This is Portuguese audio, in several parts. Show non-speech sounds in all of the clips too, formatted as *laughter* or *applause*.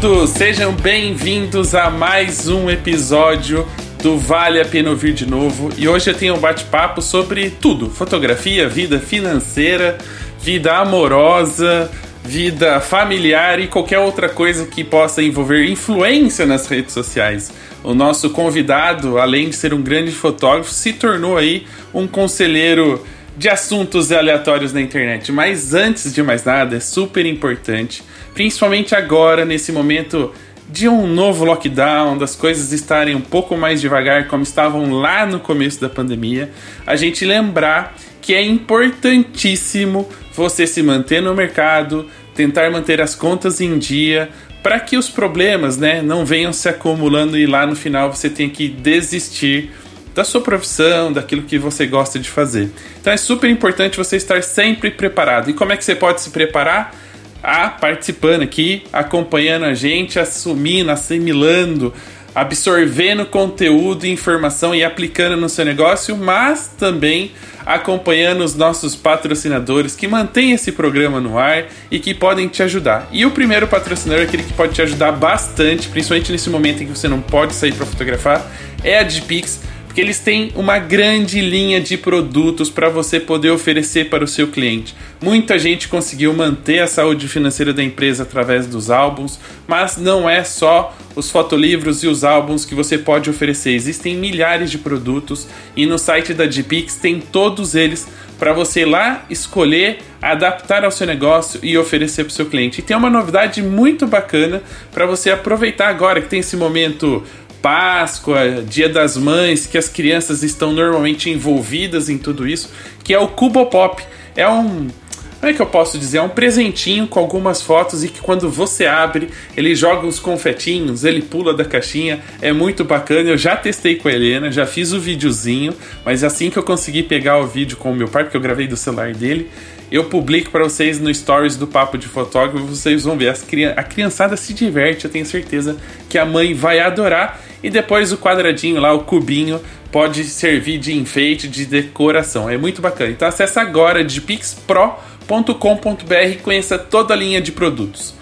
tudo! Sejam bem-vindos a mais um episódio do Vale a Pena Ouvir de Novo. E hoje eu tenho um bate-papo sobre tudo: fotografia, vida financeira, vida amorosa, vida familiar e qualquer outra coisa que possa envolver influência nas redes sociais. O nosso convidado, além de ser um grande fotógrafo, se tornou aí um conselheiro de assuntos aleatórios na internet. Mas antes de mais nada, é super importante, principalmente agora, nesse momento de um novo lockdown, das coisas estarem um pouco mais devagar, como estavam lá no começo da pandemia, a gente lembrar que é importantíssimo você se manter no mercado, tentar manter as contas em dia, para que os problemas né, não venham se acumulando e lá no final você tenha que desistir da sua profissão, daquilo que você gosta de fazer. Então é super importante você estar sempre preparado. E como é que você pode se preparar? Ah, participando aqui, acompanhando a gente, assumindo, assimilando, absorvendo conteúdo e informação e aplicando no seu negócio, mas também acompanhando os nossos patrocinadores que mantêm esse programa no ar e que podem te ajudar. E o primeiro patrocinador, aquele que pode te ajudar bastante, principalmente nesse momento em que você não pode sair para fotografar, é a Digipix porque eles têm uma grande linha de produtos para você poder oferecer para o seu cliente. Muita gente conseguiu manter a saúde financeira da empresa através dos álbuns, mas não é só os fotolivros e os álbuns que você pode oferecer. Existem milhares de produtos e no site da Gpix tem todos eles para você lá escolher, adaptar ao seu negócio e oferecer para o seu cliente. E tem uma novidade muito bacana para você aproveitar agora que tem esse momento Páscoa, Dia das Mães, que as crianças estão normalmente envolvidas em tudo isso, que é o Cubo Pop. É um como é que eu posso dizer? É um presentinho com algumas fotos e que quando você abre, ele joga uns confetinhos, ele pula da caixinha. É muito bacana. Eu já testei com a Helena, já fiz o videozinho, mas assim que eu consegui pegar o vídeo com o meu pai, porque eu gravei do celular dele, eu publico para vocês no stories do Papo de Fotógrafo. Vocês vão ver. a criançada se diverte, eu tenho certeza que a mãe vai adorar. E depois o quadradinho lá, o cubinho, pode servir de enfeite, de decoração. É muito bacana. Então acessa agora de pixpro.com.br e conheça toda a linha de produtos.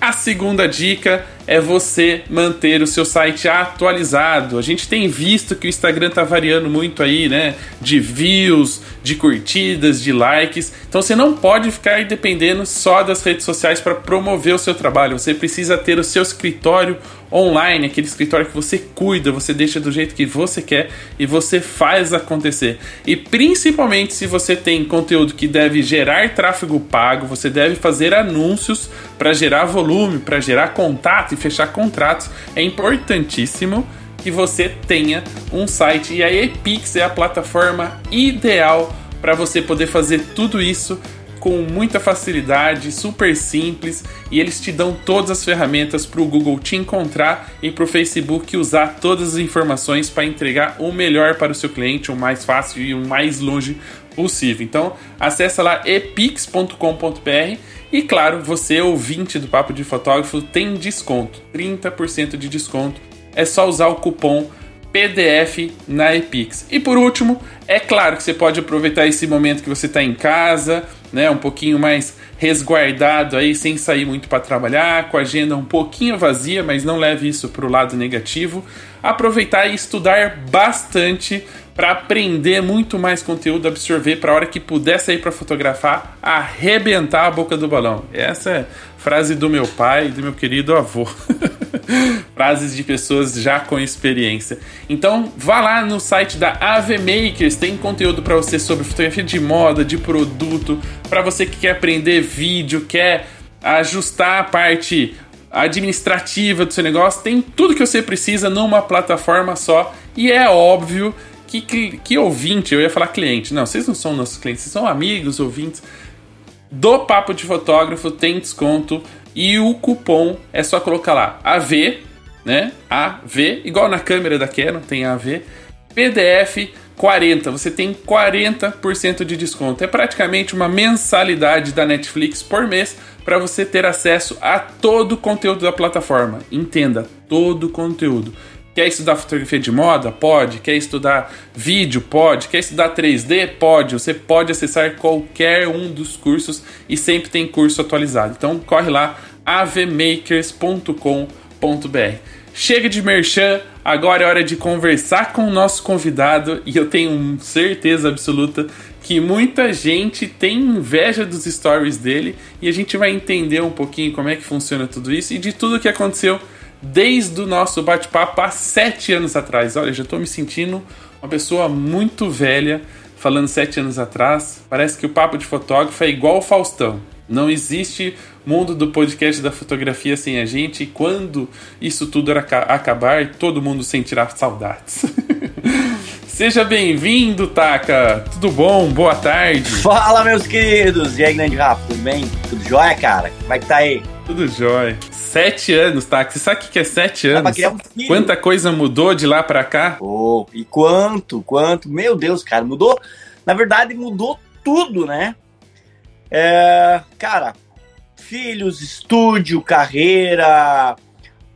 A segunda dica é você manter o seu site atualizado. A gente tem visto que o Instagram está variando muito aí, né? De views, de curtidas, de likes. Então você não pode ficar dependendo só das redes sociais para promover o seu trabalho. Você precisa ter o seu escritório online, aquele escritório que você cuida, você deixa do jeito que você quer e você faz acontecer. E principalmente se você tem conteúdo que deve gerar tráfego pago, você deve fazer anúncios para gerar volume, para gerar contato e fechar contratos. É importantíssimo que você tenha um site e a Epix é a plataforma ideal para você poder fazer tudo isso com muita facilidade, super simples, e eles te dão todas as ferramentas para o Google te encontrar e para o Facebook usar todas as informações para entregar o melhor para o seu cliente, o mais fácil e o mais longe possível. Então, acessa lá epix.com.br e claro, você ouvinte do Papo de Fotógrafo tem desconto, 30% de desconto. É só usar o cupom PDF na Epix. E por último, é claro que você pode aproveitar esse momento que você está em casa, né, um pouquinho mais resguardado aí, sem sair muito para trabalhar, com a agenda um pouquinho vazia, mas não leve isso para o lado negativo. Aproveitar e estudar bastante para aprender muito mais conteúdo, absorver para a hora que puder sair para fotografar, arrebentar a boca do balão. Essa é frase do meu pai do meu querido avô. *laughs* Frases de pessoas já com experiência. Então, vá lá no site da AV Makers, tem conteúdo para você sobre fotografia de moda, de produto, para você que quer aprender vídeo, quer ajustar a parte administrativa do seu negócio, tem tudo que você precisa numa plataforma só. E é óbvio que, que, ouvinte, eu ia falar cliente, não, vocês não são nossos clientes, vocês são amigos, ouvintes. Do Papo de Fotógrafo tem desconto e o cupom é só colocar lá AV, né? AV, igual na câmera da Canon, tem AV. PDF 40, você tem 40% de desconto. É praticamente uma mensalidade da Netflix por mês para você ter acesso a todo o conteúdo da plataforma. Entenda, todo o conteúdo. Quer estudar fotografia de moda? Pode. Quer estudar vídeo? Pode. Quer estudar 3D? Pode. Você pode acessar qualquer um dos cursos e sempre tem curso atualizado. Então corre lá, avemakers.com.br. Chega de merchan, agora é hora de conversar com o nosso convidado e eu tenho certeza absoluta que muita gente tem inveja dos stories dele e a gente vai entender um pouquinho como é que funciona tudo isso e de tudo que aconteceu desde o nosso bate-papo há sete anos atrás. Olha, já estou me sentindo uma pessoa muito velha falando sete anos atrás. Parece que o papo de fotógrafo é igual o Faustão. Não existe mundo do podcast da fotografia sem a gente. E quando isso tudo acabar, todo mundo sentirá saudades. *laughs* Seja bem-vindo, Taka! Tudo bom? Boa tarde! Fala, meus queridos! E aí, grande Rafa, tudo bem? Tudo jóia, cara? Como é que tá aí? Tudo jóia. Sete anos, Taka. Você sabe o que é sete anos? Um Quanta coisa mudou de lá pra cá? Oh, e quanto, quanto? Meu Deus, cara, mudou. Na verdade, mudou tudo, né? É, cara, filhos, estúdio, carreira,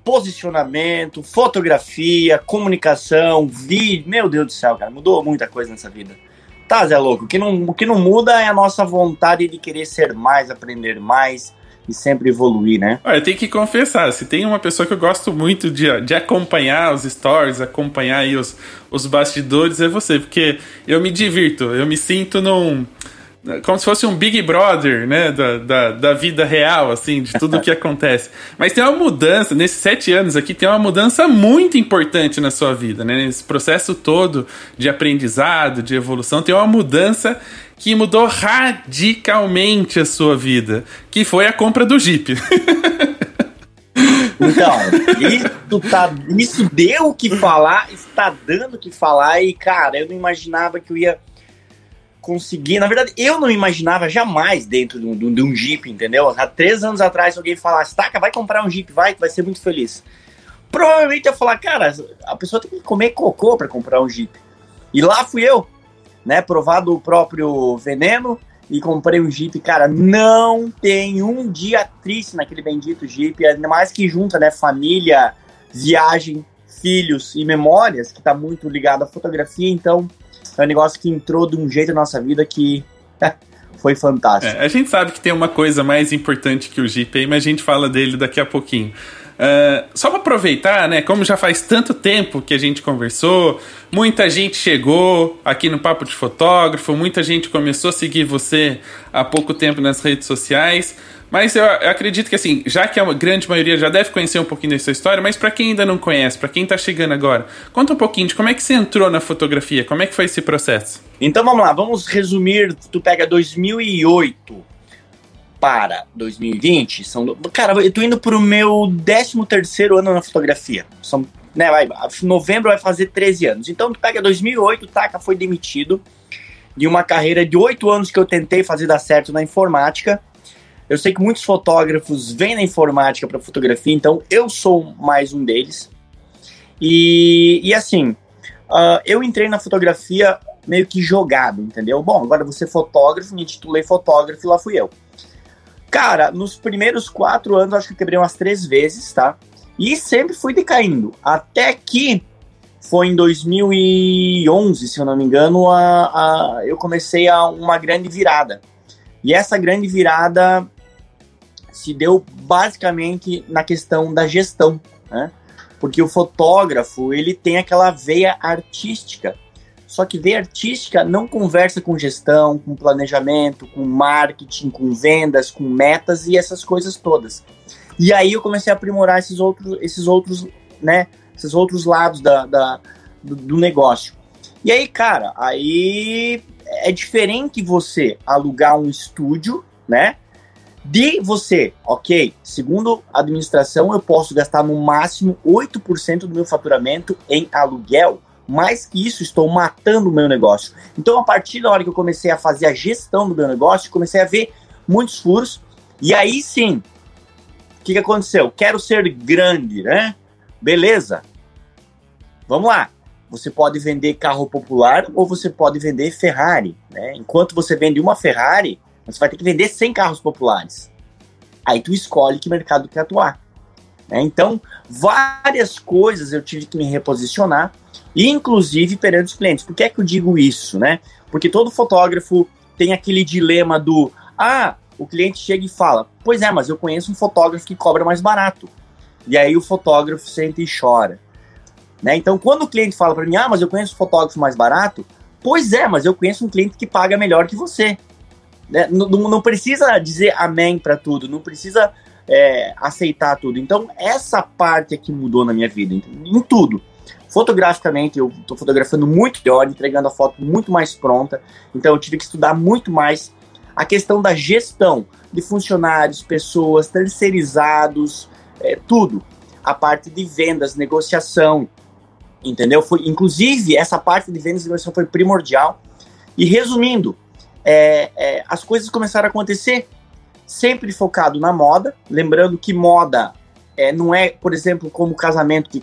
posicionamento, fotografia, comunicação, vídeo. Meu Deus do céu, cara, mudou muita coisa nessa vida. Tá, Zé Louco, o que não, o que não muda é a nossa vontade de querer ser mais, aprender mais e sempre evoluir, né? Olha, eu tenho que confessar, se tem uma pessoa que eu gosto muito de, de acompanhar os stories, acompanhar aí os, os bastidores, é você, porque eu me divirto, eu me sinto num como se fosse um Big Brother, né, da, da, da vida real, assim, de tudo o que *laughs* acontece. Mas tem uma mudança, nesses sete anos aqui, tem uma mudança muito importante na sua vida, né, nesse processo todo de aprendizado, de evolução, tem uma mudança que mudou radicalmente a sua vida, que foi a compra do Jeep. *laughs* Então, isso, tá, isso deu o que falar, está dando o que falar, e cara, eu não imaginava que eu ia conseguir. Na verdade, eu não imaginava jamais dentro de um, de um Jeep, entendeu? Há três anos atrás, alguém falasse, taca, vai comprar um Jeep, vai, vai ser muito feliz. Provavelmente eu ia falar, cara, a pessoa tem que comer cocô para comprar um Jeep. E lá fui eu, né, provado o próprio veneno e comprei um Jeep. Cara, não tem um dia triste naquele bendito Jeep, ainda mais que junta, né, família, viagem, filhos e memórias, que tá muito ligado à fotografia, então é um negócio que entrou de um jeito na nossa vida que *laughs* foi fantástico. É, a gente sabe que tem uma coisa mais importante que o aí, mas a gente fala dele daqui a pouquinho. Uh, só para aproveitar, né? Como já faz tanto tempo que a gente conversou, muita gente chegou aqui no Papo de Fotógrafo, muita gente começou a seguir você há pouco tempo nas redes sociais. Mas eu, eu, acredito que, assim, já que a grande maioria já deve conhecer um pouquinho dessa história, mas para quem ainda não conhece, para quem tá chegando agora, conta um pouquinho de como é que você entrou na fotografia, como é que foi esse processo? Então vamos lá, vamos resumir. Tu pega 2008 para 2020, são. Cara, eu tô indo pro meu 13 terceiro ano na fotografia. São, né, vai, novembro vai fazer 13 anos. Então tu pega 2008, Taka foi demitido de uma carreira de 8 anos que eu tentei fazer dar certo na informática eu sei que muitos fotógrafos vêm na informática para fotografia, então eu sou mais um deles. E, e assim, uh, eu entrei na fotografia meio que jogado, entendeu? Bom, agora você é fotógrafo, me titulei fotógrafo e lá fui eu. Cara, nos primeiros quatro anos, acho que quebrei umas três vezes, tá? E sempre fui decaindo. Até que foi em 2011, se eu não me engano, a, a, eu comecei a uma grande virada. E essa grande virada se deu basicamente na questão da gestão, né? Porque o fotógrafo, ele tem aquela veia artística. Só que veia artística não conversa com gestão, com planejamento, com marketing, com vendas, com metas e essas coisas todas. E aí eu comecei a aprimorar esses outros, esses outros, né, esses outros lados da, da do, do negócio. E aí, cara, aí é diferente você alugar um estúdio, né? de você, ok? Segundo a administração, eu posso gastar no máximo 8% do meu faturamento em aluguel. Mais que isso, estou matando o meu negócio. Então, a partir da hora que eu comecei a fazer a gestão do meu negócio, comecei a ver muitos furos. E aí sim, o que, que aconteceu? Quero ser grande, né? Beleza. Vamos lá. Você pode vender carro popular ou você pode vender Ferrari. Né? Enquanto você vende uma Ferrari, você vai ter que vender 100 carros populares. Aí tu escolhe que mercado quer atuar. Né? Então, várias coisas eu tive que me reposicionar, inclusive perante os clientes. Por que é que eu digo isso, né? Porque todo fotógrafo tem aquele dilema do ah, o cliente chega e fala, Pois é, mas eu conheço um fotógrafo que cobra mais barato. E aí o fotógrafo sente e chora. Né? Então, quando o cliente fala para mim, ah, mas eu conheço fotógrafo mais barato, pois é, mas eu conheço um cliente que paga melhor que você. Né? Não, não, precisa dizer amém para tudo, não precisa é, aceitar tudo. Então, essa parte é que mudou na minha vida, em tudo. Fotograficamente, eu estou fotografando muito melhor, entregando a foto muito mais pronta. Então, eu tive que estudar muito mais a questão da gestão de funcionários, pessoas, terceirizados, é, tudo. A parte de vendas, negociação, entendeu? Foi, inclusive, essa parte de vendas e negociação foi primordial. E resumindo, é, é, as coisas começaram a acontecer sempre focado na moda, lembrando que moda é, não é, por exemplo, como casamento, que,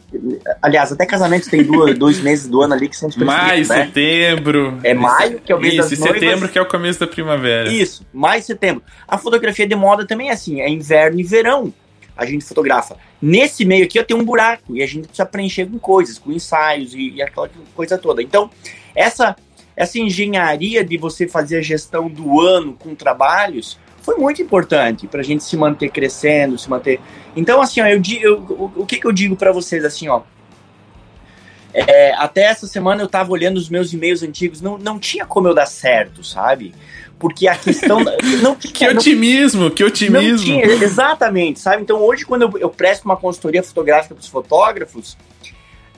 aliás, até casamento tem duas, *laughs* dois meses do ano ali que são Maio, né? setembro. É maio, que é o mês Isso, das e setembro, que é o começo da primavera. Isso, maio e setembro. A fotografia de moda também é assim, é inverno e verão. A gente fotografa. Nesse meio aqui eu tenho um buraco e a gente precisa preencher com coisas, com ensaios e, e aquela coisa toda. Então, essa, essa engenharia de você fazer a gestão do ano com trabalhos foi muito importante para a gente se manter crescendo, se manter. Então, assim, ó, eu, eu, o, o que, que eu digo para vocês, assim, ó. É, até essa semana eu tava olhando os meus e-mails antigos, não, não tinha como eu dar certo, sabe? Porque a questão. *laughs* não, que otimismo, não, que otimismo. Tinha, exatamente, sabe? Então hoje, quando eu, eu presto uma consultoria fotográfica para os fotógrafos,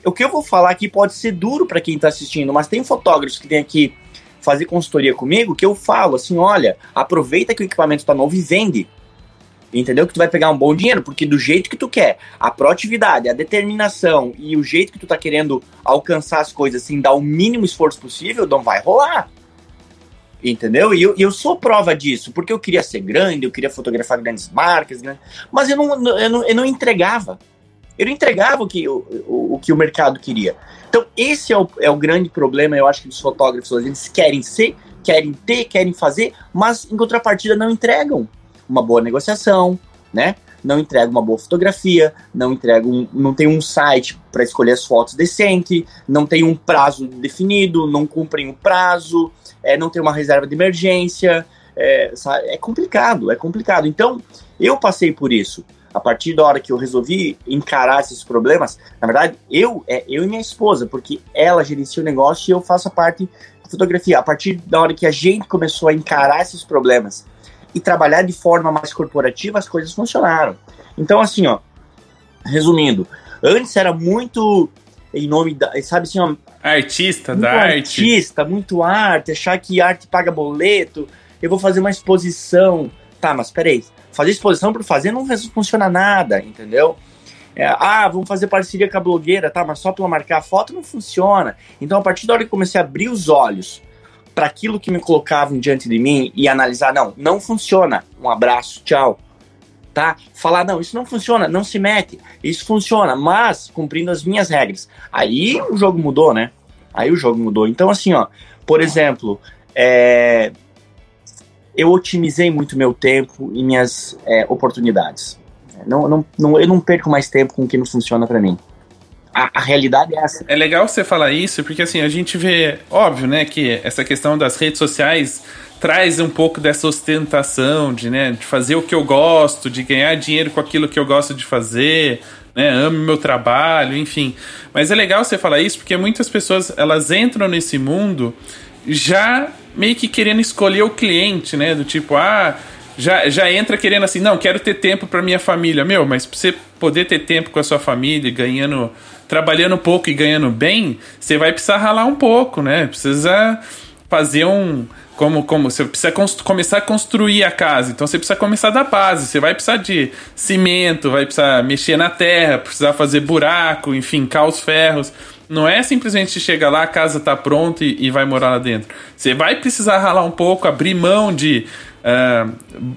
o que eu vou falar aqui pode ser duro para quem está assistindo, mas tem fotógrafos que tem aqui fazer consultoria comigo que eu falo assim: olha, aproveita que o equipamento está novo e vende. Entendeu? Que tu vai pegar um bom dinheiro, porque do jeito que tu quer, a proatividade, a determinação e o jeito que tu tá querendo alcançar as coisas sem dar o mínimo esforço possível, não vai rolar. Entendeu? E eu, eu sou prova disso, porque eu queria ser grande, eu queria fotografar grandes marcas, né? mas eu não, eu, não, eu não entregava. Eu não entregava o que o, o, o que o mercado queria. Então, esse é o, é o grande problema, eu acho que dos fotógrafos. Eles querem ser, querem ter, querem fazer, mas em contrapartida não entregam uma boa negociação, né? Não entregam uma boa fotografia, não entregam, não tem um site para escolher as fotos decente, não tem um prazo definido, não cumprem o prazo, é, não tem uma reserva de emergência, é, é complicado, é complicado. Então, eu passei por isso a partir da hora que eu resolvi encarar esses problemas, na verdade, eu, é, eu e minha esposa, porque ela gerencia o negócio e eu faço a parte de fotografia. A partir da hora que a gente começou a encarar esses problemas e trabalhar de forma mais corporativa, as coisas funcionaram. Então, assim, ó, resumindo, antes era muito em nome da, sabe assim, ó, artista da arte. Artista, muito arte, achar que arte paga boleto, eu vou fazer uma exposição. Tá, mas peraí, fazer exposição por fazer não funciona nada, entendeu? É, ah, vamos fazer parceria com a blogueira, tá? Mas só para marcar a foto não funciona. Então, a partir da hora que comecei a abrir os olhos para aquilo que me colocavam diante de mim e analisar, não, não funciona. Um abraço, tchau. Tá? Falar, não, isso não funciona, não se mete. Isso funciona, mas cumprindo as minhas regras. Aí o jogo mudou, né? Aí o jogo mudou. Então, assim, ó, por exemplo, é, eu otimizei muito meu tempo e minhas é, oportunidades. Não, não, não, eu não perco mais tempo com o que não funciona para mim. A, a, realidade é essa. É legal você falar isso, porque assim, a gente vê, óbvio, né, que essa questão das redes sociais traz um pouco dessa ostentação de, né, de fazer o que eu gosto, de ganhar dinheiro com aquilo que eu gosto de fazer, né, amo meu trabalho, enfim. Mas é legal você falar isso porque muitas pessoas, elas entram nesse mundo já meio que querendo escolher o cliente, né? Do tipo, ah, já, já entra querendo assim, não, quero ter tempo para minha família. Meu, mas pra você poder ter tempo com a sua família, ganhando, trabalhando pouco e ganhando bem, você vai precisar ralar um pouco, né? Precisa fazer um. Como, como você precisa começar a construir a casa, então você precisa começar da base. Você vai precisar de cimento, vai precisar mexer na terra, precisar fazer buraco, enfim, os ferros. Não é simplesmente chegar lá, a casa tá pronta e, e vai morar lá dentro. Você vai precisar ralar um pouco, abrir mão de. Uh,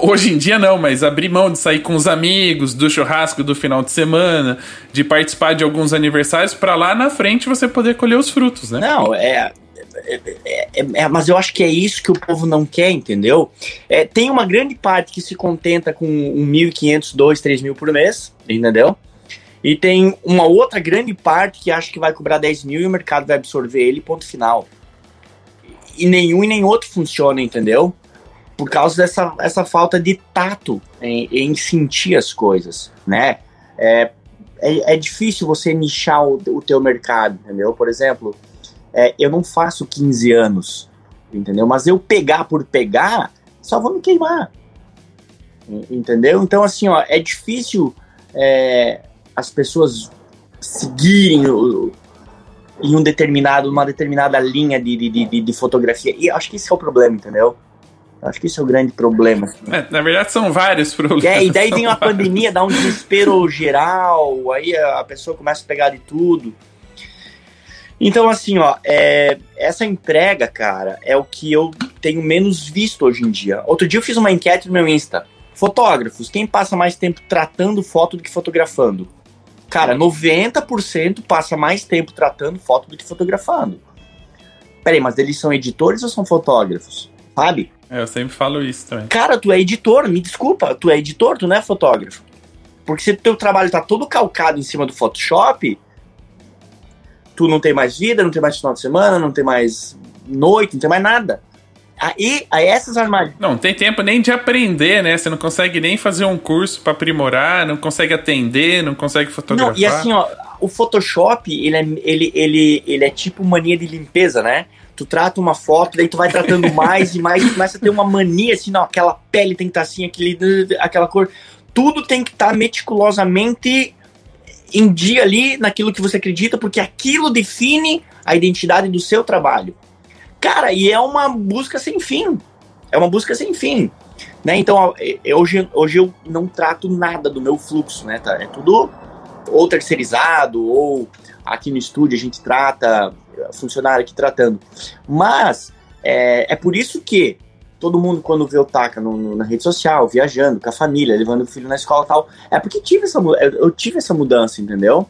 Hoje em dia não, mas abrir mão de sair com os amigos, do churrasco do final de semana, de participar de alguns aniversários, para lá na frente você poder colher os frutos, né? Não, é, é, é, é, mas eu acho que é isso que o povo não quer, entendeu? É, tem uma grande parte que se contenta com um 1.500, 2, 3 mil por mês, entendeu? E tem uma outra grande parte que acha que vai cobrar 10 mil e o mercado vai absorver ele, ponto final. E nenhum e nem outro funciona, entendeu? por causa dessa essa falta de tato em, em sentir as coisas, né? É, é, é difícil você nichar o, o teu mercado, entendeu? Por exemplo, é, eu não faço 15 anos, entendeu? Mas eu pegar por pegar, só vou me queimar, entendeu? Então, assim, ó, é difícil é, as pessoas seguirem o, em um determinado, uma determinada linha de, de, de, de fotografia. E acho que esse é o problema, entendeu? Acho que esse é o grande problema. É, na verdade, são vários problemas. É, e daí *laughs* vem uma pandemia, dá um desespero geral, aí a pessoa começa a pegar de tudo. Então, assim, ó, é, essa entrega, cara, é o que eu tenho menos visto hoje em dia. Outro dia eu fiz uma enquete no meu Insta. Fotógrafos, quem passa mais tempo tratando foto do que fotografando? Cara, 90% passa mais tempo tratando foto do que fotografando. Peraí, mas eles são editores ou são fotógrafos? Sabe? É, eu sempre falo isso também. Cara, tu é editor, me desculpa, tu é editor, tu não é fotógrafo. Porque se o teu trabalho tá todo calcado em cima do Photoshop, tu não tem mais vida, não tem mais final de semana, não tem mais noite, não tem mais nada. Aí, aí essas armadilhas. Não, tem tempo nem de aprender, né? Você não consegue nem fazer um curso para aprimorar, não consegue atender, não consegue fotografar. Não, e assim, ó, o Photoshop, ele é, ele, ele, ele é tipo mania de limpeza, né? tu trata uma foto, daí tu vai tratando *laughs* mais e mais, e começa a ter uma mania assim, não, aquela pele tem que estar tá assim, aquele, aquela cor. Tudo tem que estar tá meticulosamente em dia ali naquilo que você acredita, porque aquilo define a identidade do seu trabalho. Cara, e é uma busca sem fim. É uma busca sem fim. Né? Então, hoje, hoje eu não trato nada do meu fluxo, né? Tá? É tudo ou terceirizado, ou aqui no estúdio a gente trata funcionário aqui tratando. Mas é, é por isso que todo mundo, quando vê o Taka no, no, na rede social, viajando com a família, levando o filho na escola e tal, é porque tive essa, eu tive essa mudança, entendeu?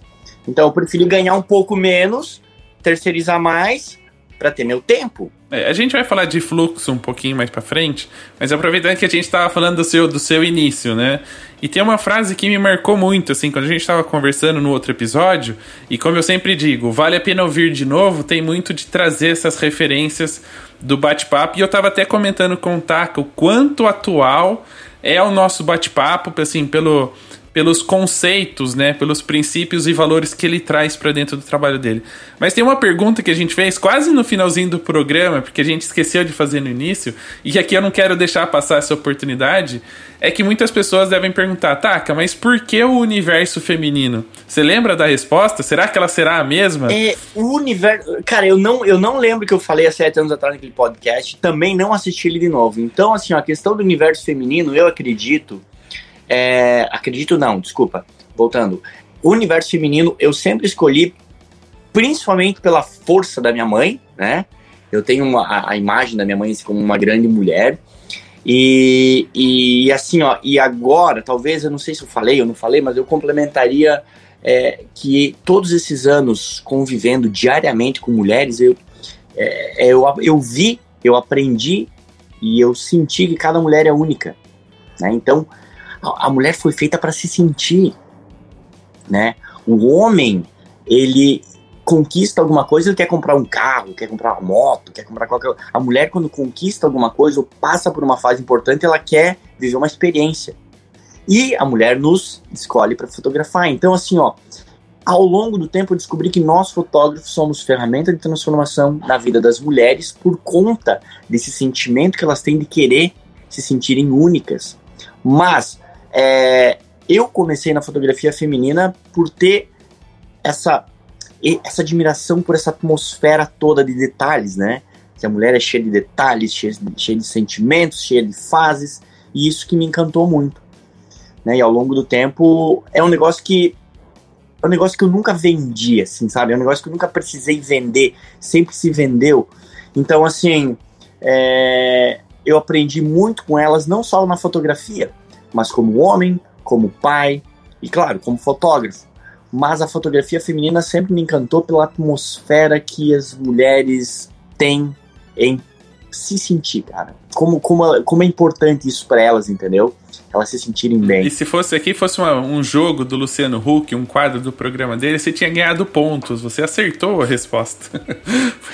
Então eu preferi ganhar um pouco menos, terceirizar mais, para ter meu tempo. É, a gente vai falar de fluxo um pouquinho mais para frente, mas aproveitando que a gente estava falando do seu, do seu início, né? E tem uma frase que me marcou muito, assim, quando a gente estava conversando no outro episódio, e como eu sempre digo, vale a pena ouvir de novo, tem muito de trazer essas referências do bate-papo, e eu estava até comentando com o Taka o quanto atual é o nosso bate-papo, assim, pelo pelos conceitos, né, pelos princípios e valores que ele traz para dentro do trabalho dele. Mas tem uma pergunta que a gente fez quase no finalzinho do programa, porque a gente esqueceu de fazer no início, e que aqui eu não quero deixar passar essa oportunidade, é que muitas pessoas devem perguntar, Taca, mas por que o universo feminino? Você lembra da resposta? Será que ela será a mesma? É, o universo... Cara, eu não, eu não lembro que eu falei há sete anos atrás naquele podcast, também não assisti ele de novo. Então, assim, a questão do universo feminino, eu acredito é, acredito não, desculpa. Voltando. O universo feminino eu sempre escolhi, principalmente pela força da minha mãe, né? Eu tenho uma, a, a, imagem da minha mãe como uma grande mulher. E, e assim, ó, e agora, talvez, eu não sei se eu falei ou não falei, mas eu complementaria é, que todos esses anos convivendo diariamente com mulheres, eu, é, eu, eu vi, eu aprendi e eu senti que cada mulher é única. Né? Então, a mulher foi feita para se sentir, né? O homem, ele conquista alguma coisa, ele quer comprar um carro, quer comprar uma moto, quer comprar qualquer A mulher, quando conquista alguma coisa ou passa por uma fase importante, ela quer viver uma experiência. E a mulher nos escolhe para fotografar. Então, assim, ó, ao longo do tempo eu descobri que nós fotógrafos somos ferramenta de transformação na vida das mulheres por conta desse sentimento que elas têm de querer se sentirem únicas. Mas é, eu comecei na fotografia feminina por ter essa, essa admiração por essa atmosfera toda de detalhes, né? Que a mulher é cheia de detalhes, cheia, cheia de sentimentos, cheia de fases, e isso que me encantou muito. Né? E ao longo do tempo é um negócio que é um negócio que eu nunca vendi, assim, sabe? É um negócio que eu nunca precisei vender, sempre se vendeu. Então, assim, é, eu aprendi muito com elas, não só na fotografia, mas como homem, como pai e, claro, como fotógrafo. Mas a fotografia feminina sempre me encantou pela atmosfera que as mulheres têm em se sentir, cara. Como, como, como é importante isso para elas, entendeu? Elas se sentirem bem. E se fosse aqui, fosse uma, um jogo do Luciano Huck, um quadro do programa dele, você tinha ganhado pontos, você acertou a resposta.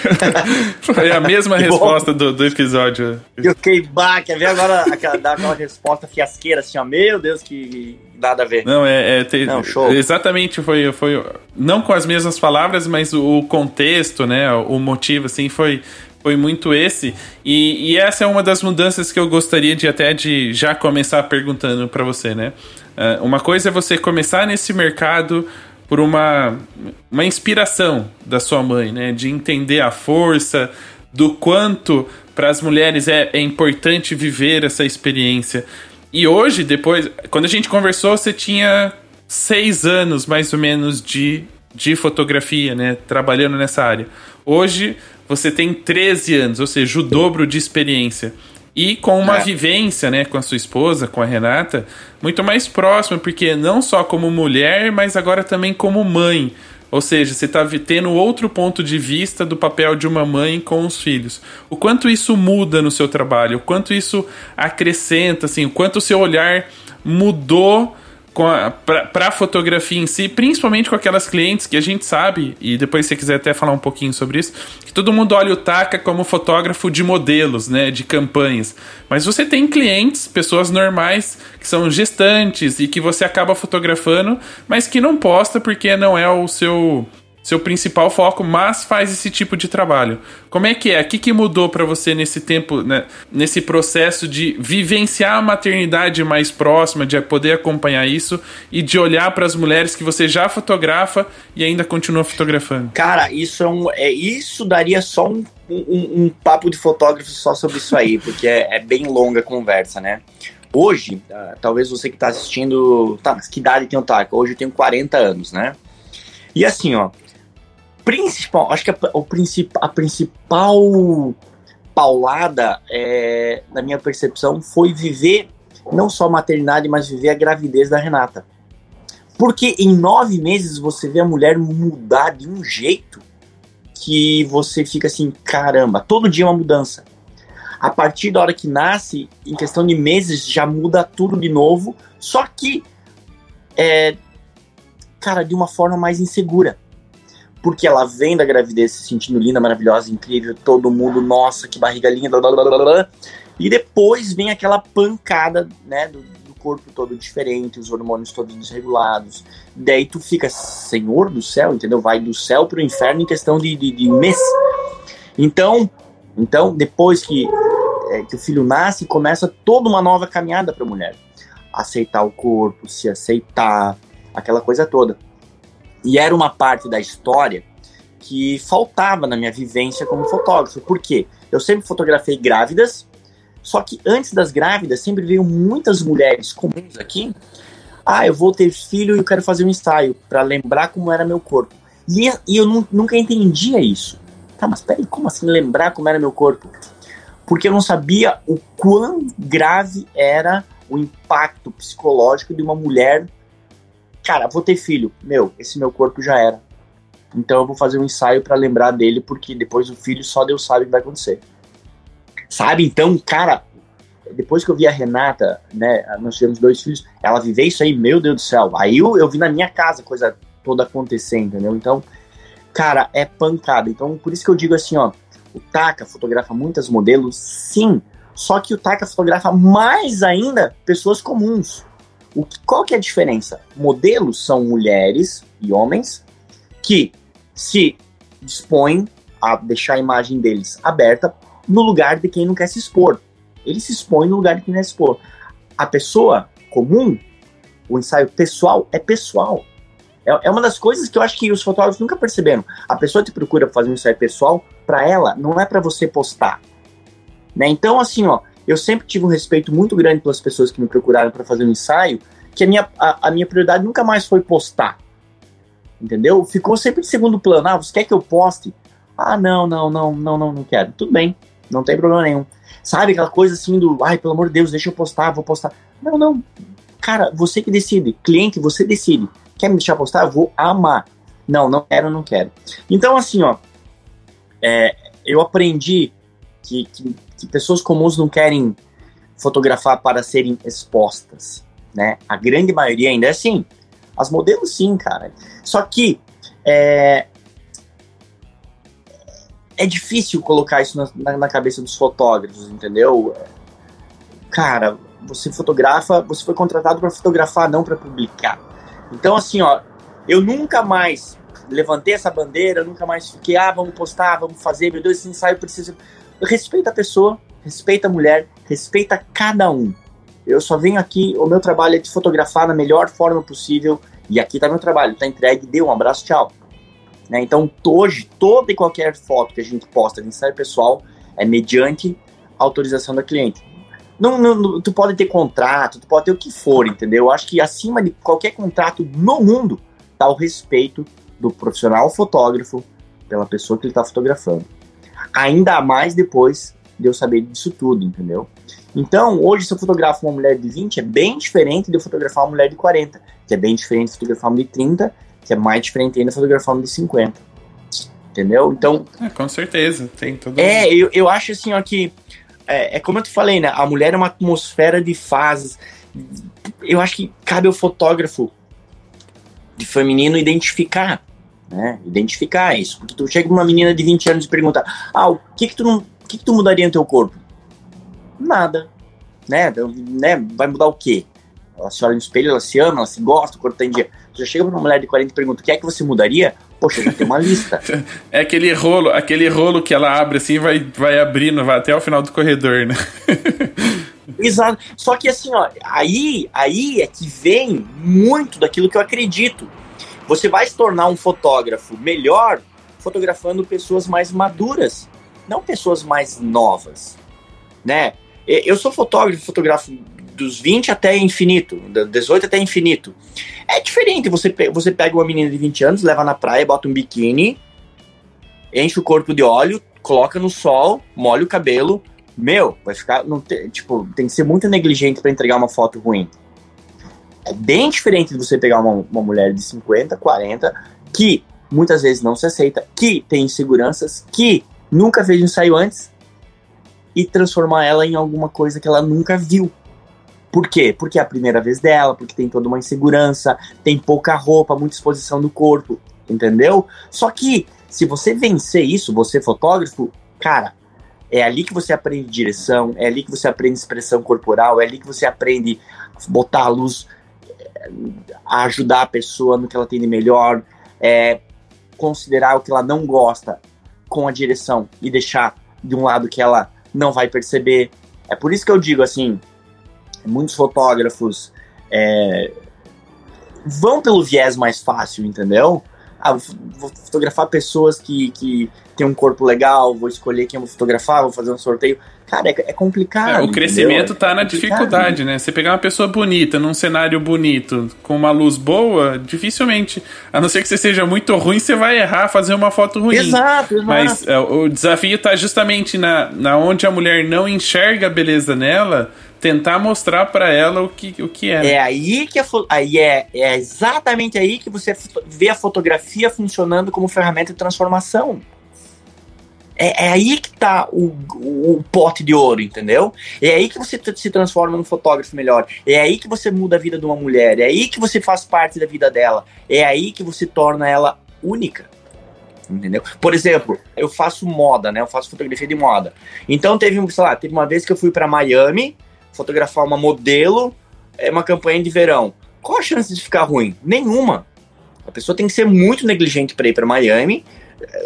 *laughs* Foi a mesma resposta do, do episódio. Eu fiquei, bah, quer ver agora aquela, dar aquela resposta fiasqueira assim, ó, meu Deus, que nada a ver. Não, é, é te, não, show. exatamente foi, foi, não com as mesmas palavras, mas o contexto, né, o motivo, assim, foi foi muito esse. E, e, essa é uma das mudanças que eu gostaria de até de já começar perguntando para você, né? Uh, uma coisa é você começar nesse mercado por uma, uma inspiração da sua mãe, né? De entender a força, do quanto para as mulheres é, é importante viver essa experiência. E hoje, depois, quando a gente conversou, você tinha seis anos mais ou menos de, de fotografia, né? Trabalhando nessa área. Hoje você tem 13 anos, ou seja, o dobro de experiência. E com uma é. vivência, né, com a sua esposa, com a Renata, muito mais próxima, porque não só como mulher, mas agora também como mãe. Ou seja, você está tendo outro ponto de vista do papel de uma mãe com os filhos. O quanto isso muda no seu trabalho, o quanto isso acrescenta, assim, o quanto o seu olhar mudou para a fotografia em si, principalmente com aquelas clientes que a gente sabe, e depois se quiser até falar um pouquinho sobre isso, que todo mundo olha o Taka como fotógrafo de modelos, né, de campanhas. Mas você tem clientes, pessoas normais, que são gestantes e que você acaba fotografando, mas que não posta porque não é o seu seu principal foco, mas faz esse tipo de trabalho. Como é que é? O que, que mudou para você nesse tempo, né, nesse processo de vivenciar a maternidade mais próxima, de poder acompanhar isso e de olhar para as mulheres que você já fotografa e ainda continua fotografando? Cara, isso é, um, é isso daria só um, um, um papo de fotógrafo só sobre isso aí, *laughs* porque é, é bem longa a conversa, né? Hoje, uh, talvez você que está assistindo. Tá, mas que idade tem o Taco? Hoje eu tenho 40 anos, né? E assim, ó, principal, acho que a, o princip, a principal paulada, é, na minha percepção, foi viver não só a maternidade, mas viver a gravidez da Renata. Porque em nove meses você vê a mulher mudar de um jeito que você fica assim, caramba, todo dia é uma mudança. A partir da hora que nasce, em questão de meses, já muda tudo de novo, só que, é, cara, de uma forma mais insegura porque ela vem da gravidez se sentindo linda, maravilhosa, incrível, todo mundo, nossa, que barriga linda, blá, blá, blá, blá, e depois vem aquela pancada, né, do, do, corpo todo diferente, os hormônios todos desregulados, daí tu fica, senhor do céu, entendeu? Vai do céu pro inferno em questão de, de, de mês. Então, então depois que, é, que o filho nasce, começa toda uma nova caminhada para a mulher. Aceitar o corpo, se aceitar, aquela coisa toda. E era uma parte da história que faltava na minha vivência como fotógrafo. Por quê? Eu sempre fotografei grávidas, só que antes das grávidas sempre veio muitas mulheres comuns aqui. Ah, eu vou ter filho e eu quero fazer um ensaio para lembrar como era meu corpo. E, e eu nunca entendia isso. Tá, mas peraí, como assim lembrar como era meu corpo? Porque eu não sabia o quão grave era o impacto psicológico de uma mulher cara, vou ter filho. Meu, esse meu corpo já era. Então eu vou fazer um ensaio para lembrar dele, porque depois do filho só Deus sabe o que vai acontecer. Sabe? Então, cara, depois que eu vi a Renata, né, nós tivemos dois filhos, ela viver isso aí, meu Deus do céu. Aí eu, eu vi na minha casa coisa toda acontecer, entendeu? Então, cara, é pancada. Então, por isso que eu digo assim, ó, o Taka fotografa muitas modelos, sim, só que o Taka fotografa mais ainda pessoas comuns. O qual que é a diferença? Modelos são mulheres e homens que se dispõem a deixar a imagem deles aberta no lugar de quem não quer se expor. Ele se expõe no lugar de quem não quer se expor. A pessoa comum, o ensaio pessoal é pessoal. É, é uma das coisas que eu acho que os fotógrafos nunca perceberam. A pessoa te procura fazer um ensaio pessoal, para ela, não é para você postar. Né? Então, assim, ó, eu sempre tive um respeito muito grande pelas pessoas que me procuraram para fazer um ensaio, que a minha, a, a, minha prioridade nunca mais foi postar. Entendeu? Ficou sempre de segundo plano. Ah, você quer que eu poste? Ah, não, não, não, não, não, não quero. Tudo bem, não tem problema nenhum. Sabe aquela coisa assim do, ai, pelo amor de Deus, deixa eu postar, vou postar. Não, não. Cara, você que decide. Cliente, você decide. Quer me deixar postar? Eu vou amar. Não, não quero, não quero. Então, assim, ó, é, eu aprendi que, que que pessoas comuns não querem fotografar para serem expostas, né? A grande maioria ainda é assim. As modelos sim, cara. Só que é, é difícil colocar isso na, na, cabeça dos fotógrafos, entendeu? Cara, você fotografa, você foi contratado para fotografar, não para publicar. Então, assim, ó, eu nunca mais levantei essa bandeira, nunca mais fiquei, ah, vamos postar, vamos fazer, meu Deus, esse ensaio precisa. Respeita a pessoa, respeita a mulher, respeita cada um. Eu só venho aqui, o meu trabalho é de fotografar na melhor forma possível, e aqui tá meu trabalho, tá entregue, deu um abraço, tchau. Né? Então, hoje, toda e qualquer foto que a gente posta de ensaio pessoal é mediante autorização da cliente. Não, não, tu pode ter contrato, tu pode ter o que for, entendeu? Eu acho que acima de qualquer contrato no mundo tá o respeito do profissional fotógrafo pela pessoa que ele está fotografando. Ainda mais depois de eu saber disso tudo, entendeu? Então, hoje, se eu fotografo uma mulher de 20, é bem diferente de eu fotografar uma mulher de 40, que é bem diferente de fotografar uma de 30, que é mais diferente ainda de fotografar uma de 50. Entendeu? Então. É, com certeza, tem tudo. É, eu, eu acho assim, ó, que. É, é como eu te falei, né? A mulher é uma atmosfera de fases. Eu acho que cabe ao fotógrafo de feminino identificar, né? Identificar isso. Porque tu chega pra uma menina de 20 anos e pergunta: "Ah, o que que tu não, o que que tu mudaria no teu corpo?" Nada. Né? né? Vai mudar o quê? Ela se olha no espelho, ela se ama, ela se gosta, o corpo tá em dia. Já chega pra uma mulher de 40 e pergunta: "O que é que você mudaria?" Poxa, já tem uma lista. *laughs* é aquele rolo, aquele rolo que ela abre assim, vai vai abrindo, vai até o final do corredor, né? *laughs* Exato. Só que assim, ó, aí, aí é que vem muito daquilo que eu acredito. Você vai se tornar um fotógrafo melhor fotografando pessoas mais maduras, não pessoas mais novas, né? Eu sou fotógrafo, fotografo dos 20 até infinito, 18 até infinito. É diferente, você, você pega uma menina de 20 anos, leva na praia, bota um biquíni, enche o corpo de óleo, coloca no sol, molha o cabelo, meu, vai ficar. Não te, tipo, tem que ser muito negligente para entregar uma foto ruim. É bem diferente de você pegar uma, uma mulher de 50, 40, que muitas vezes não se aceita, que tem inseguranças, que nunca fez um ensaio antes e transformar ela em alguma coisa que ela nunca viu. Por quê? Porque é a primeira vez dela, porque tem toda uma insegurança, tem pouca roupa, muita exposição do corpo, entendeu? Só que se você vencer isso, você fotógrafo, cara, é ali que você aprende direção, é ali que você aprende expressão corporal, é ali que você aprende botar a luz, ajudar a pessoa no que ela tem de melhor, é, considerar o que ela não gosta com a direção e deixar de um lado que ela não vai perceber. É por isso que eu digo assim, muitos fotógrafos é, vão pelo viés mais fácil, entendeu? Ah, vou fotografar pessoas que, que têm um corpo legal, vou escolher quem eu vou fotografar, vou fazer um sorteio. Cara, é, é complicado. É, o crescimento entendeu? tá na é dificuldade, né? Você pegar uma pessoa bonita, num cenário bonito, com uma luz boa, dificilmente, a não ser que você seja muito ruim, você vai errar fazer uma foto ruim. Exato, exato. Mas é, o desafio tá justamente na, na onde a mulher não enxerga a beleza nela tentar mostrar para ela o que, o que é. É aí que a, aí é, é exatamente aí que você vê a fotografia funcionando como ferramenta de transformação. É, é aí que tá o, o, o, pote de ouro, entendeu? É aí que você se transforma num fotógrafo melhor. É aí que você muda a vida de uma mulher. É aí que você faz parte da vida dela. É aí que você torna ela única. Entendeu? Por exemplo, eu faço moda, né? Eu faço fotografia de moda. Então teve, sei lá, teve uma vez que eu fui para Miami fotografar uma modelo, é uma campanha de verão. Qual a chance de ficar ruim? Nenhuma. A pessoa tem que ser muito negligente para ir para Miami,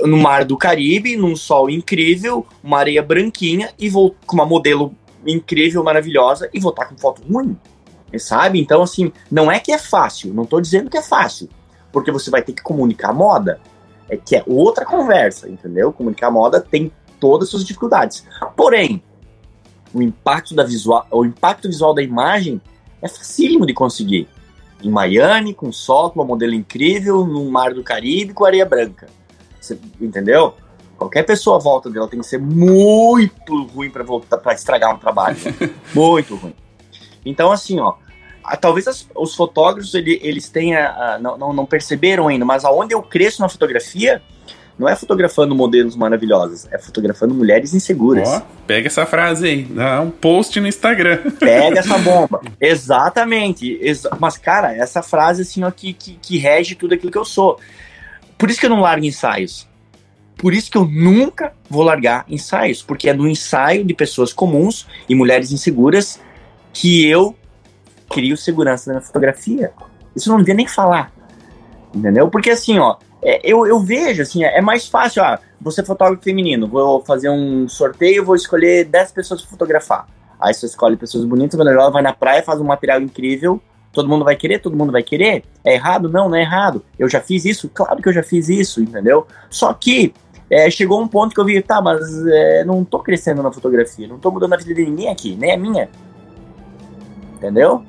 no mar do Caribe, num sol incrível, uma areia branquinha e vou com uma modelo incrível, maravilhosa e voltar com foto ruim. Sabe? Então, assim, não é que é fácil, não tô dizendo que é fácil, porque você vai ter que comunicar moda. É que é outra conversa, entendeu? Comunicar moda tem todas as suas dificuldades. Porém, o impacto da visual, o impacto visual da imagem é facílimo de conseguir. Em Miami, com sol, com uma modelo incrível, no mar do Caribe, com areia branca. Você, entendeu? Qualquer pessoa à volta dela tem que ser muito ruim para voltar para estragar um trabalho. Né? *laughs* muito ruim. Então, assim, ó, talvez as, os fotógrafos ele, eles tenham, não, não, não, perceberam ainda, mas aonde eu cresço na fotografia não é fotografando modelos maravilhosas, é fotografando mulheres inseguras. Ó, pega essa frase aí, dá um post no Instagram. Pega essa *laughs* bomba. Exatamente. Exa Mas, cara, essa frase assim, ó, que, que, que rege tudo aquilo que eu sou. Por isso que eu não largo ensaios. Por isso que eu nunca vou largar ensaios, porque é no ensaio de pessoas comuns e mulheres inseguras que eu crio segurança na fotografia. Isso não devia nem falar. Entendeu? Porque assim, ó, é, eu, eu vejo, assim, é, é mais fácil, ah, você é fotógrafo feminino, vou fazer um sorteio, vou escolher 10 pessoas para fotografar. Aí você escolhe pessoas bonitas, ela vai na praia, faz um material incrível, todo mundo vai querer, todo mundo vai querer. É errado? Não, não é errado. Eu já fiz isso? Claro que eu já fiz isso, entendeu? Só que é, chegou um ponto que eu vi, tá, mas é, não tô crescendo na fotografia, não tô mudando a vida de ninguém aqui, nem a minha. Entendeu?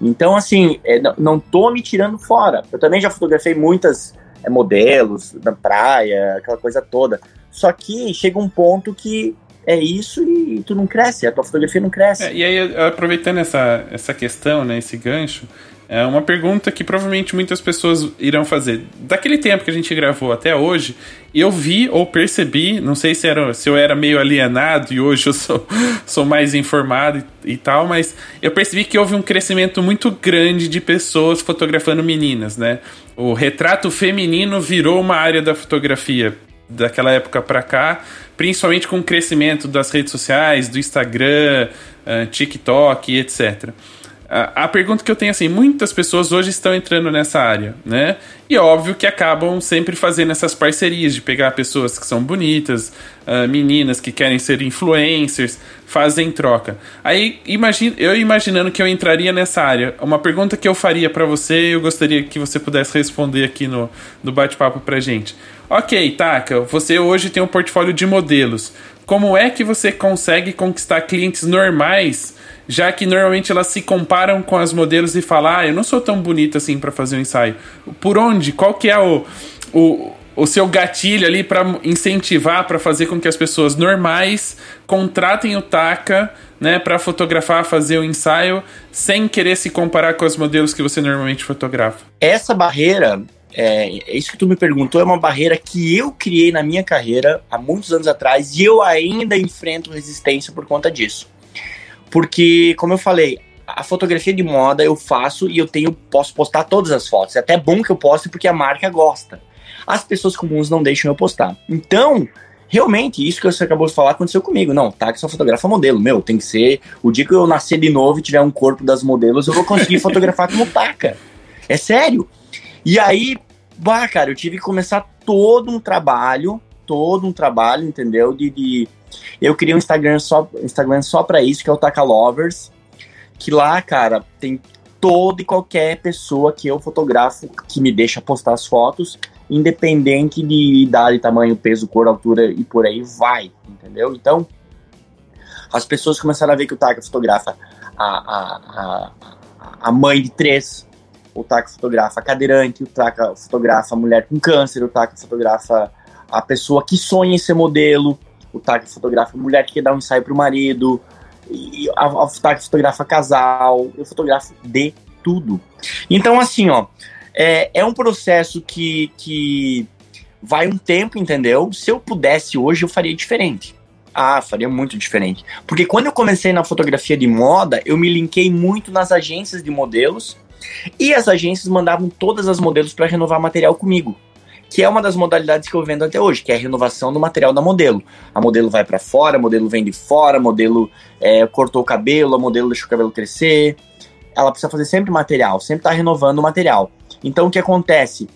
Então, assim, é, não, não tô me tirando fora. Eu também já fotografei muitas é, modelos na praia, aquela coisa toda. Só que chega um ponto que é isso e tu não cresce, a tua fotografia não cresce. É, e aí, aproveitando essa, essa questão, né, esse gancho, é uma pergunta que provavelmente muitas pessoas irão fazer. Daquele tempo que a gente gravou até hoje, eu vi ou percebi, não sei se, era, se eu era meio alienado e hoje eu sou, *laughs* sou mais informado e, e tal, mas eu percebi que houve um crescimento muito grande de pessoas fotografando meninas, né? O retrato feminino virou uma área da fotografia daquela época para cá, principalmente com o crescimento das redes sociais, do Instagram, uh, TikTok, etc. A, pergunta que eu tenho assim, muitas pessoas hoje estão entrando nessa área, né? E óbvio que acabam sempre fazendo essas parcerias de pegar pessoas que são bonitas, uh, meninas que querem ser influencers, fazem troca. Aí imagine, eu imaginando que eu entraria nessa área, uma pergunta que eu faria para você, eu gostaria que você pudesse responder aqui no, no bate-papo pra gente. Ok, Taka, você hoje tem um portfólio de modelos. Como é que você consegue conquistar clientes normais? Já que normalmente elas se comparam com as modelos e falam, ah, eu não sou tão bonita assim para fazer um ensaio. Por onde? Qual que é o, o, o seu gatilho ali para incentivar, para fazer com que as pessoas normais contratem o Taka, né, para fotografar, fazer o ensaio, sem querer se comparar com os modelos que você normalmente fotografa? Essa barreira é, é, isso que tu me perguntou, é uma barreira que eu criei na minha carreira há muitos anos atrás e eu ainda enfrento resistência por conta disso. Porque, como eu falei, a fotografia de moda eu faço e eu tenho posso postar todas as fotos. É até bom que eu poste porque a marca gosta. As pessoas comuns não deixam eu postar. Então, realmente, isso que você acabou de falar aconteceu comigo. Não, tá que só fotografa modelo. Meu, tem que ser. O dia que eu nascer de novo e tiver um corpo das modelos, eu vou conseguir *laughs* fotografar como taca. É sério. E aí, bah, cara, eu tive que começar todo um trabalho, todo um trabalho, entendeu? De, de eu criei um Instagram só, Instagram só pra isso, que é o Taka Lovers. Que lá, cara, tem toda e qualquer pessoa que eu fotografo que me deixa postar as fotos, independente de idade, tamanho, peso, cor, altura e por aí vai, entendeu? Então, as pessoas começaram a ver que o Taka fotografa a, a, a, a mãe de três, o Taka fotografa a cadeirante, o Taka fotografa a mulher com câncer, o Taka fotografa a pessoa que sonha em ser modelo, o tag fotografa mulher que quer dar um ensaio pro marido, e a, a tag fotografa casal, eu fotografo de tudo. Então, assim, ó, é, é um processo que, que vai um tempo, entendeu? Se eu pudesse hoje, eu faria diferente. Ah, faria muito diferente. Porque quando eu comecei na fotografia de moda, eu me linkei muito nas agências de modelos e as agências mandavam todas as modelos para renovar material comigo que é uma das modalidades que eu vendo até hoje, que é a renovação do material da modelo. A modelo vai para fora, a modelo vem de fora, a modelo é, cortou o cabelo, a modelo deixou o cabelo crescer. Ela precisa fazer sempre material, sempre tá renovando o material. Então o que acontece?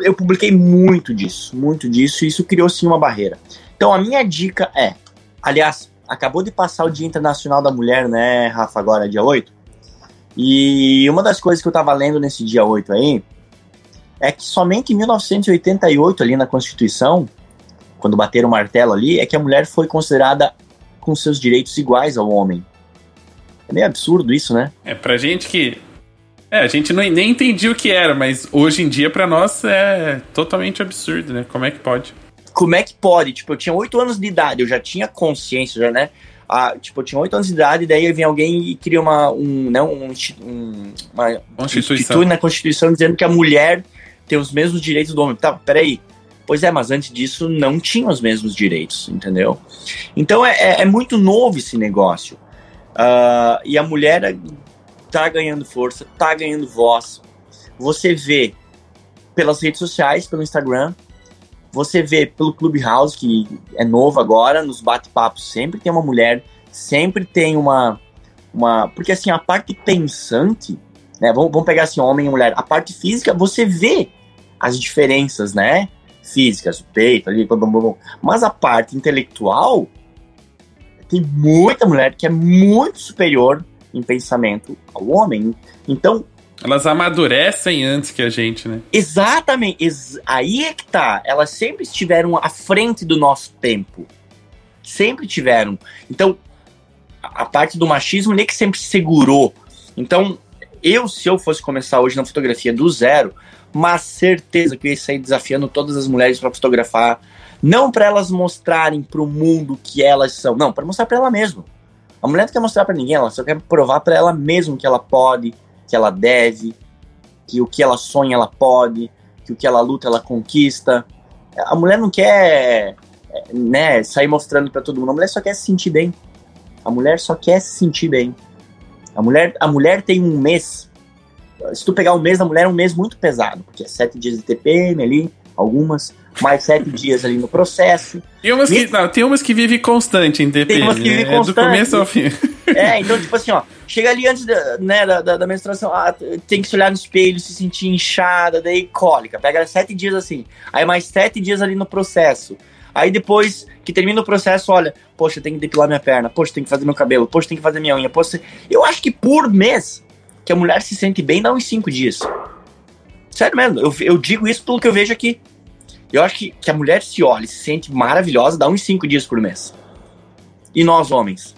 Eu publiquei muito disso, muito disso, e isso criou sim uma barreira. Então a minha dica é, aliás, acabou de passar o Dia Internacional da Mulher, né, Rafa, agora dia 8. E uma das coisas que eu tava lendo nesse dia 8 aí, é que somente em 1988, ali na Constituição, quando bateram o martelo ali, é que a mulher foi considerada com seus direitos iguais ao homem. É meio absurdo isso, né? É pra gente que. É, a gente não, nem entendia o que era, mas hoje em dia para nós é totalmente absurdo, né? Como é que pode? Como é que pode? Tipo, eu tinha oito anos de idade, eu já tinha consciência, já, né? Ah, tipo, eu tinha oito anos de idade, daí vem alguém e cria uma, um, né, um, um, uma Constituição. na Constituição dizendo que a mulher ter os mesmos direitos do homem. Tá, peraí. Pois é, mas antes disso não tinham os mesmos direitos, entendeu? Então é, é, é muito novo esse negócio. Uh, e a mulher tá ganhando força, tá ganhando voz. Você vê pelas redes sociais, pelo Instagram, você vê pelo Clubhouse, que é novo agora, nos bate-papos sempre tem uma mulher, sempre tem uma. uma porque assim, a parte pensante, né? Vamos, vamos pegar assim, homem e mulher. A parte física, você vê as diferenças, né? Físicas, o peito ali, blá, blá, blá. mas a parte intelectual tem muita mulher que é muito superior em pensamento ao homem. Então. Elas amadurecem antes que a gente, né? Exatamente. Ex aí é que tá. Elas sempre estiveram à frente do nosso tempo. Sempre tiveram. Então, a parte do machismo nem que sempre segurou. Então, eu, se eu fosse começar hoje na fotografia do zero, mas certeza que eu ia sair desafiando todas as mulheres para fotografar. Não para elas mostrarem para o mundo que elas são, não, para mostrar para ela mesma. A mulher não quer mostrar para ninguém, ela só quer provar para ela mesma que ela pode, que ela deve, que o que ela sonha ela pode, que o que ela luta ela conquista. A mulher não quer, né, sair mostrando para todo mundo. A mulher só quer se sentir bem. A mulher só quer se sentir bem. A mulher, a mulher tem um mês. Se tu pegar o mês da mulher, é um mês muito pesado, porque é sete dias de TPM ali, algumas mais sete dias ali no processo. Tem umas, que, não, tem umas que vive constante em TPM. Tem umas que vive né? constante. É do começo ao fim. É, então, tipo assim, ó, chega ali antes da, né, da, da, da, menstruação, ah, tem que se olhar no espelho, se sentir inchada, daí cólica. Pega sete dias assim. Aí mais sete dias ali no processo. Aí depois que termina o processo, olha, poxa, tem que depilar minha perna, poxa, tem que fazer meu cabelo, poxa, tem que fazer minha unha, poxa. Eu acho que por mês que a mulher se sente bem dá uns cinco dias. Sério mesmo, eu, eu digo isso pelo que eu vejo aqui. Eu acho que, que a mulher se olha e se sente maravilhosa, dá uns cinco dias por mês. E nós, homens?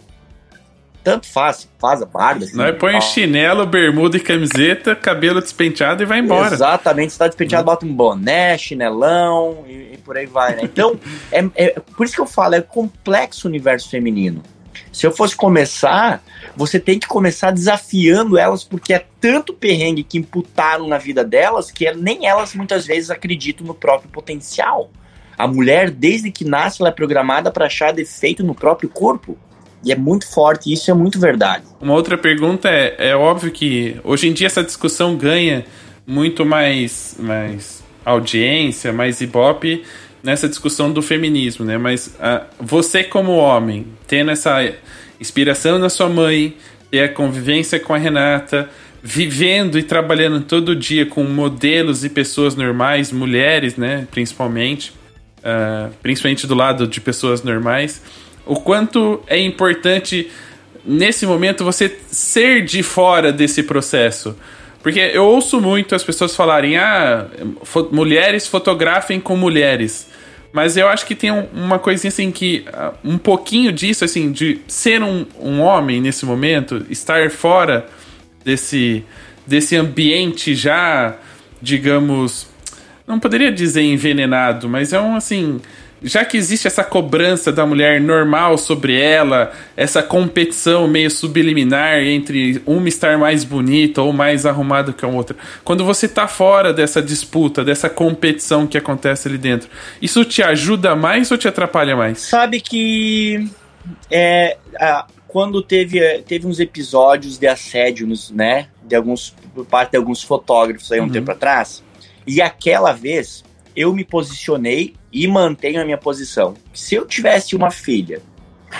Tanto faz, faz a barba. Assim, Nós põe chinelo, bermuda e camiseta, cabelo despenteado e vai embora. Exatamente, se tá despenteado, bota um boné, chinelão e, e por aí vai, né? Então, *laughs* é, é, por isso que eu falo, é complexo o universo feminino. Se eu fosse começar, você tem que começar desafiando elas, porque é tanto perrengue que imputaram na vida delas que nem elas muitas vezes acreditam no próprio potencial. A mulher, desde que nasce, ela é programada para achar defeito no próprio corpo. E é muito forte, isso é muito verdade. Uma outra pergunta é: é óbvio que hoje em dia essa discussão ganha muito mais, mais audiência, mais ibope nessa discussão do feminismo, né? Mas uh, você como homem, tendo essa inspiração na sua mãe, ter a convivência com a Renata, vivendo e trabalhando todo dia com modelos e pessoas normais, mulheres, né? Principalmente, uh, principalmente do lado de pessoas normais, o quanto é importante nesse momento você ser de fora desse processo. Porque eu ouço muito as pessoas falarem: ah, fo mulheres fotografem com mulheres. Mas eu acho que tem um, uma coisinha assim que. Uh, um pouquinho disso, assim, de ser um, um homem nesse momento, estar fora desse, desse ambiente já, digamos. Não poderia dizer envenenado, mas é um assim já que existe essa cobrança da mulher normal sobre ela, essa competição meio subliminar entre uma estar mais bonita ou mais arrumada que a outra, quando você tá fora dessa disputa, dessa competição que acontece ali dentro, isso te ajuda mais ou te atrapalha mais? Sabe que é, quando teve, teve uns episódios de assédio, né, de alguns por parte de alguns fotógrafos aí um uhum. tempo atrás, e aquela vez eu me posicionei e mantenho a minha posição. Se eu tivesse uma filha,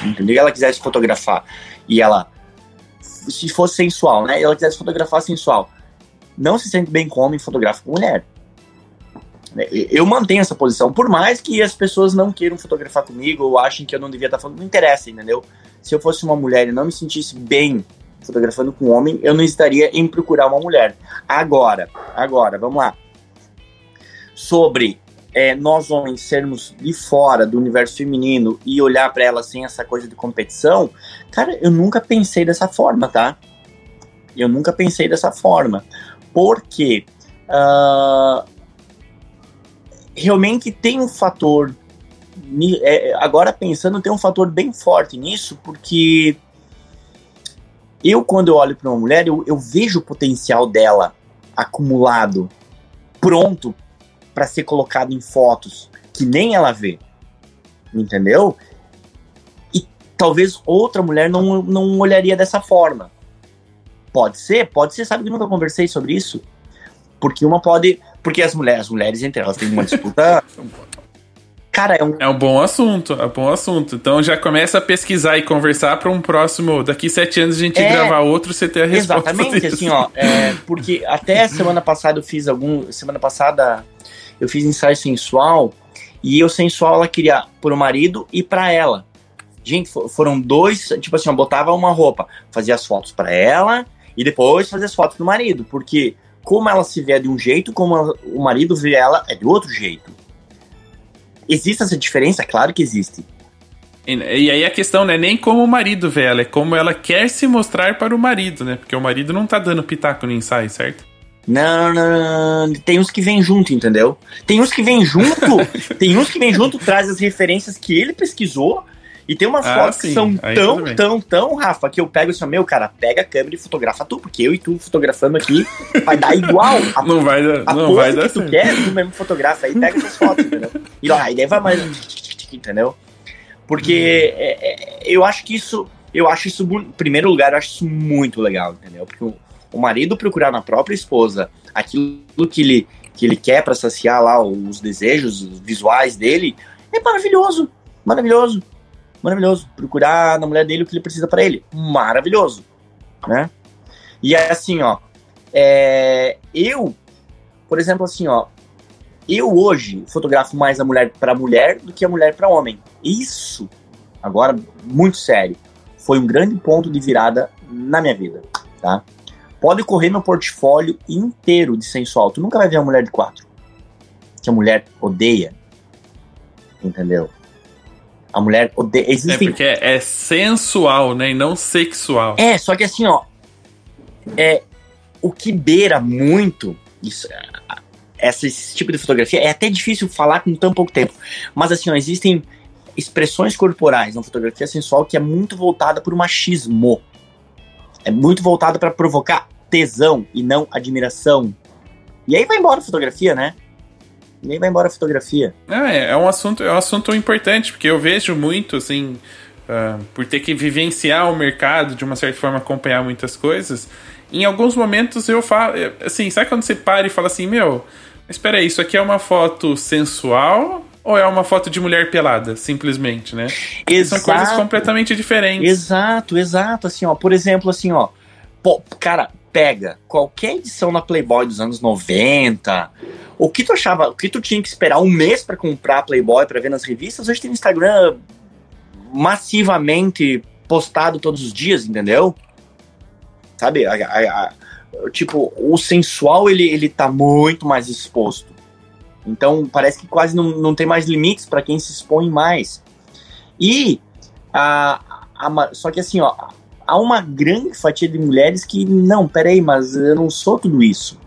entendeu? E ela quisesse fotografar e ela se fosse sensual, né? E ela quisesse fotografar sensual, não se sente bem com homem, fotografa com mulher. Eu mantenho essa posição, por mais que as pessoas não queiram fotografar comigo ou achem que eu não devia estar falando, não interessa, entendeu? Se eu fosse uma mulher e não me sentisse bem fotografando com um homem, eu não estaria em procurar uma mulher. Agora, agora, vamos lá. Sobre é, nós homens sermos de fora do universo feminino e olhar para ela sem essa coisa de competição, cara, eu nunca pensei dessa forma, tá? Eu nunca pensei dessa forma. Porque uh, realmente tem um fator. É, agora pensando, tem um fator bem forte nisso, porque eu, quando eu olho para uma mulher, eu, eu vejo o potencial dela acumulado, pronto para ser colocado em fotos. que nem ela vê. Entendeu? E talvez outra mulher não, não olharia dessa forma. Pode ser, pode ser, sabe que nunca conversei sobre isso? Porque uma pode. Porque as mulheres, as mulheres entre elas têm uma disputa. *laughs* Cara, é um. É um bom assunto, é um bom assunto. Então já começa a pesquisar e conversar para um próximo. Daqui sete anos a gente é, gravar outro, você ter a resposta. Exatamente, disso. assim, ó. É, porque até semana passada eu fiz algum. Semana passada eu fiz ensaio sensual. E o sensual ela queria pro marido e para ela. Gente, foram dois, tipo assim, eu botava uma roupa, fazia as fotos para ela e depois fazia as fotos pro marido, porque como ela se vê de um jeito, como o marido vê ela é de outro jeito. Existe essa diferença? Claro que existe. E, aí a questão não é nem como o marido vê ela, é como ela quer se mostrar para o marido, né? Porque o marido não tá dando pitaco no ensaio, certo? Não, não, não, tem uns que vêm junto, entendeu? Tem uns que vêm junto, *laughs* tem uns que vêm junto, traz as referências que ele pesquisou e tem umas ah, fotos sim. que são Aí tão, tão, tão, Rafa, que eu pego assim, meu, cara, pega a câmera e fotografa tu, porque eu e tu fotografando aqui vai dar igual. *laughs* A, não vai dar, a não vai dar que tu quer, tu mesmo fotografa aí, pega essas fotos, entendeu? E lá, e daí vai mais, entendeu? Porque é, é, eu acho que isso, eu acho isso, em primeiro lugar, eu acho isso muito legal, entendeu? Porque o, marido procurar na própria esposa aquilo que ele, que ele quer para saciar lá os desejos visuais dele, é maravilhoso, maravilhoso maravilhoso. Procurar na mulher dele o que ele precisa para ele, maravilhoso, né? E é assim, ó, é, eu, por exemplo, assim, ó, eu hoje fotografo mais a mulher para mulher do que a mulher para homem. Isso, agora, muito sério, foi um grande ponto de virada na minha vida, tá? Pode correr no portfólio inteiro de sensual. Tu nunca vai ver uma mulher de quatro. Que a mulher odeia. Entendeu? A mulher odeia. Existem... É porque é sensual, né? E não sexual. É, só que assim, ó. É, o que beira muito isso, essa, esse tipo de fotografia é até difícil falar com tão pouco tempo. Mas assim, ó, existem expressões corporais na fotografia sensual que é muito voltada por machismo. É muito voltada para provocar tesão e não admiração. E aí vai embora a fotografia, né? nem vai embora a fotografia. Ah, é, é, um assunto, é um assunto importante, porque eu vejo muito, assim, uh, por ter que vivenciar o mercado, de uma certa forma acompanhar muitas coisas, em alguns momentos eu falo, assim, sabe quando você para e fala assim, meu, espera aí, isso aqui é uma foto sensual ou é uma foto de mulher pelada, simplesmente, né? Exato. São coisas completamente diferentes. Exato, exato, assim, ó, por exemplo, assim, ó, pô, cara, pega qualquer edição na Playboy dos anos 90, o que tu achava, o que tu tinha que esperar um mês para comprar Playboy para ver nas revistas, hoje tem Instagram massivamente postado todos os dias, entendeu? Sabe? A, a, a, tipo, o sensual ele, ele tá muito mais exposto. Então parece que quase não, não tem mais limites para quem se expõe mais. E a, a, só que assim, ó, há uma grande fatia de mulheres que não, peraí, mas eu não sou tudo isso.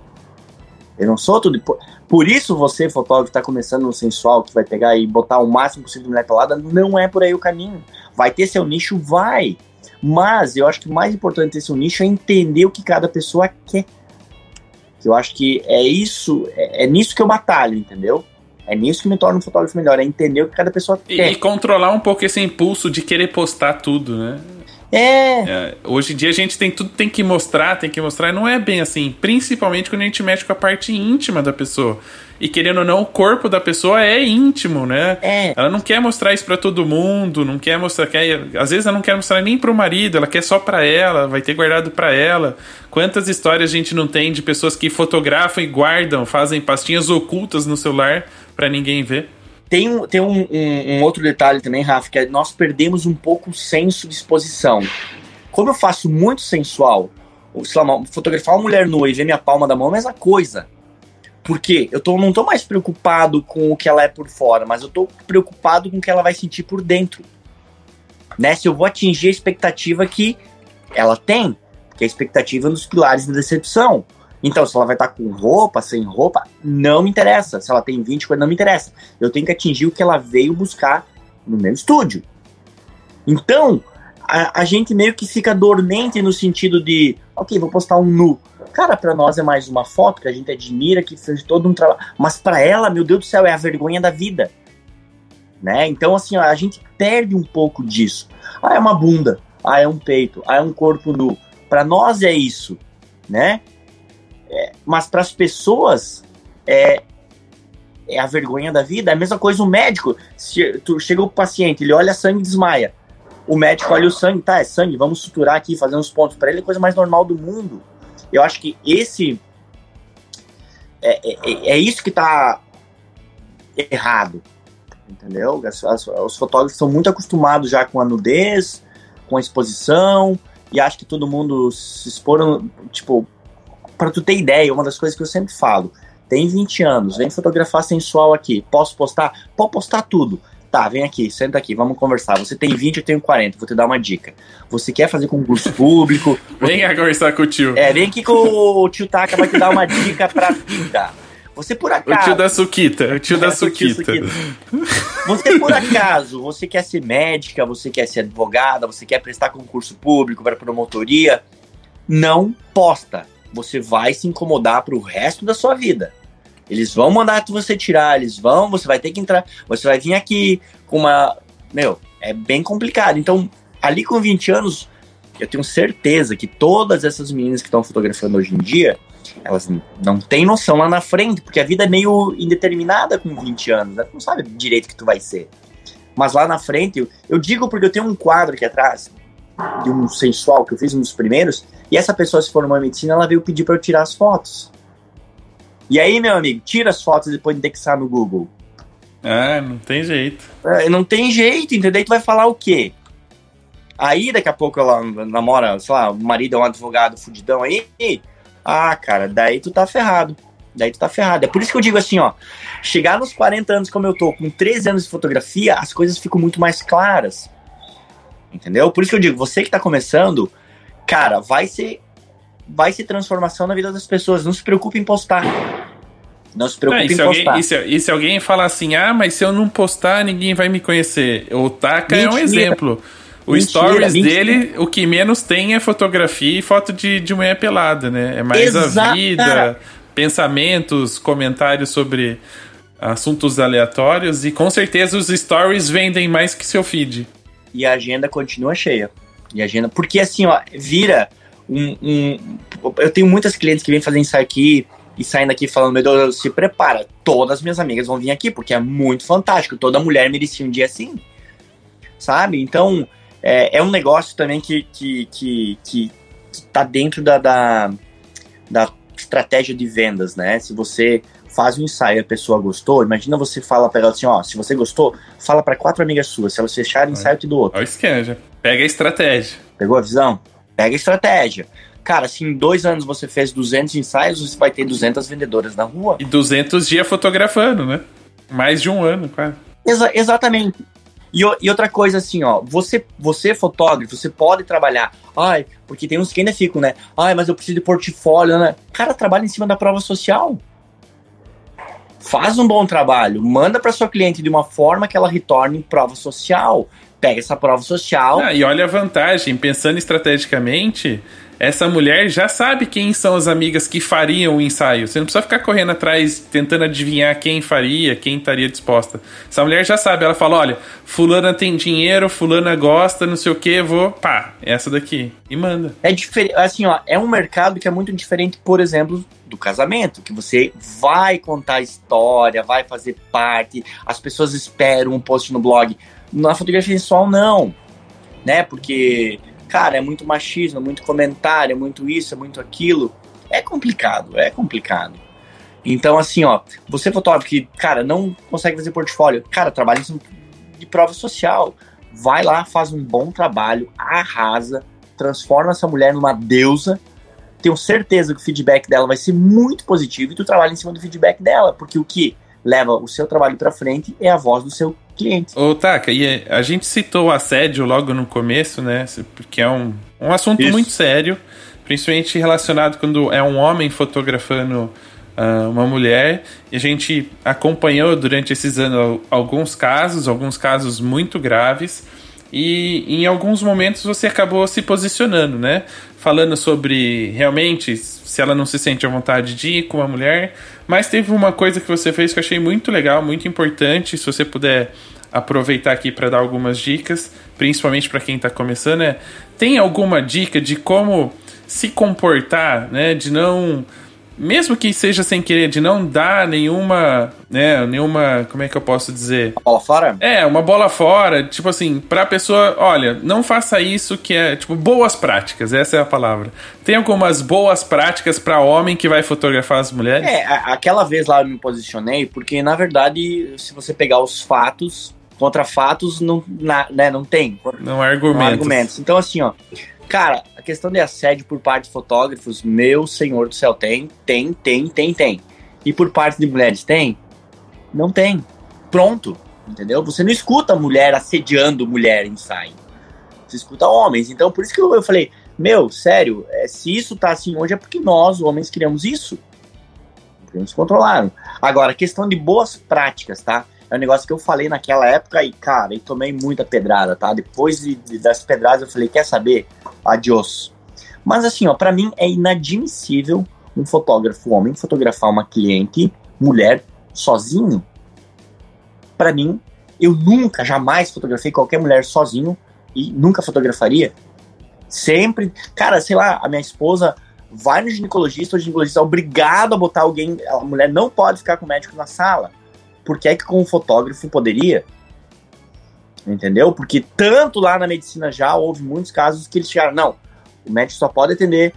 Eu não sou tudo. Por isso você, fotógrafo, está começando no sensual, que vai pegar e botar o máximo possível de mulher pelada, não é por aí o caminho. Vai ter seu nicho? Vai. Mas eu acho que o mais importante ter seu nicho é entender o que cada pessoa quer. Eu acho que é isso, é, é nisso que eu batalho, entendeu? É nisso que me torna um fotógrafo melhor, é entender o que cada pessoa quer. E controlar um pouco esse impulso de querer postar tudo, né? É. é. Hoje em dia a gente tem tudo tem que mostrar, tem que mostrar. Não é bem assim. Principalmente quando a gente mexe com a parte íntima da pessoa. E querendo ou não, o corpo da pessoa é íntimo, né? É. Ela não quer mostrar isso para todo mundo, não quer mostrar. Quer, às vezes ela não quer mostrar nem pro marido, ela quer só para ela, vai ter guardado para ela. Quantas histórias a gente não tem de pessoas que fotografam e guardam, fazem pastinhas ocultas no celular para ninguém ver? Tem, um, tem um, um, um, outro detalhe também, Rafa, que é nós perdemos um pouco o senso de exposição. Como eu faço muito sensual, sei lá, fotografar uma mulher nua e ver minha palma da mão é a mesma coisa. Porque eu tô, não tô mais preocupado com o que ela é por fora, mas eu tô preocupado com o que ela vai sentir por dentro. Né? Se eu vou atingir a expectativa que ela tem, que é a expectativa dos pilares da decepção. Então, se ela vai estar com roupa, sem roupa, não me interessa. Se ela tem 20, não me interessa. Eu tenho que atingir o que ela veio buscar no meu estúdio. Então, a, a gente meio que fica dormente no sentido de, ok, vou postar um nu. Cara, para nós é mais uma foto que a gente admira, que fez todo um trabalho. Mas para ela, meu Deus do céu, é a vergonha da vida. né? Então, assim, ó, a gente perde um pouco disso. Ah, é uma bunda, ah, é um peito, ah, é um corpo nu. Para nós é isso, né? É, mas para as pessoas é, é a vergonha da vida. É a mesma coisa o médico. Se tu chega o paciente, ele olha sangue e desmaia. O médico olha o sangue, tá, é sangue, vamos suturar aqui, fazer uns pontos. Para ele é a coisa mais normal do mundo. Eu acho que esse. É, é, é isso que tá errado. Entendeu? As, as, os fotógrafos são muito acostumados já com a nudez, com a exposição, e acho que todo mundo se expor. Tipo, para tu ter ideia, uma das coisas que eu sempre falo tem 20 anos, vem fotografar sensual aqui, posso postar? Pode postar tudo. Tá, vem aqui, senta aqui, vamos conversar. Você tem 20, eu tenho 40, vou te dar uma dica. Você quer fazer concurso *laughs* público? vem cá conversar com o tio. É, vem aqui com o tio Taka, vai te dar uma dica pra vida. Você por acaso. O tio da Suquita, o tio da *laughs* Suquita. Você por acaso, você quer ser médica, você quer ser advogada, você quer prestar concurso público para promotoria? Não posta. Você vai se incomodar pro resto da sua vida. Eles vão mandar você tirar, eles vão, você vai ter que entrar, você vai vir aqui com uma. Meu, é bem complicado. Então, ali com 20 anos, eu tenho certeza que todas essas meninas que estão fotografando hoje em dia, elas não têm noção lá na frente, porque a vida é meio indeterminada com 20 anos? Tu não sabe direito o que tu vai ser. Mas lá na frente, eu, eu digo porque eu tenho um quadro aqui atrás, de um sensual que eu fiz um dos primeiros, e essa pessoa se formou em medicina, ela veio pedir para eu tirar as fotos. E aí, meu amigo, tira as fotos e depois indexar no Google. Ah, não tem jeito. É, não tem jeito, entendeu? Tu vai falar o quê? Aí daqui a pouco ela namora, sei lá, o marido é um advogado fudidão aí. Ah, cara, daí tu tá ferrado. Daí tu tá ferrado. É por isso que eu digo assim, ó. Chegar nos 40 anos como eu tô, com 13 anos de fotografia, as coisas ficam muito mais claras. Entendeu? Por isso que eu digo, você que tá começando, cara, vai ser vai ser transformação na vida das pessoas. Não se preocupe em postar. Não se preocupe em alguém, postar. E se, e se, alguém falar assim, ah, mas se eu não postar, ninguém vai me conhecer. O Taka mentira. é um exemplo. O mentira, stories mentira. dele, o que menos tem é fotografia e foto de, de mulher pelada, né? É mais a vida, pensamentos, comentários sobre assuntos aleatórios e com certeza os stories vendem mais que seu feed. E a agenda continua cheia. E a agenda, porque assim, ó, vira um, um, eu tenho muitas clientes que vêm fazer ensaio aqui e saem daqui falando, meu Deus, se prepara, todas as minhas amigas vão vir aqui, porque é muito fantástico, toda mulher merecia um dia assim, sabe? Então, é, é um negócio também que, que, que, que tá dentro da, da, da estratégia de vendas, né? Se você faz um ensaio e a pessoa gostou, imagina você fala para ela assim, ó, se você gostou, fala para quatro amigas suas, se elas fecharem, ensaio eu te dou outro. Olha o esquema, pega a estratégia. Pegou a visão? Pega a estratégia. Cara, se em dois anos você fez 200 ensaios, você vai ter 200 vendedoras na rua. E 200 dias fotografando, né? Mais de um ano, quase. Exa exatamente. E, e, outra coisa assim, ó, você, você fotógrafo, você pode trabalhar. Ai, porque tem uns que ainda ficam, né? Ai, mas eu preciso de portfólio, né? Cara, trabalha em cima da prova social. Faz um bom trabalho, manda para sua cliente de uma forma que ela retorne prova social pega essa prova social. Ah, e olha a vantagem, pensando estrategicamente, essa mulher já sabe quem são as amigas que fariam o ensaio. Você não precisa ficar correndo atrás tentando adivinhar quem faria, quem estaria disposta. Essa mulher já sabe, ela fala: olha, fulana tem dinheiro, fulana gosta, não sei o que, vou, pá, essa daqui. E manda. É diferente, assim, ó, é um mercado que é muito diferente, por exemplo, do casamento, que você vai contar a história, vai fazer parte, as pessoas esperam um post no blog. Na fotografia sensual, não. Né? Porque, cara, é muito machismo, é muito comentário, é muito isso, é muito aquilo. É complicado, é complicado. Então, assim, ó, você fotógrafo que, cara, não consegue fazer portfólio, cara, trabalha de prova social. Vai lá, faz um bom trabalho, arrasa, transforma essa mulher numa deusa. Tenho certeza que o feedback dela vai ser muito positivo e tu trabalha em cima do feedback dela, porque o que leva o seu trabalho para frente é a voz do seu cliente. Ô, Taka, e a gente citou o assédio logo no começo, né? Porque é um, um assunto Isso. muito sério, principalmente relacionado quando é um homem fotografando uh, uma mulher. E a gente acompanhou durante esses anos alguns casos, alguns casos muito graves. E em alguns momentos você acabou se posicionando, né? Falando sobre realmente se ela não se sente à vontade de ir com uma mulher. Mas teve uma coisa que você fez que eu achei muito legal, muito importante. Se você puder aproveitar aqui para dar algumas dicas, principalmente para quem está começando. É, tem alguma dica de como se comportar, né? De não mesmo que seja sem querer, de não dar nenhuma, né, nenhuma, como é que eu posso dizer? Uma bola fora? É, uma bola fora, tipo assim, pra pessoa, olha, não faça isso que é, tipo, boas práticas, essa é a palavra. Tem algumas boas práticas para homem que vai fotografar as mulheres? É, aquela vez lá eu me posicionei, porque na verdade, se você pegar os fatos, contra fatos, não, na, né, não tem. Não há argumentos. Não há argumentos. Então, assim, ó, Cara, a questão de assédio por parte de fotógrafos, meu senhor do céu, tem, tem, tem, tem, tem. E por parte de mulheres, tem? Não tem. Pronto. Entendeu? Você não escuta mulher assediando mulher em ensaio. Você escuta homens. Então, por isso que eu, eu falei, meu, sério, é, se isso tá assim hoje é porque nós, homens, criamos isso. Criamos controlaram. Agora, questão de boas práticas, tá? É um negócio que eu falei naquela época e, cara, e tomei muita pedrada, tá? Depois de, de, das pedradas eu falei, quer saber? Adiós. Mas assim, ó, para mim é inadmissível um fotógrafo homem fotografar uma cliente, mulher, sozinho. Para mim, eu nunca, jamais fotografei qualquer mulher sozinho e nunca fotografaria. Sempre, cara, sei lá, a minha esposa vai no ginecologista, o ginecologista é obrigado a botar alguém, a mulher não pode ficar com o médico na sala por que é que com o fotógrafo poderia? Entendeu? Porque tanto lá na medicina já houve muitos casos que eles chegaram, não, o médico só pode atender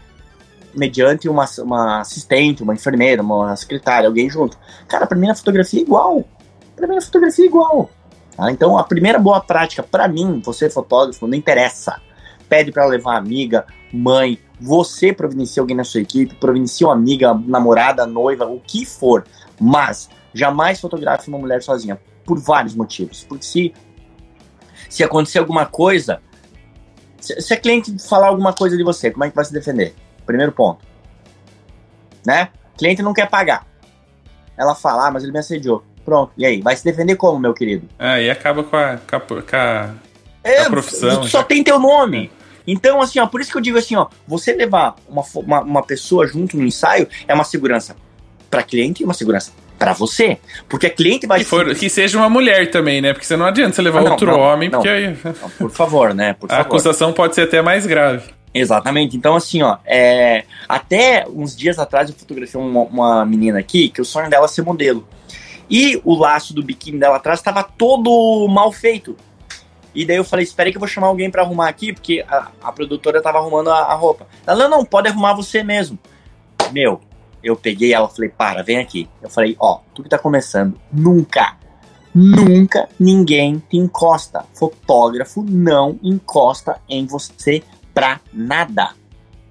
mediante uma, uma assistente, uma enfermeira, uma secretária, alguém junto. Cara, pra mim a fotografia é igual. Pra mim a fotografia é igual. Tá? Então a primeira boa prática, para mim, você fotógrafo, não interessa. Pede para levar amiga, mãe, você providencia alguém na sua equipe, providencia uma amiga, namorada, noiva, o que for. Mas jamais fotografe uma mulher sozinha, por vários motivos. Porque se, se acontecer alguma coisa, se, se a cliente falar alguma coisa de você, como é que vai se defender? Primeiro ponto. Né? Cliente não quer pagar. Ela fala, ah, mas ele me assediou. Pronto, e aí? Vai se defender como, meu querido? Ah, e acaba com a, com a, com a, é, a profissão. Só tem teu nome. Então, assim, ó, por isso que eu digo assim, ó, você levar uma, uma, uma pessoa junto no ensaio é uma segurança para cliente e uma segurança para você. Porque a cliente vai. Que, for, que seja uma mulher também, né? Porque você não adianta você levar ah, não, outro não, homem, não, porque aí. por favor, né? Por *laughs* a acusação pode ser até mais grave. Exatamente. Então, assim, ó, é... até uns dias atrás eu fotografei uma, uma menina aqui que o sonho dela é ser modelo. E o laço do biquíni dela atrás estava todo mal feito. E daí eu falei, espera aí que eu vou chamar alguém para arrumar aqui, porque a, a produtora tava arrumando a, a, roupa. Ela, não, não, pode arrumar você mesmo. Meu, eu peguei ela falei, para, vem aqui. Eu falei, ó, tu que tá começando, nunca, nunca ninguém te encosta. Fotógrafo não encosta em você pra nada,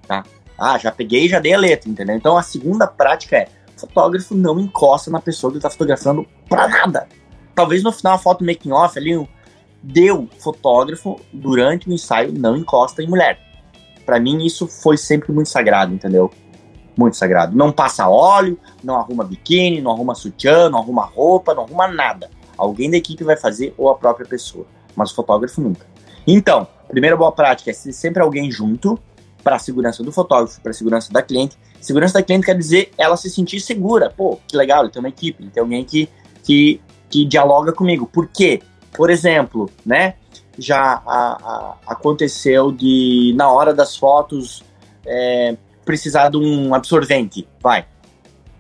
tá? Ah, já peguei e já dei a letra, entendeu? Então a segunda prática é, fotógrafo não encosta na pessoa que tá fotografando pra nada. Talvez no final a foto making off ali, deu fotógrafo durante o ensaio não encosta em mulher. Para mim isso foi sempre muito sagrado, entendeu? Muito sagrado. Não passa óleo, não arruma biquíni, não arruma sutiã, não arruma roupa, não arruma nada. Alguém da equipe vai fazer ou a própria pessoa, mas o fotógrafo nunca. Então, primeira boa prática é ser sempre alguém junto para a segurança do fotógrafo, para a segurança da cliente. Segurança da cliente quer dizer ela se sentir segura. Pô, que legal, ele tem uma equipe, ele tem alguém que, que, que dialoga comigo. Por quê? Por exemplo, né? Já a, a, aconteceu de, na hora das fotos, é, precisar de um absorvente, vai.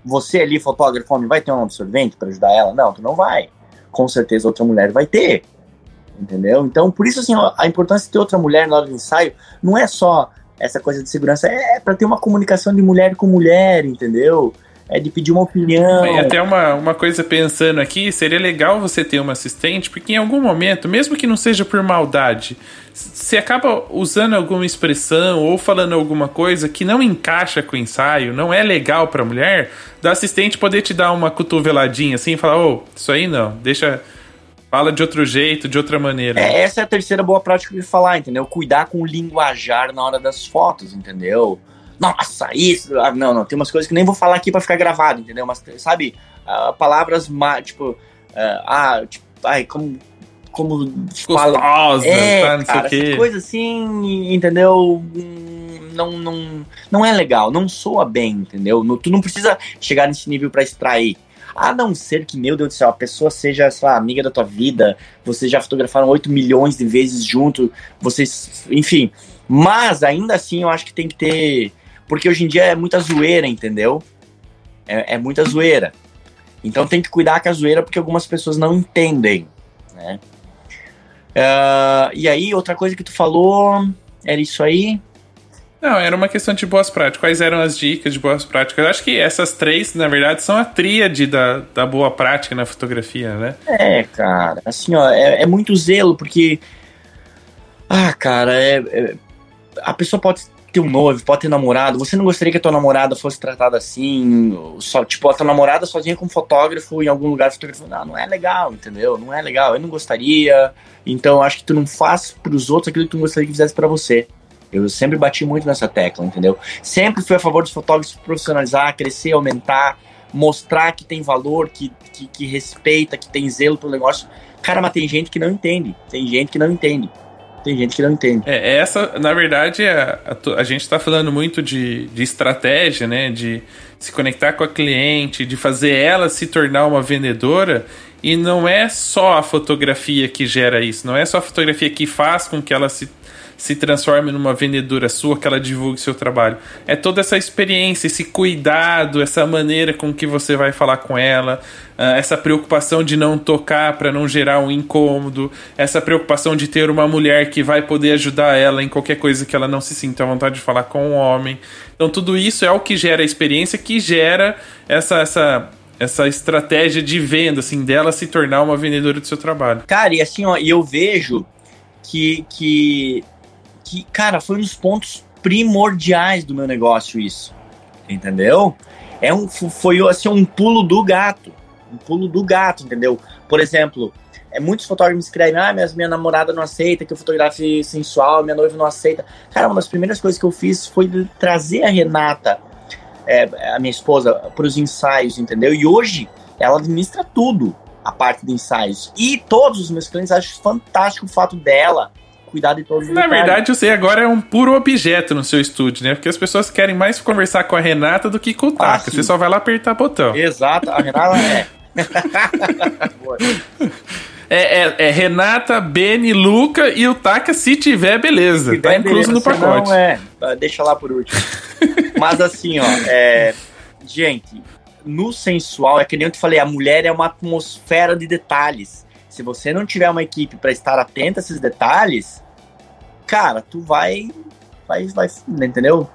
Você ali, fotógrafo, homem, vai ter um absorvente para ajudar ela? Não, tu não vai. Com certeza outra mulher vai ter. Entendeu? Então, por isso, assim, a importância de ter outra mulher na hora do ensaio não é só essa coisa de segurança, é para ter uma comunicação de mulher com mulher, entendeu? É de pedir uma opinião. E até uma, uma coisa pensando aqui, seria legal você ter uma assistente, porque em algum momento, mesmo que não seja por maldade, você acaba usando alguma expressão ou falando alguma coisa que não encaixa com o ensaio, não é legal pra mulher, da assistente poder te dar uma cotoveladinha assim e falar, ô, oh, isso aí não, deixa. Fala de outro jeito, de outra maneira. É, essa é a terceira boa prática de falar, entendeu? Cuidar com o linguajar na hora das fotos, entendeu? Nossa, isso. Ah, não, não, tem umas coisas que nem vou falar aqui para ficar gravado, entendeu? Mas, sabe, uh, palavras, tipo, uh, ah, tipo, ai, como. Como fala. É, tá, não cara, sei o coisa assim, entendeu? Não, não, não é legal, não soa bem, entendeu? tu não precisa chegar nesse nível para extrair. A não ser que, meu Deus do céu, a pessoa seja, sei lá, amiga da tua vida, vocês já fotografaram 8 milhões de vezes junto, vocês, enfim. Mas ainda assim eu acho que tem que ter. Porque hoje em dia é muita zoeira, entendeu? É, é muita zoeira. Então tem que cuidar com a zoeira porque algumas pessoas não entendem, né? Uh, e aí, outra coisa que tu falou, era isso aí? Não, era uma questão de boas práticas. Quais eram as dicas de boas práticas? Eu acho que essas três, na verdade, são a tríade da, da boa prática na fotografia, né? É, cara. Assim, ó, é, é muito zelo, porque. Ah, cara, é, é, a pessoa pode ter um noivo, pode ter namorado. Você não gostaria que a tua namorada fosse tratada assim? Só, tipo, a tua namorada sozinha com um fotógrafo em algum lugar fotografando. Não, não é legal, entendeu? Não é legal. Eu não gostaria. Então, acho que tu não faz pros outros aquilo que tu gostaria que fizesse para você. Eu sempre bati muito nessa tecla, entendeu? Sempre fui a favor dos fotógrafos profissionalizar, crescer, aumentar, mostrar que tem valor, que, que, que respeita, que tem zelo pelo negócio. Cara, mas tem gente que não entende. Tem gente que não entende. Tem gente que não entende. É, essa, na verdade, é a, a, a gente está falando muito de, de estratégia, né? De se conectar com a cliente, de fazer ela se tornar uma vendedora. E não é só a fotografia que gera isso, não é só a fotografia que faz com que ela se se transforme numa vendedora sua, que ela divulgue seu trabalho. É toda essa experiência, esse cuidado, essa maneira com que você vai falar com ela, uh, essa preocupação de não tocar para não gerar um incômodo, essa preocupação de ter uma mulher que vai poder ajudar ela em qualquer coisa que ela não se sinta à vontade de falar com um homem. Então tudo isso é o que gera a experiência, que gera essa essa essa estratégia de venda, assim, dela se tornar uma vendedora do seu trabalho. Cara, e assim, ó, eu vejo que, que que, cara, foi um dos pontos primordiais do meu negócio isso. Entendeu? É um, foi assim um pulo do gato. Um pulo do gato, entendeu? Por exemplo, é, muitos fotógrafos escrevem, ah, minha, minha namorada não aceita que eu fotografe sensual, minha noiva não aceita. Cara, uma das primeiras coisas que eu fiz foi trazer a Renata, é, a minha esposa, para os ensaios, entendeu? E hoje ela administra tudo, a parte de ensaios. E todos os meus clientes acham fantástico o fato dela cuidar de todos os Na detalhes. verdade, você agora é um puro objeto no seu estúdio, né? Porque as pessoas querem mais conversar com a Renata do que com o Taka. Ah, você só vai lá apertar botão. Exato, a Renata é. *laughs* É, é, é, Renata, Beni, Luca e o Taka, se tiver, beleza. Se tá incluso beleza, no pacote. Não, é. Deixa lá por último. *laughs* Mas assim, ó, é, gente, no sensual, é que nem eu te falei, a mulher é uma atmosfera de detalhes. Se você não tiver uma equipe para estar atenta a esses detalhes, cara, tu vai, vai, vai, entendeu?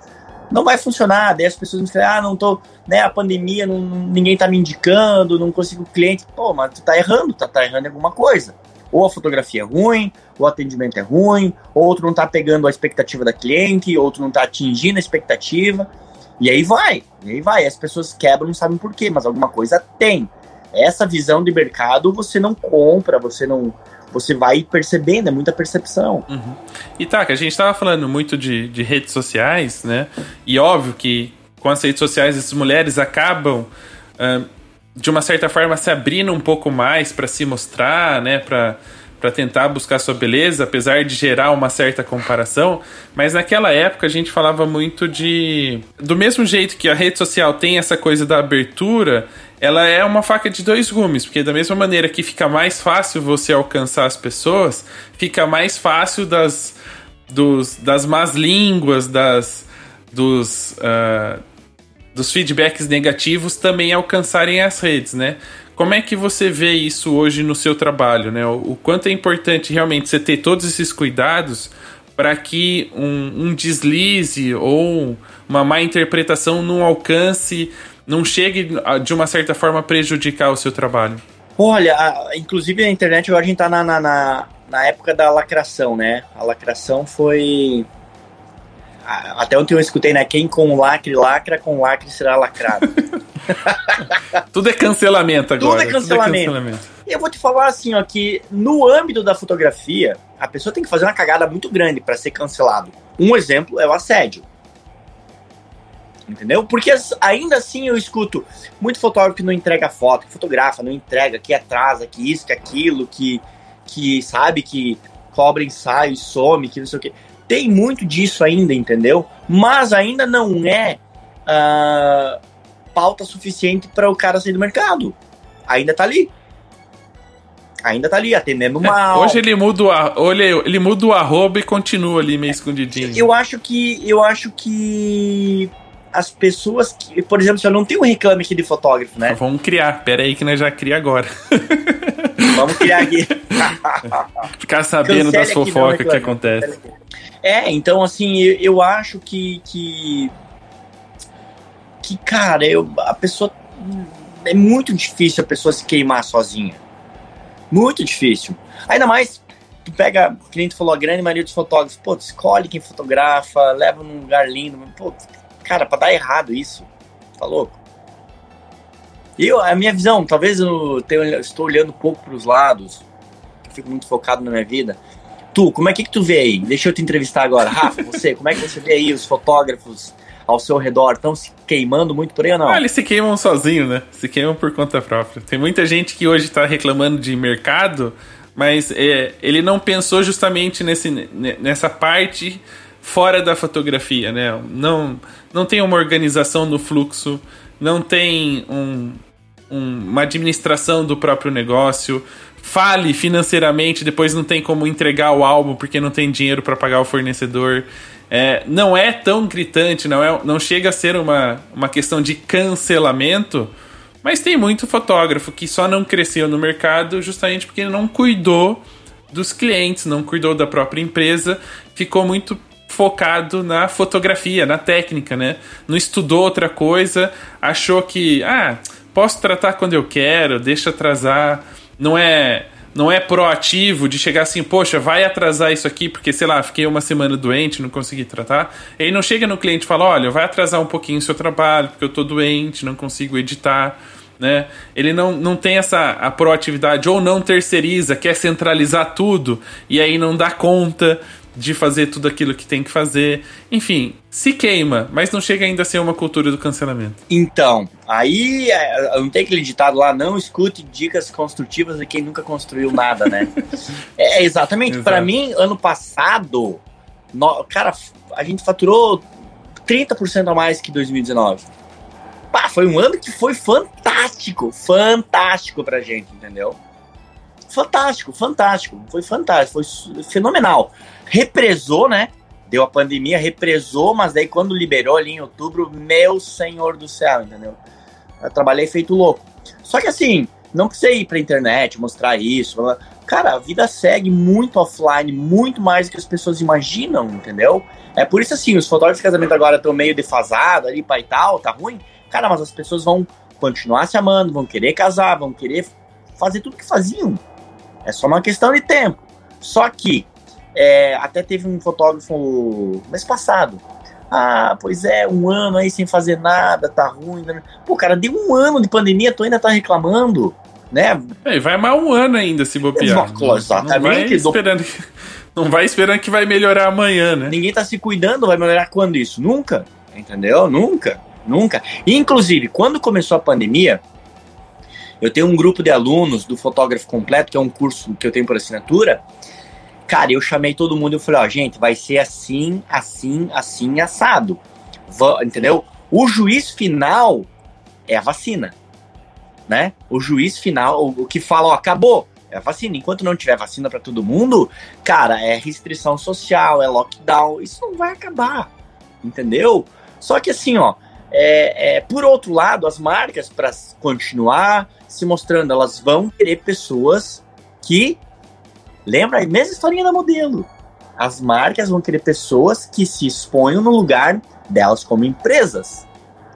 Não vai funcionar, daí as pessoas me falam, ah, não tô, né, a pandemia, não, ninguém tá me indicando, não consigo cliente. Pô, mas tu tá errando, tá, tá errando em alguma coisa. Ou a fotografia é ruim, ou o atendimento é ruim, ou outro não tá pegando a expectativa da cliente, outro não tá atingindo a expectativa. E aí vai, e aí vai. As pessoas quebram, não sabem por quê, mas alguma coisa tem. Essa visão de mercado você não compra, você não, você vai percebendo, é muita percepção. Uhum. E tá, que a gente estava falando muito de, de redes sociais, né? E óbvio que com as redes sociais essas mulheres acabam uh, de uma certa forma se abrindo um pouco mais para se mostrar, né? Para para tentar buscar sua beleza, apesar de gerar uma certa comparação, mas naquela época a gente falava muito de do mesmo jeito que a rede social tem essa coisa da abertura, ela é uma faca de dois gumes, porque da mesma maneira que fica mais fácil você alcançar as pessoas, fica mais fácil das, dos, das más línguas, das, dos, uh, dos feedbacks negativos também alcançarem as redes, né? Como é que você vê isso hoje no seu trabalho, né? O, o quanto é importante realmente você ter todos esses cuidados para que um, um deslize ou uma má interpretação não alcance não chegue de uma certa forma a prejudicar o seu trabalho? Olha, a, inclusive a internet agora a gente tá na, na, na, na época da lacração, né? A lacração foi. Até ontem eu escutei, né? Quem com lacre lacra, com lacre será lacrado. *laughs* *laughs* Tudo é cancelamento agora. Tudo é cancelamento. Tudo é cancelamento. E eu vou te falar assim, ó, que no âmbito da fotografia, a pessoa tem que fazer uma cagada muito grande para ser cancelado. Um exemplo é o assédio entendeu? Porque ainda assim eu escuto muito fotógrafo que não entrega foto, que fotografa, não entrega, que atrasa, que isso, que aquilo, que, que sabe, que cobra ensaio e some, que não sei o que. Tem muito disso ainda, entendeu? Mas ainda não é uh, pauta suficiente para o cara sair do mercado. ainda tá ali. Ainda tá ali, atendendo É, mal. hoje ele muda, o, olha, ele muda o arroba e continua ali meio escondidinho. Eu acho que. Eu acho que. As pessoas que. Por exemplo, se eu não tenho um reclame aqui de fotógrafo, né? Vamos criar. Pera aí que nós já cria agora. *laughs* Vamos criar aqui. *laughs* Ficar sabendo Cancele das fofocas que reclame. acontecem. É, então assim, eu, eu acho que, que. Que, cara, eu, a pessoa. É muito difícil a pessoa se queimar sozinha. Muito difícil. Ainda mais, tu pega, nem tu falou, a grande maioria dos fotógrafos, pô, escolhe quem fotografa, leva num lugar lindo, pô, cara, pra dar errado isso, tá louco? Eu, a minha visão, talvez eu tenha, estou olhando um pouco pros lados, eu fico muito focado na minha vida. Tu, como é que, que tu vê aí? Deixa eu te entrevistar agora. Rafa, você, como é que você vê aí os fotógrafos ao seu redor? Estão se queimando muito por aí ou não? Ah, eles se queimam sozinho, né? Se queimam por conta própria. Tem muita gente que hoje tá reclamando de mercado, mas é, ele não pensou justamente nesse, ne- nessa parte fora da fotografia, né? Não, não tem uma organização no fluxo, não tem um, um- uma administração do próprio negócio. Fale financeiramente, depois não tem como entregar o álbum porque não tem dinheiro para pagar o fornecedor. É, não é tão gritante, não, é, não chega a ser uma, uma questão de cancelamento, mas tem muito fotógrafo que só não cresceu no mercado justamente porque não cuidou dos clientes, não cuidou da própria empresa, ficou muito focado na fotografia, na técnica, né? Não estudou outra coisa, achou que, ah, posso tratar quando eu quero, deixa atrasar. Não é não é proativo de chegar assim, poxa, vai atrasar isso aqui porque, sei lá, fiquei uma semana doente, não consegui tratar. E aí não chega no cliente e fala, olha, vai atrasar um pouquinho o seu trabalho porque eu tô doente, não consigo editar né? Ele não, não tem essa a proatividade ou não terceiriza, quer centralizar tudo e aí não dá conta de fazer tudo aquilo que tem que fazer. Enfim, se queima, mas não chega ainda a ser uma cultura do cancelamento. Então, aí é, não tem aquele ditado lá, não escute dicas construtivas de quem nunca construiu nada, né? *laughs* é exatamente. Para mim, ano passado, no- cara, a gente faturou 30% a mais que 2019. Pá, foi um ano que foi fantástico, fantástico pra gente, entendeu? Fantástico, fantástico, foi fantástico, foi fenomenal. Represou, né? Deu a pandemia, represou, mas daí quando liberou ali em outubro, meu senhor do céu, entendeu? Eu trabalhei feito louco. Só que assim, não precisei ir pra internet mostrar isso. Cara, a vida segue muito offline, muito mais do que as pessoas imaginam, entendeu? É por isso assim, os fotógrafos de casamento agora estão meio defasados ali, pai e tal, tá ruim. Cara, mas as pessoas vão continuar se amando, vão querer casar, vão querer fazer tudo que faziam. É só uma questão de tempo. Só que é, até teve um fotógrafo mês passado. Ah, pois é, um ano aí sem fazer nada, tá ruim. né? Pô, cara, deu um ano de pandemia, tu ainda tá reclamando, né? É, vai mais um ano ainda se bobear. Exato, exatamente. Não vai esperando, que- não vai esperando que vai melhorar amanhã, né? Ninguém tá se cuidando, vai melhorar quando isso? Nunca, entendeu? Nunca, nunca. Inclusive, quando começou a pandemia, eu tenho um grupo de alunos do Fotógrafo Completo, que é um curso que eu tenho por assinatura. Cara, eu chamei todo mundo e falei, ó, gente, vai ser assim, assim, assim, assado. Entendeu? O juiz final é a vacina, né? O juiz final, o, o que fala, ó, acabou, é a vacina. Enquanto não tiver vacina para todo mundo, cara, é restrição social, é lockdown, isso não vai acabar, entendeu? Só que assim, ó, é, é, por outro lado, as marcas, para continuar se mostrando, elas vão querer pessoas que. Lembra? A mesma historinha da modelo. As marcas vão querer pessoas que se exponham no lugar delas como empresas.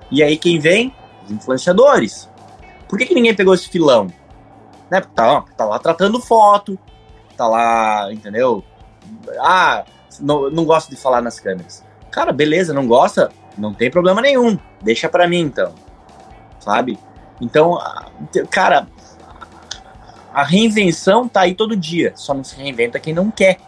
E aí quem vem? Os influenciadores. Por que, que ninguém pegou esse filão? Né? Porque tá, tá lá tratando foto, tá lá, entendeu? Ah, não, não gosto de falar nas câmeras. Cara, beleza, não gosta? Não tem problema nenhum. Deixa pra mim, então. Sabe? Então, cara, a reinvenção tá aí todo dia. Só não se reinventa quem não quer.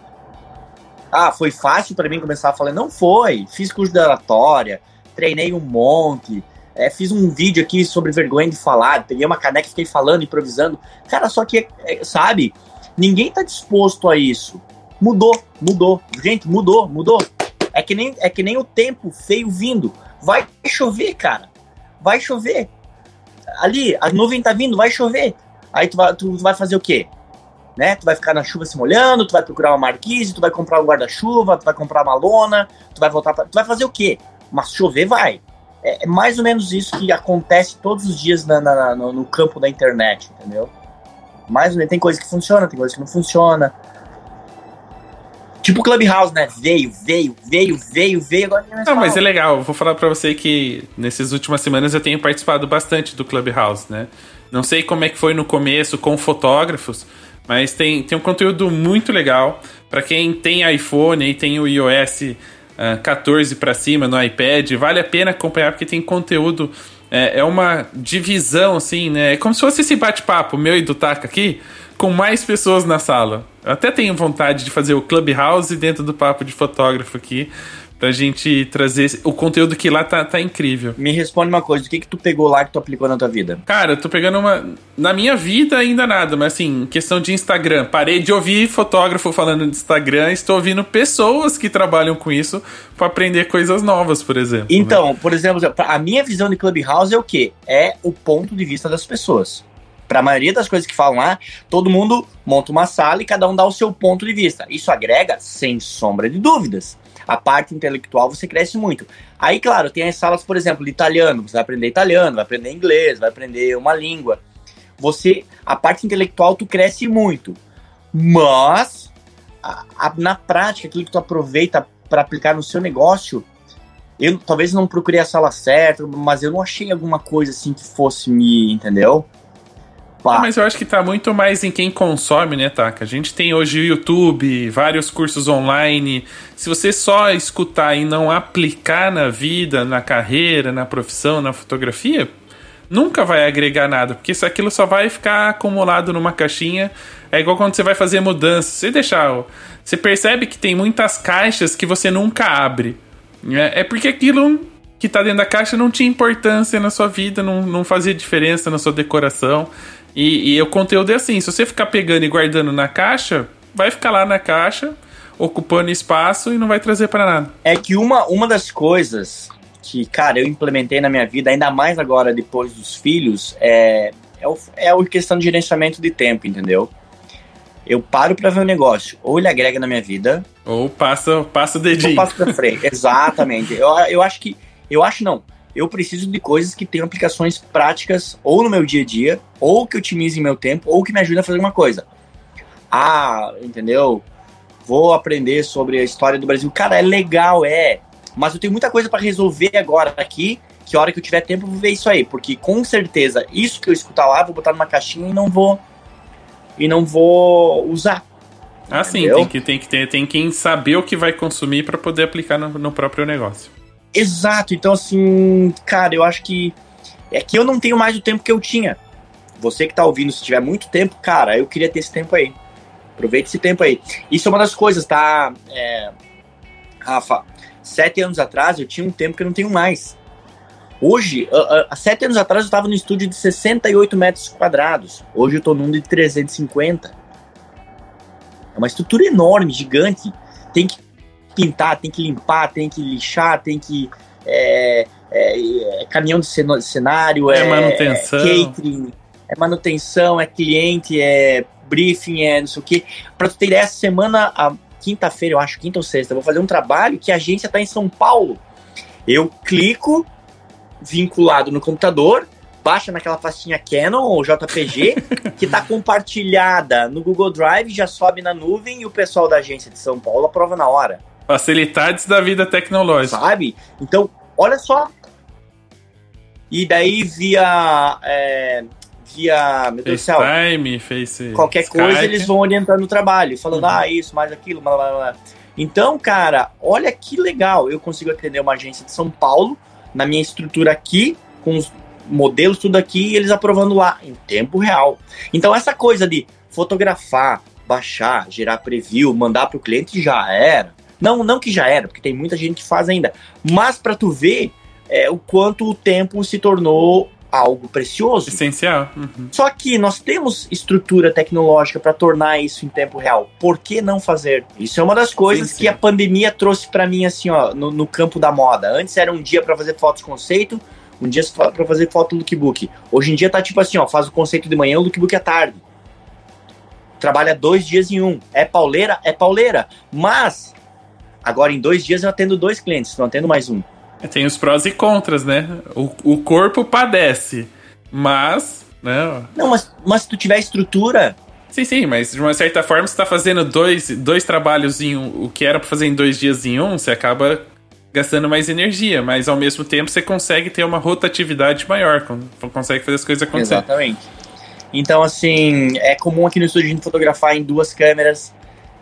Ah, foi fácil pra mim começar a falar. Não foi. Fiz curso de oratória, treinei um monte. é, fiz um vídeo aqui sobre vergonha de falar. Peguei uma caneca fiquei falando, improvisando. Cara, só que, é, sabe? Ninguém tá disposto a isso. Mudou, mudou. Gente, mudou, mudou. É que nem, é que nem o tempo feio vindo. Vai chover, cara. Vai chover. ali, a nuvem tá vindo, vai chover. Aí tu vai, tu vai fazer o quê? Né? Tu vai ficar na chuva se molhando, tu vai procurar uma marquise, tu vai comprar um guarda-chuva, tu vai comprar uma lona, tu vai voltar pra... Tu vai fazer o quê? Mas chover vai. É, é mais ou menos isso que acontece todos os dias na, na, no, no campo da internet, entendeu? Mais ou menos, tem coisa que funciona, tem coisa que não funciona. Tipo Clubhouse, né? Veio, veio, veio, veio, veio, agora Não, mas é legal. Vou falar para você que nessas últimas semanas eu tenho participado bastante do Clubhouse, né? Não sei como é que foi no começo com fotógrafos, mas tem, tem um conteúdo muito legal. para quem tem iPhone e tem o iOS uh, 14 para cima no iPad, vale a pena acompanhar porque tem conteúdo. É, é uma divisão, assim, né? É como se fosse esse bate-papo meu e do Taka aqui com mais pessoas na sala. Eu até tenho vontade de fazer o Clubhouse dentro do papo de fotógrafo aqui, pra gente trazer o conteúdo que lá tá, tá incrível. Me responde uma coisa, o que que tu pegou lá que tu aplicou na tua vida? Cara, eu tô pegando uma... Na minha vida ainda nada, mas assim, questão de Instagram. Parei de ouvir fotógrafo falando de Instagram, estou ouvindo pessoas que trabalham com isso para aprender coisas novas, por exemplo. Né? Então, né? por exemplo, a minha visão de Clubhouse é o quê? É o ponto de vista das pessoas para a maioria das coisas que falam lá, todo mundo monta uma sala e cada um dá o seu ponto de vista. Isso agrega, sem sombra de dúvidas. A parte intelectual você cresce muito. Aí, claro, tem as salas, por exemplo, de italiano. Você vai aprender italiano, vai aprender inglês, vai aprender uma língua. Você, a parte intelectual, tu cresce muito. Mas, a, a, na prática, aquilo que tu aproveita para aplicar no seu negócio, eu talvez não procurei a sala certa, mas eu não achei alguma coisa assim que fosse me, entendeu? Mas eu acho que tá muito mais em quem consome, né, Taka? A gente tem hoje o YouTube, vários cursos online. Se você só escutar e não aplicar na vida, na carreira, na profissão, na fotografia, nunca vai agregar nada, porque isso aquilo só vai ficar acumulado numa caixinha. É igual quando você vai fazer mudança. Você deixar. Você percebe que tem muitas caixas que você nunca abre. Né? É porque aquilo que tá dentro da caixa não tinha importância na sua vida, não, não fazia diferença na sua decoração. E, e o conteúdo é assim: se você ficar pegando e guardando na caixa, vai ficar lá na caixa, ocupando espaço e não vai trazer para nada. É que uma, uma das coisas que, cara, eu implementei na minha vida, ainda mais agora depois dos filhos, é, é, o, é a questão de gerenciamento de tempo, entendeu? Eu paro para ver um negócio, ou ele agrega na minha vida, ou passa, passa o dedinho. Ou passa pra frente, *laughs* exatamente. Eu, eu acho que, eu acho não, eu preciso de coisas que tenham aplicações práticas ou no meu dia a dia, ou que otimizem meu tempo, ou que me ajudem a fazer alguma coisa. Ah, entendeu? Vou aprender sobre a história do Brasil. Cara, é legal, é. Mas eu tenho muita coisa para resolver agora aqui, que a hora que eu tiver tempo eu vou ver isso aí. Porque com certeza, isso que eu escutar lá, eu vou botar numa caixinha e não vou. E não vou usar. Ah, sim, tem que, tem, que ter, tem que saber o que vai consumir para poder aplicar no, no próprio negócio. Exato, então assim, cara, eu acho que é que eu não tenho mais o tempo que eu tinha. Você que tá ouvindo, se tiver muito tempo, cara, eu queria ter esse tempo aí. Aproveite esse tempo aí. Isso é uma das coisas, tá? É, Rafa, sete anos atrás eu tinha um tempo que eu não tenho mais. Hoje, há sete anos atrás eu estava no estúdio de 68 metros quadrados. Hoje eu estou num de 350. É uma estrutura enorme, gigante. Tem que pintar, tem que limpar, tem que lixar, tem que. É, é, é caminhão de cenário, é, é manutenção. catering, é manutenção, é cliente, é briefing, é não sei o quê. Pra tu ter ideia, essa semana, a quinta-feira, eu acho, quinta ou sexta, eu vou fazer um trabalho que a agência tá em São Paulo. Eu clico, vinculado no computador, baixa naquela pastinha Canon ou JPG, *laughs* que tá compartilhada no Google Drive, já sobe na nuvem e o pessoal da agência de São Paulo aprova na hora. Facilidades da vida tecnológica. Sabe? Então, olha só. E daí via. É, via. Meu Deus do céu. Time, Face. Qualquer Skype. coisa eles vão orientando o trabalho, falando, uhum. ah, isso, mais aquilo, blá blá blá. Então, cara, olha que legal. Eu consigo atender uma agência de São Paulo, na minha estrutura aqui, com os modelos, tudo aqui, e eles aprovando lá, em tempo real. Então, essa coisa de fotografar, baixar, gerar preview, mandar para o cliente já era. Não, não que já era, porque tem muita gente que faz ainda. Mas para tu ver é, o quanto o tempo se tornou algo precioso. Essencial. Uhum. Só que nós temos estrutura tecnológica para tornar isso em tempo real. Por que não fazer? Isso é uma das coisas sim, sim. que a pandemia trouxe para mim assim, ó, no, no, campo da moda. Antes era um dia para fazer fotos conceito, um dia para fazer foto lookbook. Hoje em dia tá tipo assim, ó, faz o conceito de manhã, o lookbook à tarde. Trabalha dois dias em um. É pauleira? É pauleira. Mas, agora em dois dias eu atendo dois clientes, não atendo mais um. Tem os prós e contras, né? O, o corpo padece, mas. Né? Não, mas, mas se tu tiver estrutura, Sim, sim, mas de uma certa forma você está fazendo dois, dois trabalhos em um, o que era para fazer em dois dias em um, você acaba gastando mais energia, mas ao mesmo tempo você consegue ter uma rotatividade maior, consegue fazer as coisas acontecerem. Exatamente. Então, assim, é comum aqui no estúdio a gente fotografar em duas câmeras.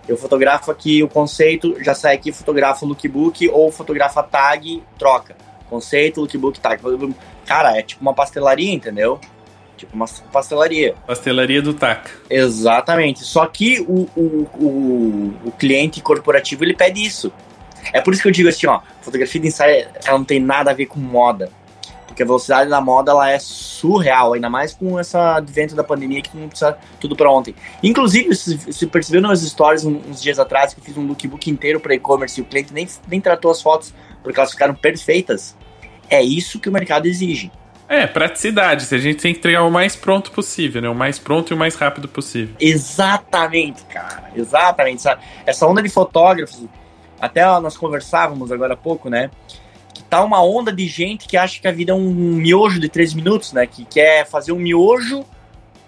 Eu fotografo aqui o conceito, já sai aqui, fotografo o lookbook ou fotografa tag, troca. Conceito, lookbook, tag. Cara, é tipo uma pastelaria, entendeu? Tipo uma pastelaria. Pastelaria do TAC. Exatamente. Só que o, o, o, o, cliente corporativo ele pede isso. É por isso que eu digo assim, ó, fotografia de ensaio ela não tem nada a ver com moda. Porque a velocidade da moda ela é surreal, ainda mais com essa advento da pandemia que não precisa tudo para ontem. Inclusive, você percebeu nas stories uns dias atrás que eu fiz um lookbook inteiro para e-commerce e o cliente nem, nem tratou as fotos porque elas ficaram perfeitas. É isso que o mercado exige. É, praticidade. A gente tem que entregar o mais pronto possível, né? O mais pronto e o mais rápido possível. Exatamente, cara. Exatamente. Essa onda de fotógrafos, até nós conversávamos agora há pouco, né? Tá uma onda de gente que acha que a vida é um miojo de três minutos, né? Que quer fazer um miojo,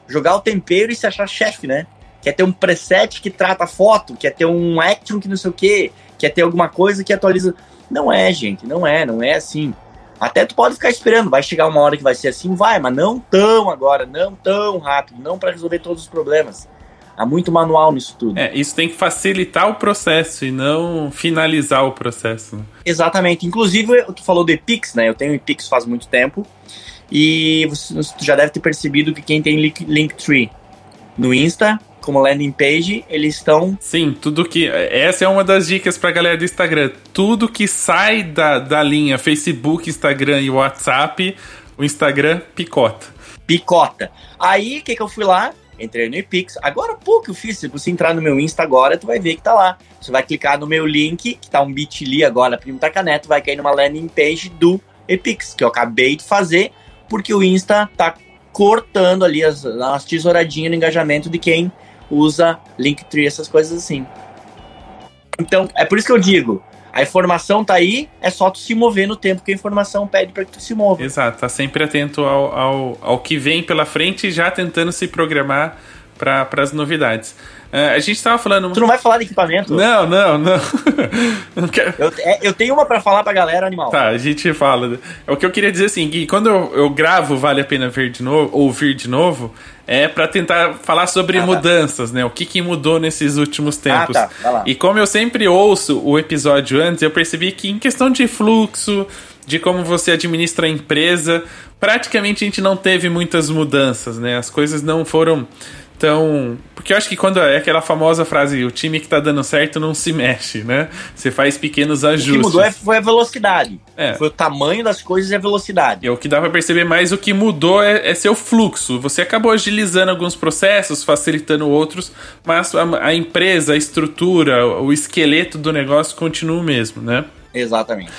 jogar o tempero e se achar chefe, né? Quer ter um preset que trata foto, quer ter um action que não sei o quê, quer ter alguma coisa que atualiza. Não é, gente, não é, não é assim. Até tu pode ficar esperando, vai chegar uma hora que vai ser assim, vai, mas não tão agora, não tão rápido, não para resolver todos os problemas. Há muito manual nisso tudo. É, isso tem que facilitar o processo e não finalizar o processo. Exatamente. Inclusive, tu falou do Epix, né? Eu tenho Epix faz muito tempo. E você já deve ter percebido que quem tem Linktree no Insta como landing page, eles estão. Sim, tudo que. Essa é uma das dicas pra galera do Instagram. Tudo que sai da, da linha Facebook, Instagram e WhatsApp, o Instagram picota. Picota. Aí, o que, que eu fui lá? Entrei no Epix. Agora pouco eu fiz. Se você entrar no meu Insta agora, tu vai ver que tá lá. Você vai clicar no meu link, que tá um bit.ly agora, Primo Tacaneto, vai cair numa landing page do Epix, que eu acabei de fazer, porque o Insta tá cortando ali as, as tesouradinhas no engajamento de quem usa Linktree, essas coisas assim. Então, é por isso que eu digo, a informação tá aí, é só tu se mover no tempo que a informação pede para que tu se mova. Exato, tá sempre atento ao, ao, ao que vem pela frente e já tentando se programar para as novidades. Uh, a gente tava falando. Tu não vai falar de equipamento? Não, não, não. *laughs* não quero... eu, é, eu tenho uma para falar pra galera, animal. Tá, a gente fala. O que eu queria dizer assim, Gui, quando eu, eu gravo Vale a Pena Ver de novo, ouvir de novo, é para tentar falar sobre ah, tá. mudanças, tá. né? O que, que mudou nesses últimos tempos. Ah, tá. E como eu sempre ouço o episódio antes, eu percebi que em questão de fluxo, de como você administra a empresa, praticamente a gente não teve muitas mudanças, né? As coisas não foram então, porque eu acho que quando é aquela famosa frase, o time que tá dando certo não se mexe, né? Você faz pequenos ajustes. O que mudou é, foi a velocidade. É. Foi o tamanho das coisas e a velocidade. E é o que dá pra perceber mais, o que mudou é, é seu fluxo. Você acabou agilizando alguns processos, facilitando outros, mas a, a empresa, a estrutura, o esqueleto do negócio continua o mesmo, né? Exatamente.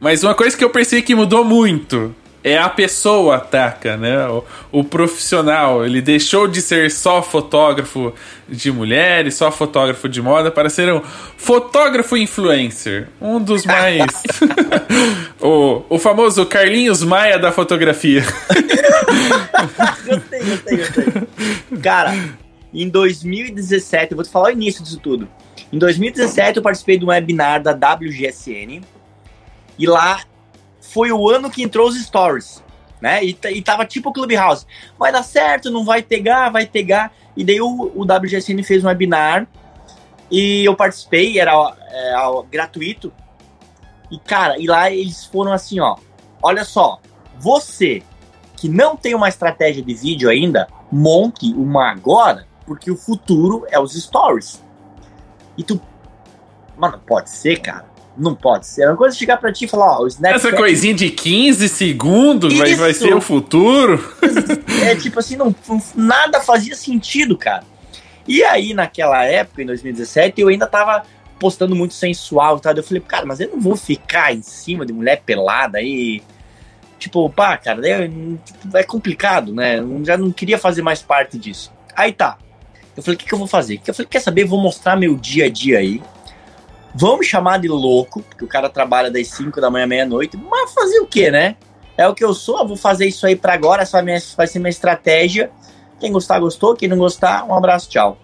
Mas uma coisa que eu percebi que mudou muito é a pessoa ataca, né? O, o, profissional. Ele deixou de ser só fotógrafo de mulheres, só fotógrafo de moda, para ser um fotógrafo influencer. Um dos mais. *laughs* *laughs* o, o famoso Carlinhos Maia da fotografia. gostei, gostei, gostei. Cara, em 2017, eu vou te falar o início disso tudo. Em 2017, eu participei de um webinar da WGSN. E lá foi o ano que entrou os stories, né? E, e tava tipo Clubhouse. Vai dar certo, não vai pegar, vai pegar. E daí o, o WGSN fez um webinar e eu participei, era é, gratuito. E cara, e lá eles foram assim, ó. Olha só, você que não tem uma estratégia de vídeo ainda, monte uma agora, porque o futuro é os stories. E tu. Mano, pode ser, cara. Não pode ser. É uma coisa chegar pra ti e falar, ó, o Snapchat... Essa coisinha de 15 segundos vai, vai ser o futuro? É tipo assim, não, nada fazia sentido, cara. E aí, naquela época, em 2017, eu ainda tava postando muito sensual e tal. Eu falei, cara, mas eu não vou ficar em cima de mulher pelada aí. tipo, pá, cara, é, é complicado, né? Eu já não queria fazer mais parte disso. Aí tá. Eu falei, o que, que eu vou fazer? Eu falei, quer saber? Vou mostrar meu dia a dia aí. Me chamar de louco, porque o cara trabalha das 5 da manhã à meia-noite. Mas fazer o quê, né? É o que eu sou, eu vou fazer isso aí para agora, essa vai, vai ser minha estratégia. Quem gostar, gostou. Quem não gostar, um abraço, tchau.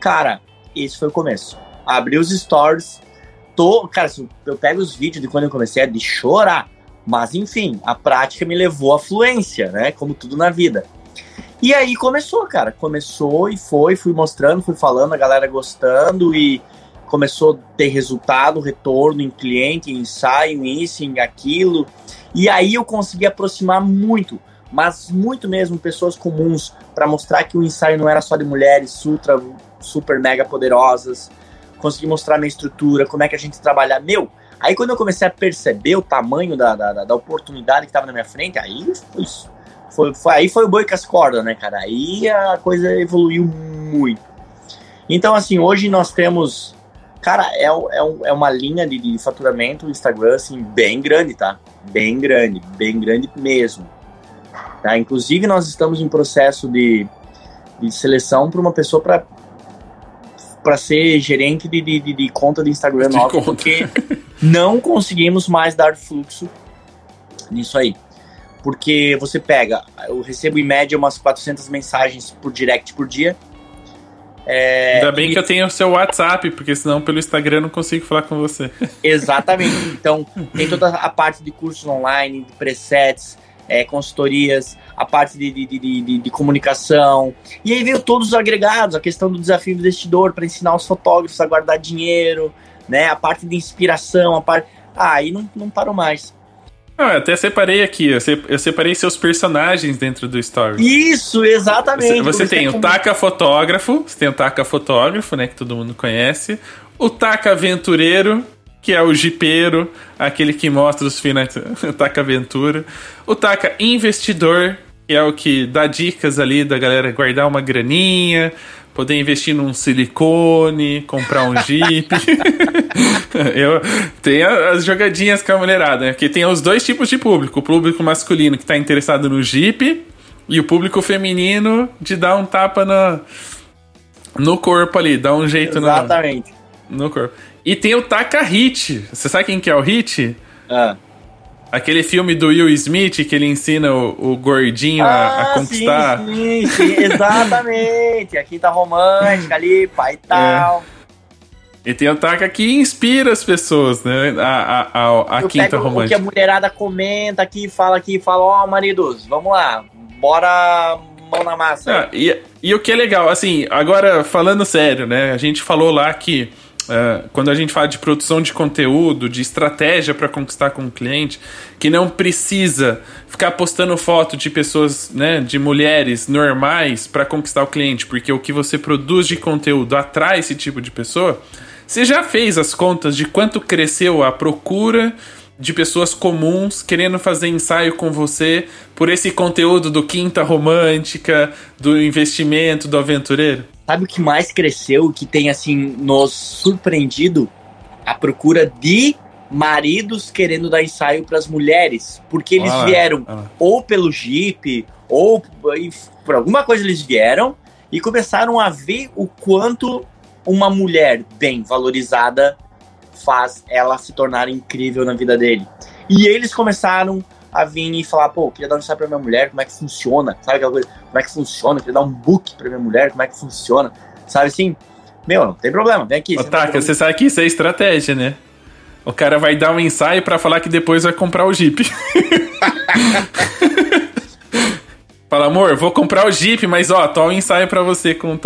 Cara, esse foi o começo. Abri os stories. Tô, cara, eu pego os vídeos de quando eu comecei a de chorar. Mas enfim, a prática me levou à fluência, né? Como tudo na vida. E aí começou, cara. Começou e foi, fui mostrando, fui falando, a galera gostando e começou a ter resultado, retorno em cliente, em ensaio, em isso, em aquilo. E aí eu consegui aproximar muito, mas muito mesmo, pessoas comuns, para mostrar que o ensaio não era só de mulheres ultra, super mega poderosas. Consegui mostrar minha estrutura, como é que a gente trabalha. Meu, Aí quando eu comecei a perceber o tamanho da, da, da oportunidade que estava na minha frente, aí foi, foi, foi, aí foi o boi com as cordas, né, cara? Aí a coisa evoluiu muito. Então, assim, hoje nós temos. Cara, é, é, é uma linha de, de faturamento Instagram, assim, bem grande, tá? Bem grande, bem grande mesmo. Tá? Inclusive, nós estamos em processo de, de seleção para uma pessoa para para ser gerente de, de, de, conta de Instagram de nova, porque não conseguimos mais dar fluxo nisso aí. Porque você pega, eu recebo em média umas 400 mensagens por direct por dia. É, Ainda bem e... que eu tenho o seu WhatsApp, porque senão pelo Instagram eu não consigo falar com você. *laughs* Exatamente. Então, tem toda a parte de cursos online, de presets, é, consultorias, a parte de, de, de, de, comunicação. E aí veio todos os agregados, a questão do desafio do investidor para ensinar os fotógrafos a guardar dinheiro, né? A parte de inspiração, a parte. Ah, aí não, não parou mais. Eu até separei aqui, eu separei seus personagens dentro do Story. Isso, exatamente. Você, você tem o Taka Fotógrafo, você tem o Taka Fotógrafo, né, que todo mundo conhece. O Taka Aventureiro, que é o jipeiro, aquele que mostra os finais, *laughs* o Taka Aventura. O Taka Investidor, que é o que dá dicas ali da galera guardar uma graninha, poder investir num silicone, comprar um Jeep. *laughs* Eu tenho as jogadinhas com a mulherada, né? Porque tem os dois tipos de público: o público masculino que está interessado no Jeep e o público feminino de dar um tapa no, no corpo ali, dar um jeito Exatamente. No, no corpo. E tem o Taka Hit. Você sabe quem que é o Hit? Ah. Aquele filme do Will Smith que ele ensina o, o gordinho ah, a, a, ah, conquistar. Sim, sim, sim. exatamente. A quinta romântica ali, pai e tal. É. E tem o Taka que inspira as pessoas, né? A, a, a, a quinta romântica. O que a mulherada comenta aqui, fala aqui, fala, ó, oh, maridos, vamos lá, bora mão na massa. Ah, e, e o que é legal, assim, agora falando sério, né? A gente falou lá que Uh, quando a gente fala de produção de conteúdo, de estratégia para conquistar com o cliente, que não precisa ficar postando foto de pessoas, né, de mulheres normais para conquistar o cliente, porque o que você produz de conteúdo atrai esse tipo de pessoa. Você já fez as contas de quanto cresceu a procura de pessoas comuns querendo fazer ensaio com você por esse conteúdo do quinta romântica, do investimento, do aventureiro? Sabe o que mais cresceu, que tem assim nos surpreendido? A procura de maridos querendo dar ensaio para as mulheres, porque eles ah, vieram ah. ou pelo Jeep, ou por alguma coisa eles vieram e começaram a ver o quanto uma mulher bem valorizada faz ela se tornar incrível na vida dele. E eles começaram a vir e falar, pô, queria dar um ensaio pra minha mulher, como é que funciona? Sabe aquela coisa? Como é que funciona? Queria dar um book pra minha mulher, como é que funciona? Sabe assim? Meu, não tem problema, vem aqui. Otaka, você sabe que isso é estratégia, né? O cara vai dar um ensaio para falar que depois vai comprar o Jeep. *laughs* *laughs* Fala, amor, vou comprar o Jeep, mas ó, tô um ensaio para você com o.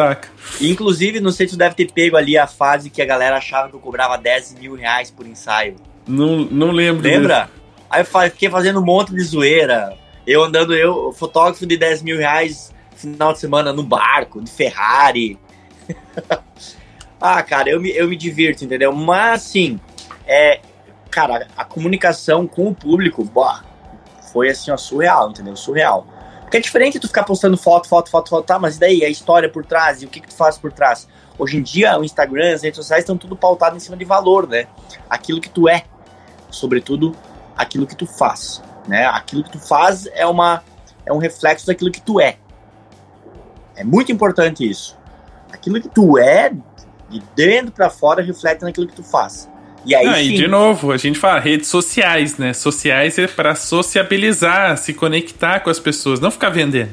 Inclusive, não sei se tu deve ter pego ali a fase que a galera achava que eu cobrava 10 mil reais por ensaio. Não, não lembro. Lembra? Aí eu fiquei fazendo um monte de zoeira. Eu andando, eu, fotógrafo de 10 mil reais final de semana no barco, de Ferrari. *laughs* ah, cara, eu me, eu me divirto, entendeu? Mas, assim, é, cara, a comunicação com o público, boa, foi assim, ó, surreal, entendeu? Surreal. Porque é diferente tu ficar postando foto, foto, foto, foto, tá, mas e daí? A história por trás e o que, que tu faz por trás? Hoje em dia, o Instagram, as redes sociais estão tudo pautado em cima de valor, né? Aquilo que tu é. Sobretudo, aquilo que tu faz. né? Aquilo que tu faz é uma é um reflexo daquilo que tu é. É muito importante isso. Aquilo que tu é, de dentro para fora, reflete naquilo que tu faz. E aí, ah, e de novo, a gente fala redes sociais, né? Sociais é para sociabilizar, se conectar com as pessoas, não ficar vendendo.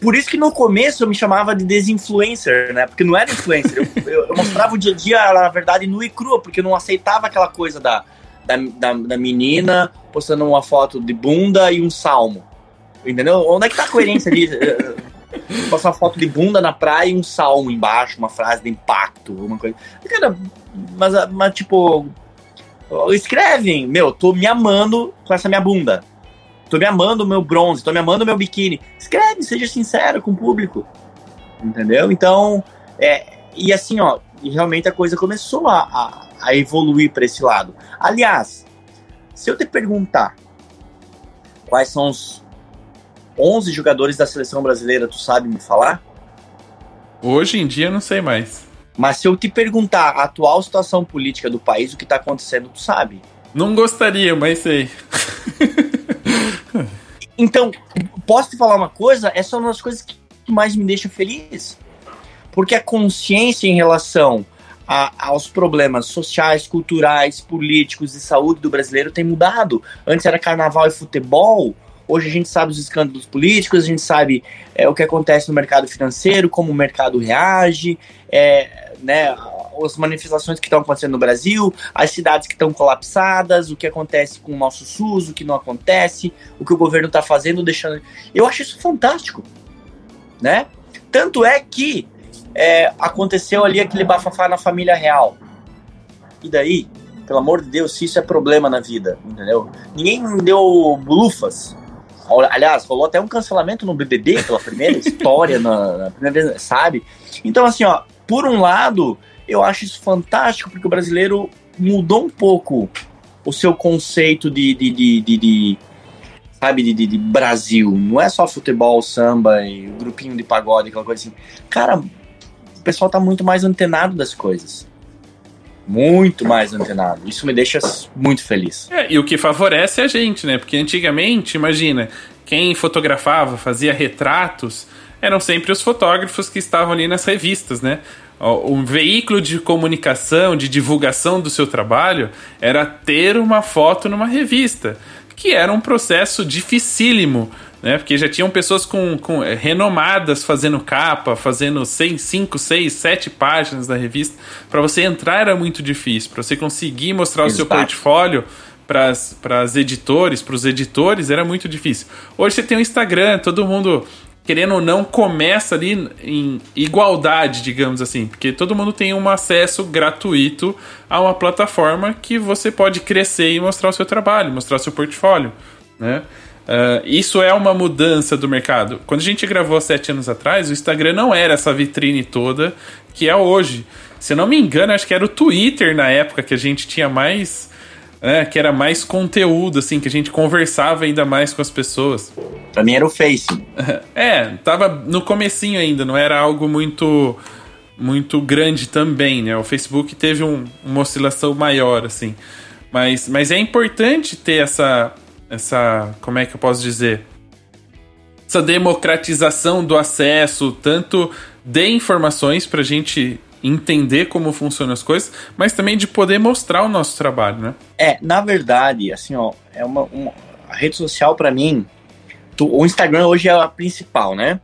Por isso que no começo eu me chamava de desinfluencer, né? Porque não era influencer. eu, eu, eu, mostrava o dia a dia, na verdade, nu e crua, porque eu não aceitava aquela coisa da, da, da, da menina postando uma foto de bunda e um salmo. Entendeu? Onde é que tá a coerência ali? *laughs* Postar uma foto de bunda na praia e um salmo embaixo, uma frase de impacto, uma coisa. Cara, mas, mas tipo, escrevem, meu, tô me amando com essa minha bunda. Tô me amando o meu bronze, tô me amando o meu biquíni. Escreve, seja sincero com o público. Entendeu? Então, é, e assim, ó, e realmente a coisa começou a, a, a evoluir para esse lado. Aliás, se eu te perguntar quais são os 11 jogadores da seleção brasileira, tu sabe me falar? Hoje em dia não sei mais. Mas se eu te perguntar a atual situação política do país, o que tá acontecendo, tu sabe? Não gostaria, mas sei. *laughs* então, posso te falar uma coisa? Essa é uma das coisas que mais me deixa feliz. Porque a consciência em relação a, aos problemas sociais, culturais, políticos e saúde do brasileiro tem mudado. Antes era carnaval e futebol, Hoje a gente sabe os escândalos políticos, a gente sabe é, o que acontece no mercado financeiro, como o mercado reage, é, né, as manifestações que estão acontecendo no Brasil, as cidades que estão colapsadas, o que acontece com o nosso SUS, o que não acontece, o que o governo está fazendo, deixando. Eu acho isso fantástico, né? Tanto é que é, aconteceu ali aquele bafafá na família real. E daí, pelo amor de Deus, se isso é problema na vida, entendeu? Ninguém deu blufas Aliás, rolou até um cancelamento no BBB pela primeira história, *laughs* na, na, primeira vez, sabe? Então, assim, ó, por um lado, eu acho isso fantástico, porque o brasileiro mudou um pouco o seu conceito de, de, de, de, de sabe, de, de, Brasil. Não é só futebol, samba e grupinho de pagode, aquela coisa assim. Cara, o pessoal tá muito mais antenado das coisas muito mais antenado. Isso me deixa muito feliz. É, e o que favorece a gente, né? Porque antigamente, imagina, quem fotografava, fazia retratos, eram sempre os fotógrafos que estavam ali nas revistas, né? Um veículo de comunicação, de divulgação do seu trabalho, era ter uma foto numa revista, que era um processo dificílimo né? Porque já tinham pessoas com, com é, renomadas fazendo capa, fazendo 5, 6, 7 páginas da revista. Para você entrar era muito difícil. Para você conseguir mostrar Exato. o seu portfólio para as editores, para os editores, era muito difícil. Hoje você tem o Instagram, todo mundo querendo ou não, começa ali em igualdade, digamos assim, porque todo mundo tem um acesso gratuito a uma plataforma que você pode crescer e mostrar o seu trabalho, mostrar o seu portfólio, né? Uh, isso é uma mudança do mercado. Quando a gente gravou sete anos atrás, o Instagram não era essa vitrine toda que é hoje. Se não me engano, acho que era o Twitter na época que a gente tinha mais. Né, que era mais conteúdo, assim, que a gente conversava ainda mais com as pessoas. Pra mim era o Face. *laughs* É, tava no comecinho ainda, não era algo muito muito grande também, né? O Facebook teve um, uma oscilação maior, assim. Mas, mas é importante ter essa, essa, como é que eu posso dizer? Essa democratização do acesso, tanto de informações para a gente entender como funcionam as coisas, mas também de poder mostrar o nosso trabalho, né? É, na verdade, assim, ó, é uma, uma a rede social para mim, tu, o Instagram hoje é a principal, né?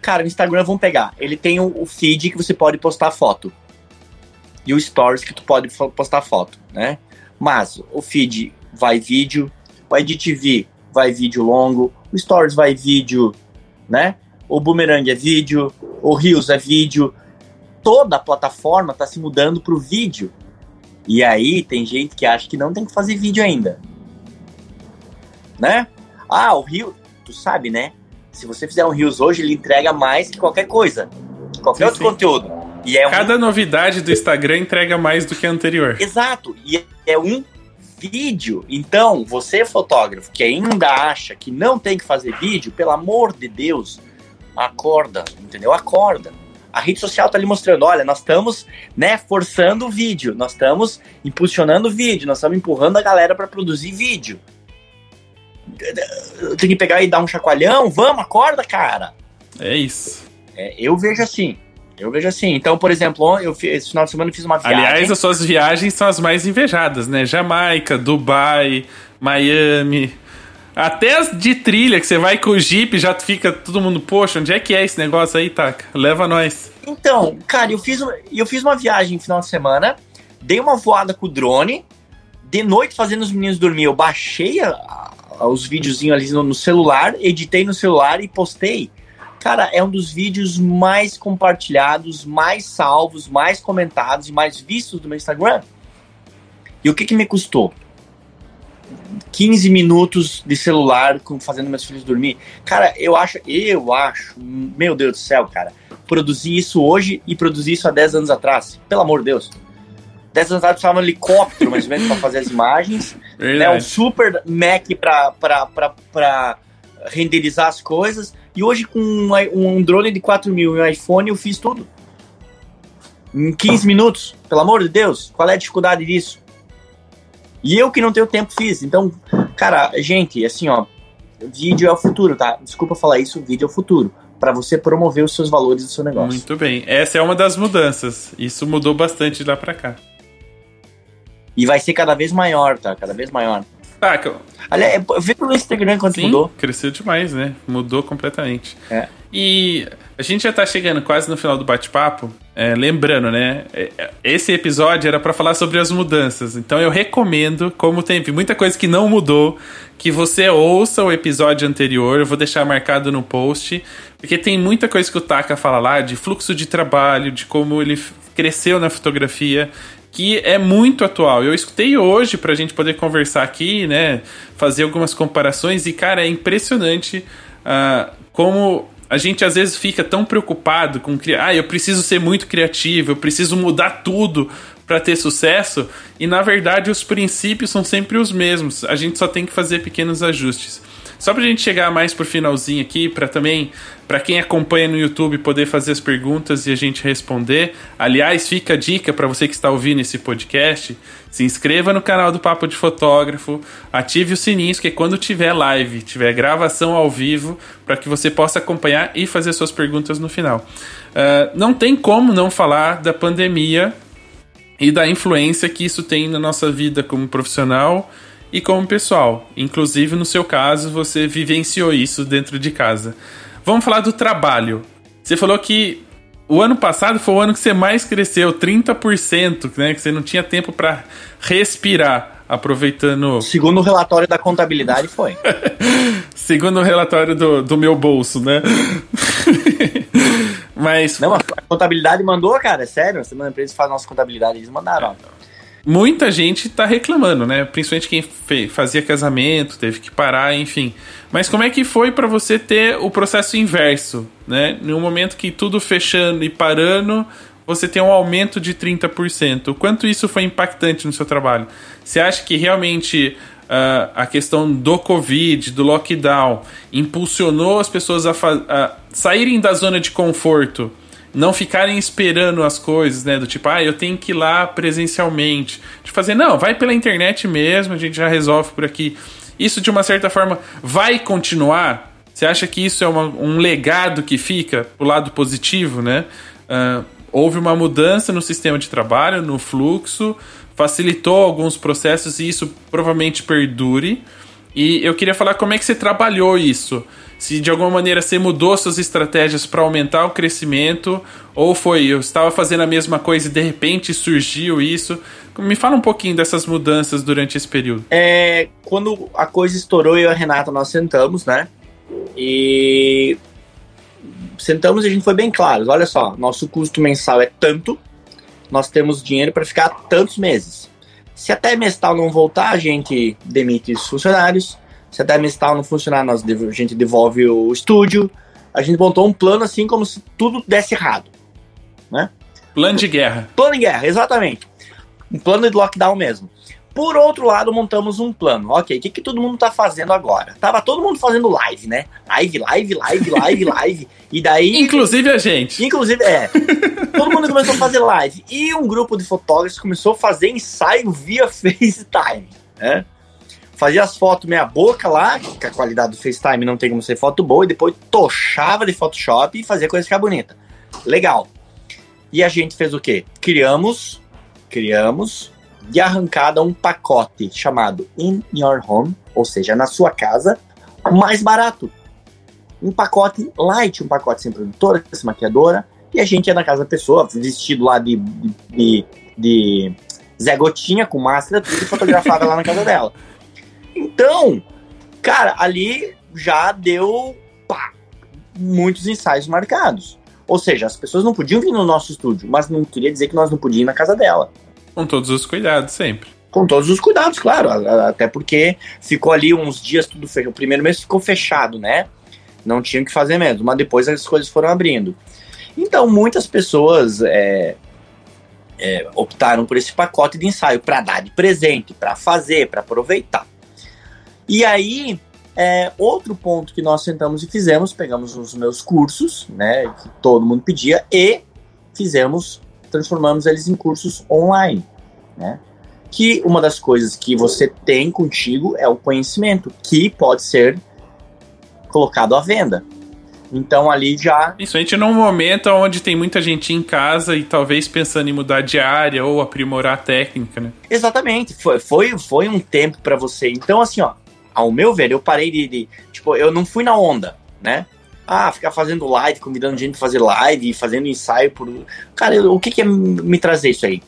Cara, o Instagram, vamos pegar, ele tem o, o feed que você pode postar foto e o stories que tu pode postar foto, né? Mas o feed vai vídeo, o IGTV vai vídeo longo, o Stories vai vídeo, né? O Boomerang é vídeo, o Reels é vídeo. Toda a plataforma está se mudando para o vídeo. E aí tem gente que acha que não tem que fazer vídeo ainda. Né? Ah, o Reels, tu sabe, né? Se você fizer um Reels hoje, ele entrega mais que qualquer coisa. qualquer sim, outro sim. conteúdo. E é Cada um... novidade do Instagram entrega mais do que a anterior. Exato. E é um vídeo. Então, você fotógrafo que ainda acha que não tem que fazer vídeo, pelo amor de Deus, acorda, entendeu? Acorda. A rede social tá ali mostrando, olha, nós estamos, né, forçando o vídeo, nós estamos impulsionando o vídeo, nós estamos empurrando a galera para produzir vídeo. Tenho que pegar e dar um chacoalhão? Vamos, acorda, cara. É isso. É, eu vejo assim. Eu vejo assim. Então, por exemplo, eu fiz, esse final de semana eu fiz uma viagem. Aliás, as suas viagens são as mais invejadas, né? Jamaica, Dubai, Miami. Até as de trilha, que você vai com o Jeep, já fica todo mundo, poxa, onde é que é esse negócio aí, Taca? Leva nós. Então, cara, eu fiz, eu fiz uma viagem no final de semana, dei uma voada com o drone, de noite fazendo os meninos dormir, eu baixei a, a, os videozinhos ali no, no celular, editei no celular e postei. Cara, é um dos vídeos mais compartilhados, mais salvos, mais comentados e mais vistos do meu Instagram. E o que que me custou? 15 minutos de celular com, fazendo meus filhos dormir. Cara, eu acho, eu acho, meu Deus do céu, cara, produzir isso hoje e produzir isso há 10 anos atrás. Pelo amor de Deus. 10 anos atrás precisava um helicóptero, mais ou menos, para fazer as imagens. Né, um super Mac para renderizar as coisas. E hoje, com um, um drone de 4 mil e um iPhone, eu fiz tudo. Em 15 minutos, pelo amor de Deus, qual é a dificuldade disso? E eu que não tenho tempo fiz. Então, cara, gente, assim, ó, vídeo é o futuro, tá? Desculpa falar isso, vídeo é o futuro. para você promover os seus valores do seu negócio. Muito bem. Essa é uma das mudanças. Isso mudou bastante de lá pra cá. E vai ser cada vez maior, tá? Cada vez maior. Tá, Aliás, vê pelo Instagram quanto Sim, mudou. Cresceu demais, né? Mudou completamente. É. E a gente já tá chegando quase no final do bate-papo. É, lembrando, né? É, esse episódio era para falar sobre as mudanças. Então eu recomendo, como tem muita coisa que não mudou, que você ouça o episódio anterior. Eu vou deixar marcado no post. Porque tem muita coisa que o Taka fala lá de fluxo de trabalho, de como ele cresceu na fotografia que é muito atual. Eu escutei hoje para a gente poder conversar aqui, né? Fazer algumas comparações e, cara, é impressionante uh, como a gente às vezes fica tão preocupado com ah, eu preciso ser muito criativo, eu preciso mudar tudo para ter sucesso, e na verdade os princípios são sempre os mesmos. A gente só tem que fazer pequenos ajustes. Só pra gente chegar mais pro finalzinho aqui, para também, para quem acompanha no YouTube poder fazer as perguntas e a gente responder. Aliás, fica a dica para você que está ouvindo esse podcast, se inscreva no canal do Papo de Fotógrafo, ative o sininho, que quando tiver live, tiver gravação ao vivo, para que você possa acompanhar e fazer suas perguntas no final. Uh, não tem como não falar da pandemia e da influência que isso tem na nossa vida como profissional e como pessoal. Inclusive, no seu caso, você vivenciou isso dentro de casa. Vamos falar do trabalho. Você falou que o ano passado foi o ano que você mais cresceu, 30%, né? Que você não tinha tempo para respirar, aproveitando. *laughs* Segundo o relatório da contabilidade, foi. *laughs* Segundo o relatório do, do meu bolso, né? *laughs* Mas. Não, a contabilidade mandou, cara, é sério. A semana empresa faz nossa contabilidade, eles mandaram, ó. Muita gente tá reclamando, né? Principalmente quem fazia casamento, teve que parar, enfim. Mas como é que foi para você ter o processo inverso, né? No momento que tudo fechando e parando, você tem um aumento de 30%. O quanto isso foi impactante no seu trabalho? Você acha que realmente uh, a questão do Covid, do lockdown, impulsionou as pessoas a, a saírem da zona de conforto não ficarem esperando as coisas, né? Do tipo, ah, eu tenho que ir lá presencialmente. De fazer, não, vai pela internet mesmo, a gente já resolve por aqui. Isso, de uma certa forma, vai continuar? Você acha que isso é uma, um legado que fica, o lado positivo, né? Uh, houve uma mudança no sistema de trabalho, no fluxo, facilitou alguns processos e isso provavelmente perdure. E eu queria falar como é que você trabalhou isso se de alguma maneira você mudou suas estratégias para aumentar o crescimento, ou foi eu estava fazendo a mesma coisa e de repente surgiu isso. Me fala um pouquinho dessas mudanças durante esse período. É, quando a coisa estourou, eu e a Renata nós sentamos, né? E sentamos e a gente foi bem claro. Olha só, nosso custo mensal é tanto, nós temos dinheiro para ficar tantos meses. Se até mestal não voltar, a gente demite os funcionários se a Diamond não funcionar, nós, a gente devolve o estúdio. A gente montou um plano assim como se tudo desse errado. Né? Plano de guerra. Plano de guerra, exatamente. Um plano de lockdown mesmo. Por outro lado, montamos um plano. Ok, o que, que todo mundo tá fazendo agora? Tava todo mundo fazendo live, né? Live, live, live, live, *laughs* live. E daí. Inclusive a gente. Inclusive, é. todo mundo começou a fazer live. E um grupo de fotógrafos começou a fazer ensaio via *laughs* FaceTime. Né? Fazia as fotos meia boca lá, que a qualidade do FaceTime não tem como ser foto boa, e depois tochava de Photoshop e fazia coisa ficar bonita. Legal. E a gente fez o quê? Criamos, criamos de arrancada um pacote chamado In Your Home, ou seja, na sua casa, mais barato. Um pacote light, um pacote sem produtora, sem maquiadora, e a gente ia na casa da pessoa, vestido lá de, de, de, Zé Gotinha, com máscara, tudo, e fotografava lá na casa dela. Então, cara, ali já deu pá, muitos ensaios marcados. Ou seja, as pessoas não podiam vir no nosso estúdio, mas não queria dizer que nós não podíamos ir na casa dela. Com todos os cuidados, sempre. Com todos os cuidados, claro. Até porque ficou ali uns dias tudo fechado. O primeiro mês ficou fechado, né? Não tinha que fazer mesmo. Mas depois as coisas foram abrindo. Então, muitas pessoas é, é, optaram por esse pacote de ensaio para dar de presente, para fazer, para aproveitar. E aí, é, outro ponto que nós sentamos e fizemos, pegamos os meus cursos, né, que todo mundo pedia, e fizemos, transformamos eles em cursos online, né? Que uma das coisas que você tem contigo é o conhecimento, que pode ser colocado à venda. Então ali já. Principalmente num momento onde tem muita gente em casa e talvez pensando em mudar de área ou aprimorar a técnica, né? Exatamente. Foi, foi, foi um tempo para você. Então, assim, ó, ao meu ver, eu parei de, de. Tipo, eu não fui na onda, né? Ah, ficar fazendo live, convidando gente pra fazer live, fazendo ensaio por. Cara, o que, que é me trazer isso aí?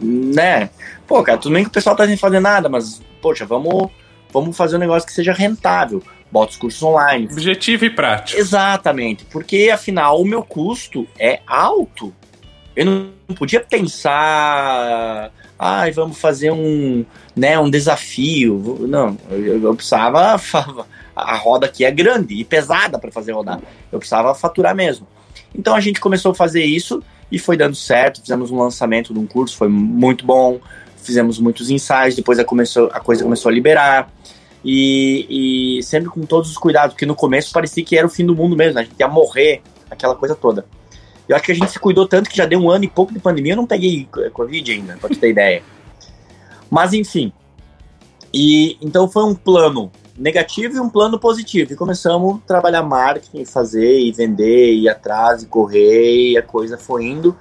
Né? Pô, cara, tudo bem que o pessoal tá sem fazer nada, mas, poxa, vamos, vamos fazer um negócio que seja rentável bota os cursos online. Objetivo e prático. Exatamente, porque afinal o meu custo é alto. Eu não podia pensar, ah, vamos fazer um, né, um desafio. Não, eu, eu precisava *laughs* a roda aqui é grande e pesada para fazer rodar. Eu precisava faturar mesmo. Então a gente começou a fazer isso e foi dando certo. Fizemos um lançamento de um curso, foi muito bom. Fizemos muitos ensaios, depois a, começou, a coisa começou a liberar. E, e, sempre com todos os cuidados, porque no começo parecia que era o fim do mundo mesmo, né? a gente ia morrer, aquela coisa toda. Eu acho que a gente se cuidou tanto que já deu um ano e pouco de pandemia, eu não peguei Covid ainda, pra tu ter *laughs* ideia. Mas enfim. E então foi um plano negativo e um plano positivo. E começamos a trabalhar marketing, fazer e vender, ir atrás e correr, e a coisa foi indo.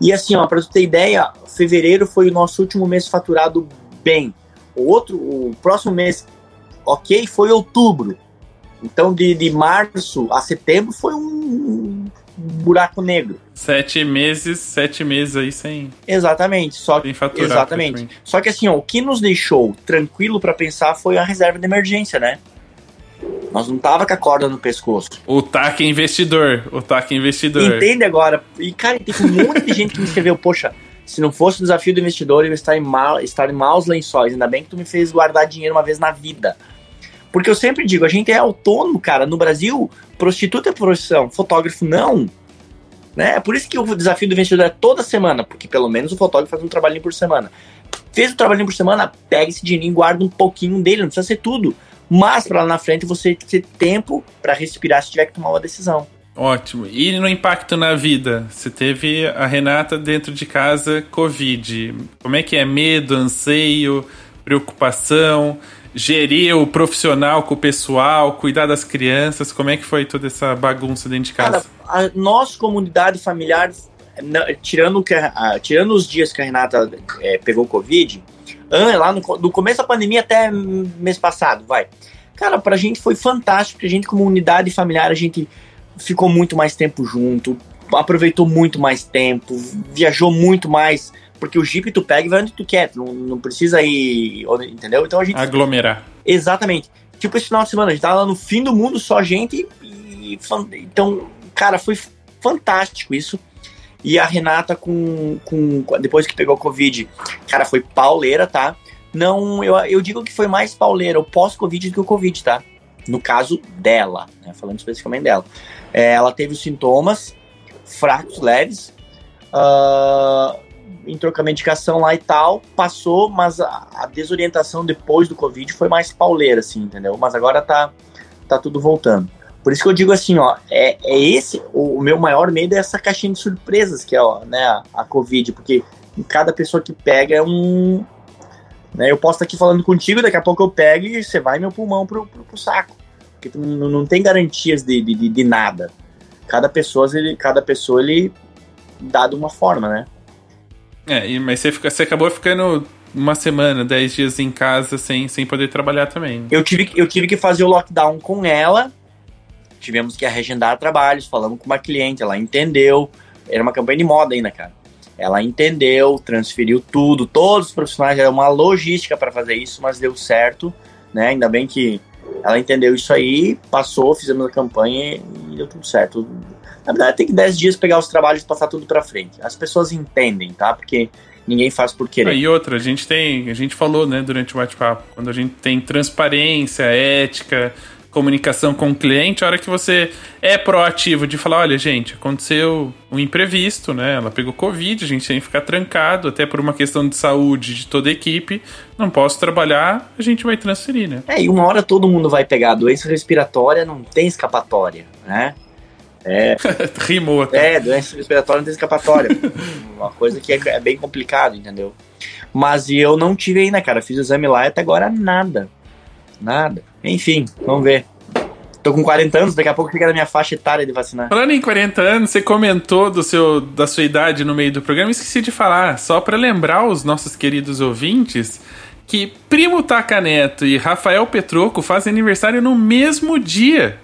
E assim, ó, pra tu ter ideia, fevereiro foi o nosso último mês faturado bem. O outro, o próximo mês ok foi outubro. Então, de, de março a setembro foi um, buraco negro. Sete meses, sete meses aí sem. Exatamente. Só faturar, exatamente. Só que assim, ó, o que nos deixou tranquilo para pensar foi a reserva de emergência, né? Nós não tava com a corda no pescoço. O TAC investidor. O TAC investidor. Entende agora? E, cara, tem um monte de gente que me escreveu, poxa, se não fosse o desafio do investidor, eu ia estar em, mal, estar em maus lençóis. Ainda bem que tu me fez guardar dinheiro uma vez na vida. Porque eu sempre digo, a gente é autônomo, cara. No Brasil, prostituta é profissão, fotógrafo não. Né? É por isso que o desafio do investidor é toda semana, porque pelo menos o fotógrafo faz um trabalhinho por semana. Fez o trabalhinho por semana, pega esse dinheirinho guarda um pouquinho dele, não precisa ser tudo. Mas para lá na frente você ter tempo para respirar se tiver que tomar uma decisão. Ótimo. E no impacto na vida? Você teve a Renata dentro de casa, Covid. Como é que é? Medo, anseio, preocupação? Gerir o profissional com o pessoal, cuidar das crianças? Como é que foi toda essa bagunça dentro de casa? Cara, a nossa comunidade familiar, tirando, que, a, tirando os dias que a Renata é, pegou Covid, lá no, do começo da pandemia até mês passado, vai. Cara, pra gente foi fantástico, porque a gente, como unidade familiar, a gente ficou muito mais tempo junto, aproveitou muito mais tempo, viajou muito mais porque o Jeep tu pega e vai onde tu quer, tu não, não precisa ir, entendeu? Então a gente... Aglomerar. Exatamente. Tipo esse final de semana, a gente tava lá no fim do mundo, só gente e... então, cara, foi fantástico isso. E a Renata com, com... Depois que pegou o Covid, cara, foi pauleira, tá? Não, eu, eu digo que foi mais pauleira o pós-Covid do que o Covid, tá? No caso dela, né? Falando especificamente dela. É, ela teve os sintomas fracos, leves. Uh, entrou com a medicação lá e tal, passou, mas a, a, desorientação depois do Covid foi mais pauleira, assim, entendeu? Mas agora tá, tá tudo voltando. Por isso que eu digo assim, ó, é, é esse, o, o meu maior medo é essa caixinha de surpresas que é, ó, né, a, a Covid, porque cada pessoa que pega é um, Né? Eu posso estar aqui falando contigo, daqui a pouco eu pego e você vai meu pulmão pro, pro, pro saco. Porque não, não tem garantias de, de, de nada. Cada pessoa, ele, cada pessoa, ele dá de uma forma, né? É, mas você, fica, você acabou ficando uma semana, dez dias em casa sem, sem poder trabalhar também. Eu tive, eu tive que fazer o lockdown com ela. Tivemos que agendar trabalhos, falamos com uma cliente, ela entendeu. Era uma campanha de moda ainda, cara. Ela entendeu, transferiu tudo, todos os profissionais, era uma logística para fazer isso, mas deu certo, né? Ainda bem que ela entendeu isso aí, passou, fizemos a campanha e deu tudo certo. Na verdade, tem que 10 dias pegar os trabalhos e passar tudo para frente. As pessoas entendem, tá? Porque ninguém faz por querer. E outra, a gente tem, a gente falou, né, durante o bate-papo, quando a gente tem transparência, ética, comunicação com o cliente, a hora que você é proativo de falar, olha, gente, aconteceu um imprevisto, né? Ela pegou Covid, a gente tem que ficar trancado, até por uma questão de saúde de toda a equipe, não posso trabalhar, a gente vai transferir, né? É, e uma hora todo mundo vai pegar doença respiratória, não tem escapatória, né? É. *laughs* Rimou até. É, doença respiratória não tem escapatória. *laughs* Uma coisa que é, é, bem complicado, entendeu? Mas eu não tive ainda, cara. Fiz o exame lá e até agora nada. Nada. Enfim, vamos ver. Tô com 40 anos, daqui a pouco fica na minha faixa etária de vacinar. Falando em 40 anos, você comentou do seu, da sua idade no meio do programa, esqueci de falar, só para lembrar os nossos queridos ouvintes que Primo Taca Neto e Rafael Petroco fazem aniversário no mesmo dia.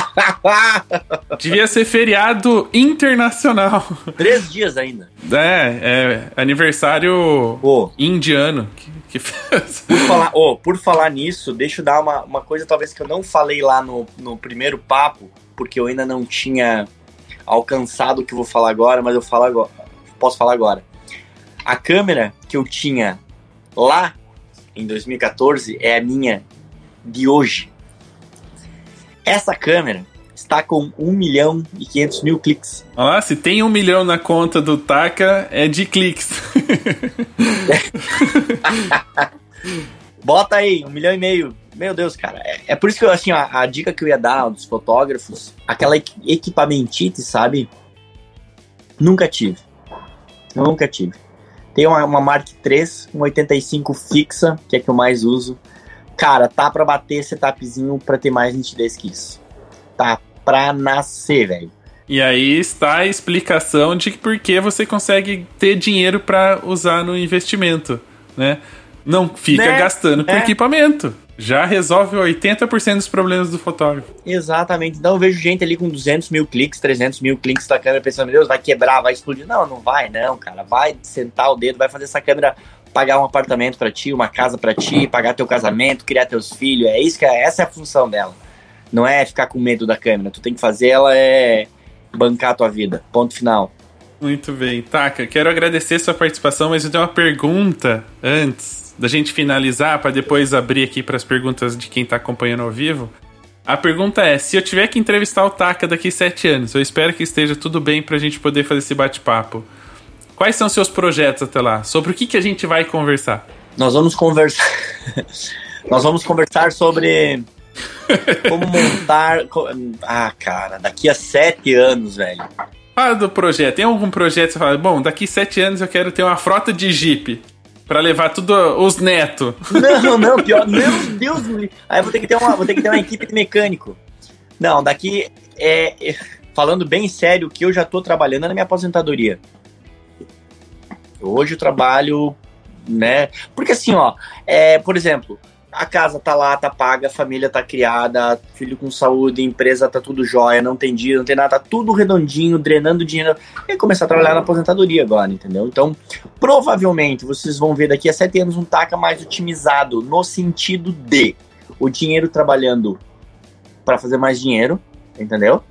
*laughs* Devia ser feriado internacional. Três dias ainda. É, é aniversário oh. indiano. Que, que por, falar, oh, por falar nisso, deixa eu dar uma, uma coisa talvez que eu não falei lá no, no primeiro papo, porque eu ainda não tinha alcançado o que eu vou falar agora, mas eu falo agora, posso falar agora. A câmera que eu tinha lá em 2014 é a minha de hoje. Essa câmera está com 1 milhão e 500 mil cliques. Ah, se tem 1 milhão na conta do Taka, é de cliques. *laughs* Bota aí, um milhão e meio. Meu Deus, cara. É, é por isso que eu, assim, a, a, dica que eu ia dar dos fotógrafos, aquela equipamentite, sabe? Nunca tive. Nunca tive. Tem uma, uma Mark III, um 85 fixa, que é que eu mais uso. Cara, tá pra bater setupzinho pra ter mais nitidez que isso. Tá pra nascer, velho. E aí está a explicação de por que você consegue ter dinheiro para usar no investimento, né? Não fica né? gastando com é. equipamento. Já resolve 80% dos problemas do fotógrafo. Exatamente. Então eu vejo gente ali com 200 mil cliques, 300 mil cliques da câmera pensando, meu Deus, vai quebrar, vai explodir. Não, não vai não, cara. Vai sentar o dedo, vai fazer essa câmera pagar um apartamento para ti, uma casa para ti, pagar teu casamento, criar teus filhos. É isso que é, essa é a função dela. Não é ficar com medo da câmera. Tu tem que fazer ela é bancar a tua vida. Ponto final. Muito bem. Taka, quero agradecer sua participação, mas eu tenho uma pergunta antes da gente finalizar, para depois abrir aqui para as perguntas de quem está acompanhando ao vivo. A pergunta é: se eu tiver que entrevistar o Taka daqui sete anos, eu espero que esteja tudo bem para a gente poder fazer esse bate-papo. Quais são seus projetos até lá? Sobre o que, que a gente vai conversar? Nós vamos conversar. *laughs* Nós vamos conversar sobre como montar. Ah, cara, daqui a sete anos, velho. Fala do projeto. Tem algum projeto que você fala, bom, daqui sete anos eu quero ter uma frota de Jeep. Pra levar tudo os netos. *laughs* Não, não, pior. Meu Deus. Aí eu vou ter que ter uma, vou ter que ter uma equipe de mecânico. Não, daqui é. Falando bem sério, que eu já tô trabalhando na minha aposentadoria. Hoje eu trabalho, né? Porque assim, ó, é, por exemplo, a casa tá lá, tá paga, a família tá criada, filho com saúde, empresa tá tudo jóia, não tem dia, não tem nada, tá tudo redondinho, drenando dinheiro. E começar a trabalhar na aposentadoria agora, entendeu? Então, provavelmente vocês vão ver daqui a sete anos um TACA mais otimizado no sentido de o dinheiro trabalhando para fazer mais dinheiro, entendeu?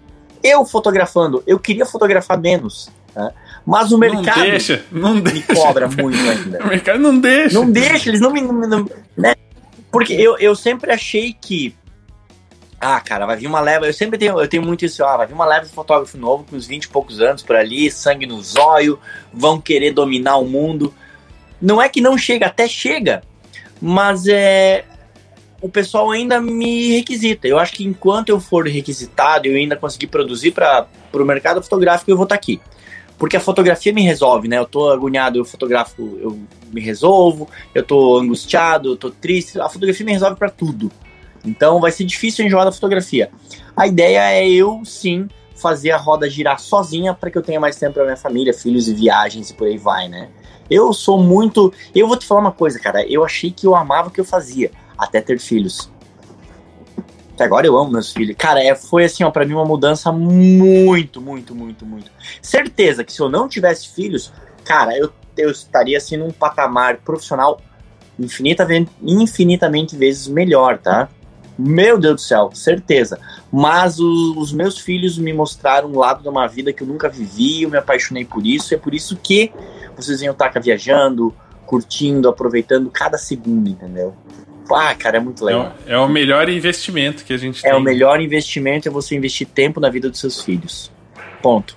Eu fotografando, eu queria fotografar menos, tá? Mas o mercado não deixa, não me deixa. cobra muito ainda. O mercado não deixa. Não deixa, eles não me. Não, né? Porque eu, eu sempre achei que. Ah, cara, vai vir uma leva. Eu sempre tenho, eu tenho muito isso. Ah, vai vir uma leva de fotógrafo novo com uns 20 e poucos anos por ali, sangue no zóio, vão querer dominar o mundo. Não é que não chega, até chega. Mas é. O pessoal ainda me requisita. Eu acho que enquanto eu for requisitado e eu ainda conseguir produzir para o mercado fotográfico, eu vou estar tá aqui. Porque a fotografia me resolve, né? Eu tô agoniado, eu fotografo, eu me resolvo, eu tô angustiado, eu tô triste. A fotografia me resolve para tudo. Então vai ser difícil enjoar da fotografia. A ideia é eu, sim, fazer a roda girar sozinha para que eu tenha mais tempo para minha família, filhos e viagens e por aí vai, né? Eu sou muito. Eu vou te falar uma coisa, cara. Eu achei que eu amava o que eu fazia, até ter filhos. Até agora eu amo meus filhos. Cara, é, foi assim, ó, pra mim uma mudança muito, muito, muito, muito. Certeza que se eu não tivesse filhos, cara, eu, eu estaria assim num patamar profissional infinitamente, infinitamente vezes melhor, tá? Meu Deus do céu, certeza. Mas o, os meus filhos me mostraram um lado de uma vida que eu nunca vivi, eu me apaixonei por isso, é por isso que vocês venham estar viajando, curtindo, aproveitando cada segundo, entendeu? Ah, cara, é muito legal. É, o, é o melhor investimento que a gente é tem. É o melhor investimento é você investir tempo na vida dos seus filhos. Ponto.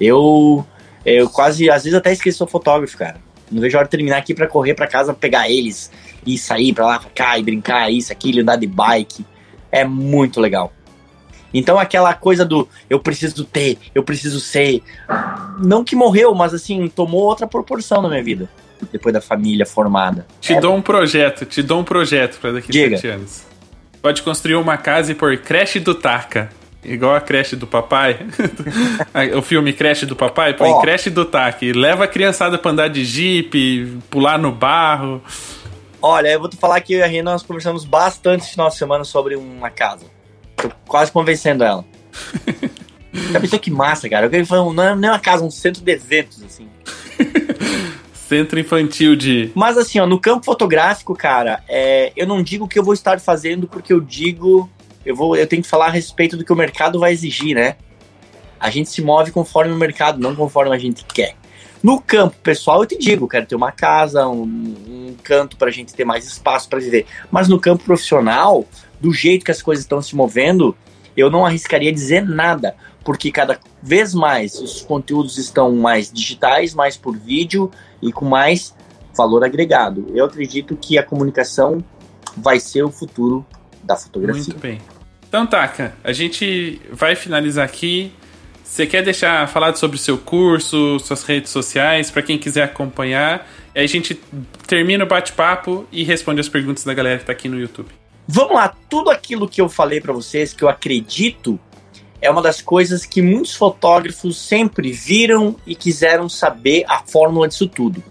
Eu, eu quase, às vezes até esqueço sou fotógrafo, cara. Não vejo a hora de terminar aqui para correr para casa, pegar eles e sair pra lá, pra cá e brincar, isso, aquilo, andar de bike. É muito legal. Então aquela coisa do eu preciso ter, eu preciso ser. Não que morreu, mas assim, tomou outra proporção na minha vida depois da família formada. Te é... dou um projeto, te dou um projeto para daqui a sete anos. Pode construir uma casa e pôr creche do Taca. Igual a creche do papai. *laughs* o filme Creche do Papai, põe oh. creche do Taca. leva a criançada pra andar de jipe, pular no barro. Olha, eu vou te falar que eu e a Rina nós conversamos bastante esse final de semana sobre uma casa. Tô quase convencendo ela. *laughs* Já pensou que massa, cara? Eu queria falar, não é uma casa, um centro de eventos, assim. *laughs* Centro infantil de. Mas assim, ó, no campo fotográfico, cara, é, eu não digo o que eu vou estar fazendo porque eu digo. Eu, vou, eu tenho que falar a respeito do que o mercado vai exigir, né? A gente se move conforme o mercado, não conforme a gente quer. No campo pessoal, eu te digo, quero ter uma casa, um, um canto pra gente ter mais espaço para viver. Mas no campo profissional, do jeito que as coisas estão se movendo, eu não arriscaria dizer nada, porque cada vez mais os conteúdos estão mais digitais, mais por vídeo, e com mais valor agregado. Eu acredito que a comunicação vai ser o futuro da fotografia. Muito bem. Então, Taka, a gente vai finalizar aqui. Você quer deixar falado sobre o seu curso, suas redes sociais, para quem quiser acompanhar? E aí a gente termina o bate-papo e responde as perguntas da galera que está aqui no YouTube. Vamos lá, tudo aquilo que eu falei para vocês, que eu acredito, é uma das coisas que muitos fotógrafos sempre viram e quiseram saber a fórmula disso tudo.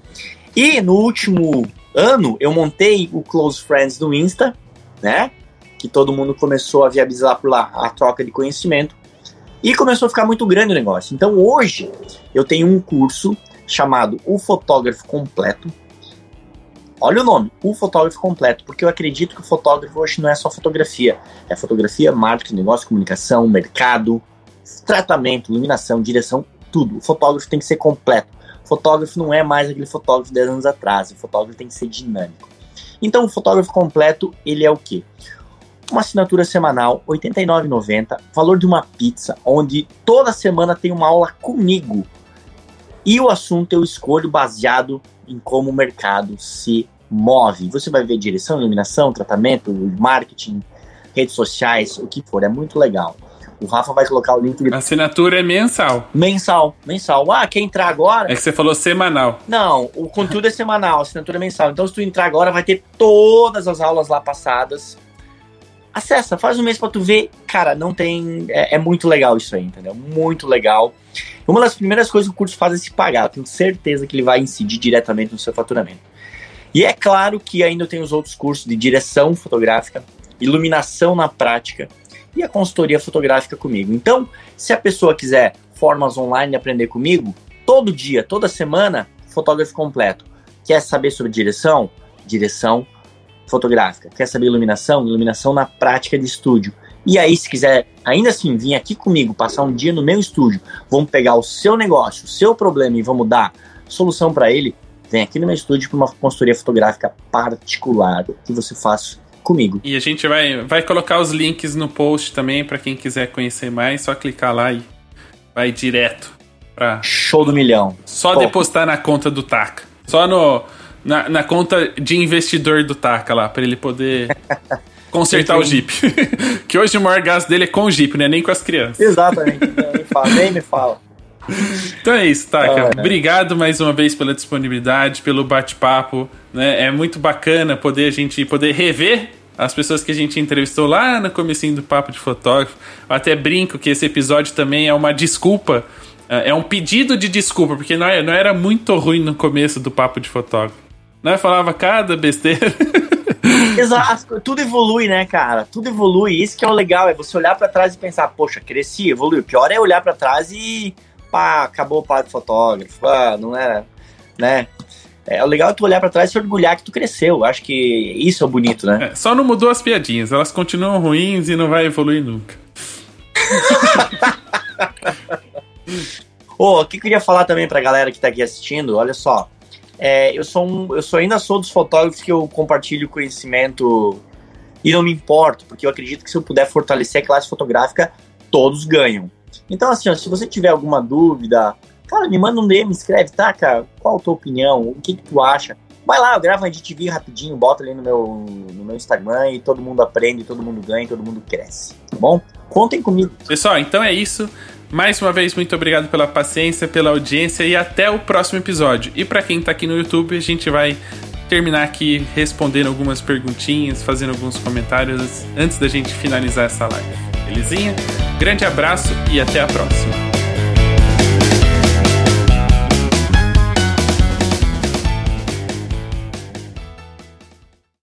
E no último ano eu montei o Close Friends do Insta, né? Que todo mundo começou a viabilizar por lá a troca de conhecimento. E começou a ficar muito grande o negócio. Então hoje eu tenho um curso chamado O Fotógrafo Completo, Olha o nome, o fotógrafo completo, porque eu acredito que o fotógrafo hoje não é só fotografia. É fotografia, marketing, negócio, comunicação, mercado, tratamento, iluminação, direção, tudo. O fotógrafo tem que ser completo. O fotógrafo não é mais aquele fotógrafo de 10 anos atrás. O fotógrafo tem que ser dinâmico. Então, o fotógrafo completo, ele é o quê? Uma assinatura semanal, R$ 89,90, valor de uma pizza, onde toda semana tem uma aula comigo. E o assunto eu escolho baseado em como o mercado se move. Você vai ver direção, iluminação, tratamento, marketing, redes sociais, o que for. É muito legal. O Rafa vai colocar o link. A assinatura é mensal. Mensal, mensal. Ah, quer entrar agora? É que você falou semanal. Não, o conteúdo é semanal, assinatura é mensal. Então, se tu entrar agora, vai ter todas as aulas lá passadas. Acessa, faz um mês pra tu ver. Cara, não tem. É, é muito legal isso aí, entendeu? Muito legal. Uma das primeiras coisas que o curso faz é se pagar. Eu tenho certeza que ele vai incidir diretamente no seu faturamento. E é claro que ainda tem os outros cursos de direção fotográfica, iluminação na prática e a consultoria fotográfica comigo. Então, se a pessoa quiser formas online aprender comigo, todo dia, toda semana, fotógrafo completo. Quer saber sobre direção? Direção fotográfica. Quer saber iluminação? Iluminação na prática de estúdio. E aí, se quiser ainda assim vir aqui comigo, passar um dia no meu estúdio, vamos pegar o seu negócio, o seu problema e vamos dar solução para ele, vem aqui no meu estúdio para uma consultoria fotográfica particular que você faz comigo. E a gente vai, vai colocar os links no post também para quem quiser conhecer mais, só clicar lá e vai direto para show do milhão. Só Pô. depositar na conta do Taca. Só no na, na conta de investidor do Taca lá, para ele poder *laughs* consertar o Jeep. *laughs* que hoje o maior gasto dele é com o Jeep, né? Nem com as crianças. Exatamente. *laughs* nem, me fala, nem me fala. Então é isso, tá, cara. Obrigado mais uma vez pela disponibilidade, pelo bate-papo. Né? É muito bacana poder a gente poder rever as pessoas que a gente entrevistou lá no comecinho do Papo de Fotógrafo. Eu até brinco que esse episódio também é uma desculpa, é, é um pedido de desculpa, porque não, é, não era muito ruim no começo do Papo de Fotógrafo. Não falava cada besteira. *laughs* Exato, tudo evolui, né, cara? Tudo evolui. Isso que é o legal, é você olhar para trás e pensar, poxa, cresci, evolui. O pior é olhar para trás e pá, acabou o papo de fotógrafo, ah, não era, né? É, o legal é tu olhar para trás e se orgulhar que tu cresceu. Acho que isso é bonito, né? É, só não mudou as piadinhas, elas continuam ruins e não vai evoluir nunca. *laughs* Ô, oh, o que eu queria falar também pra galera que tá aqui assistindo, olha só. É, eu sou um, eu sou ainda sou dos fotógrafos que eu compartilho conhecimento e não me importo, porque eu acredito que se eu puder fortalecer a classe fotográfica, todos ganham. Então, assim, ó, se você tiver alguma dúvida, cara, me manda um DM, escreve, tá, cara, qual a tua opinião, o que, que tu acha? Vai lá, eu gravo um edit rapidinho, bota ali no meu, no meu Instagram e todo mundo aprende, todo mundo ganha, todo mundo cresce, tá bom? Contem comigo. Pessoal, então é isso. Mais uma vez, muito obrigado pela paciência, pela audiência e até o próximo episódio. E para quem tá aqui no YouTube, a gente vai terminar aqui respondendo algumas perguntinhas, fazendo alguns comentários antes da gente finalizar essa live. Belezinha? Grande abraço e até a próxima.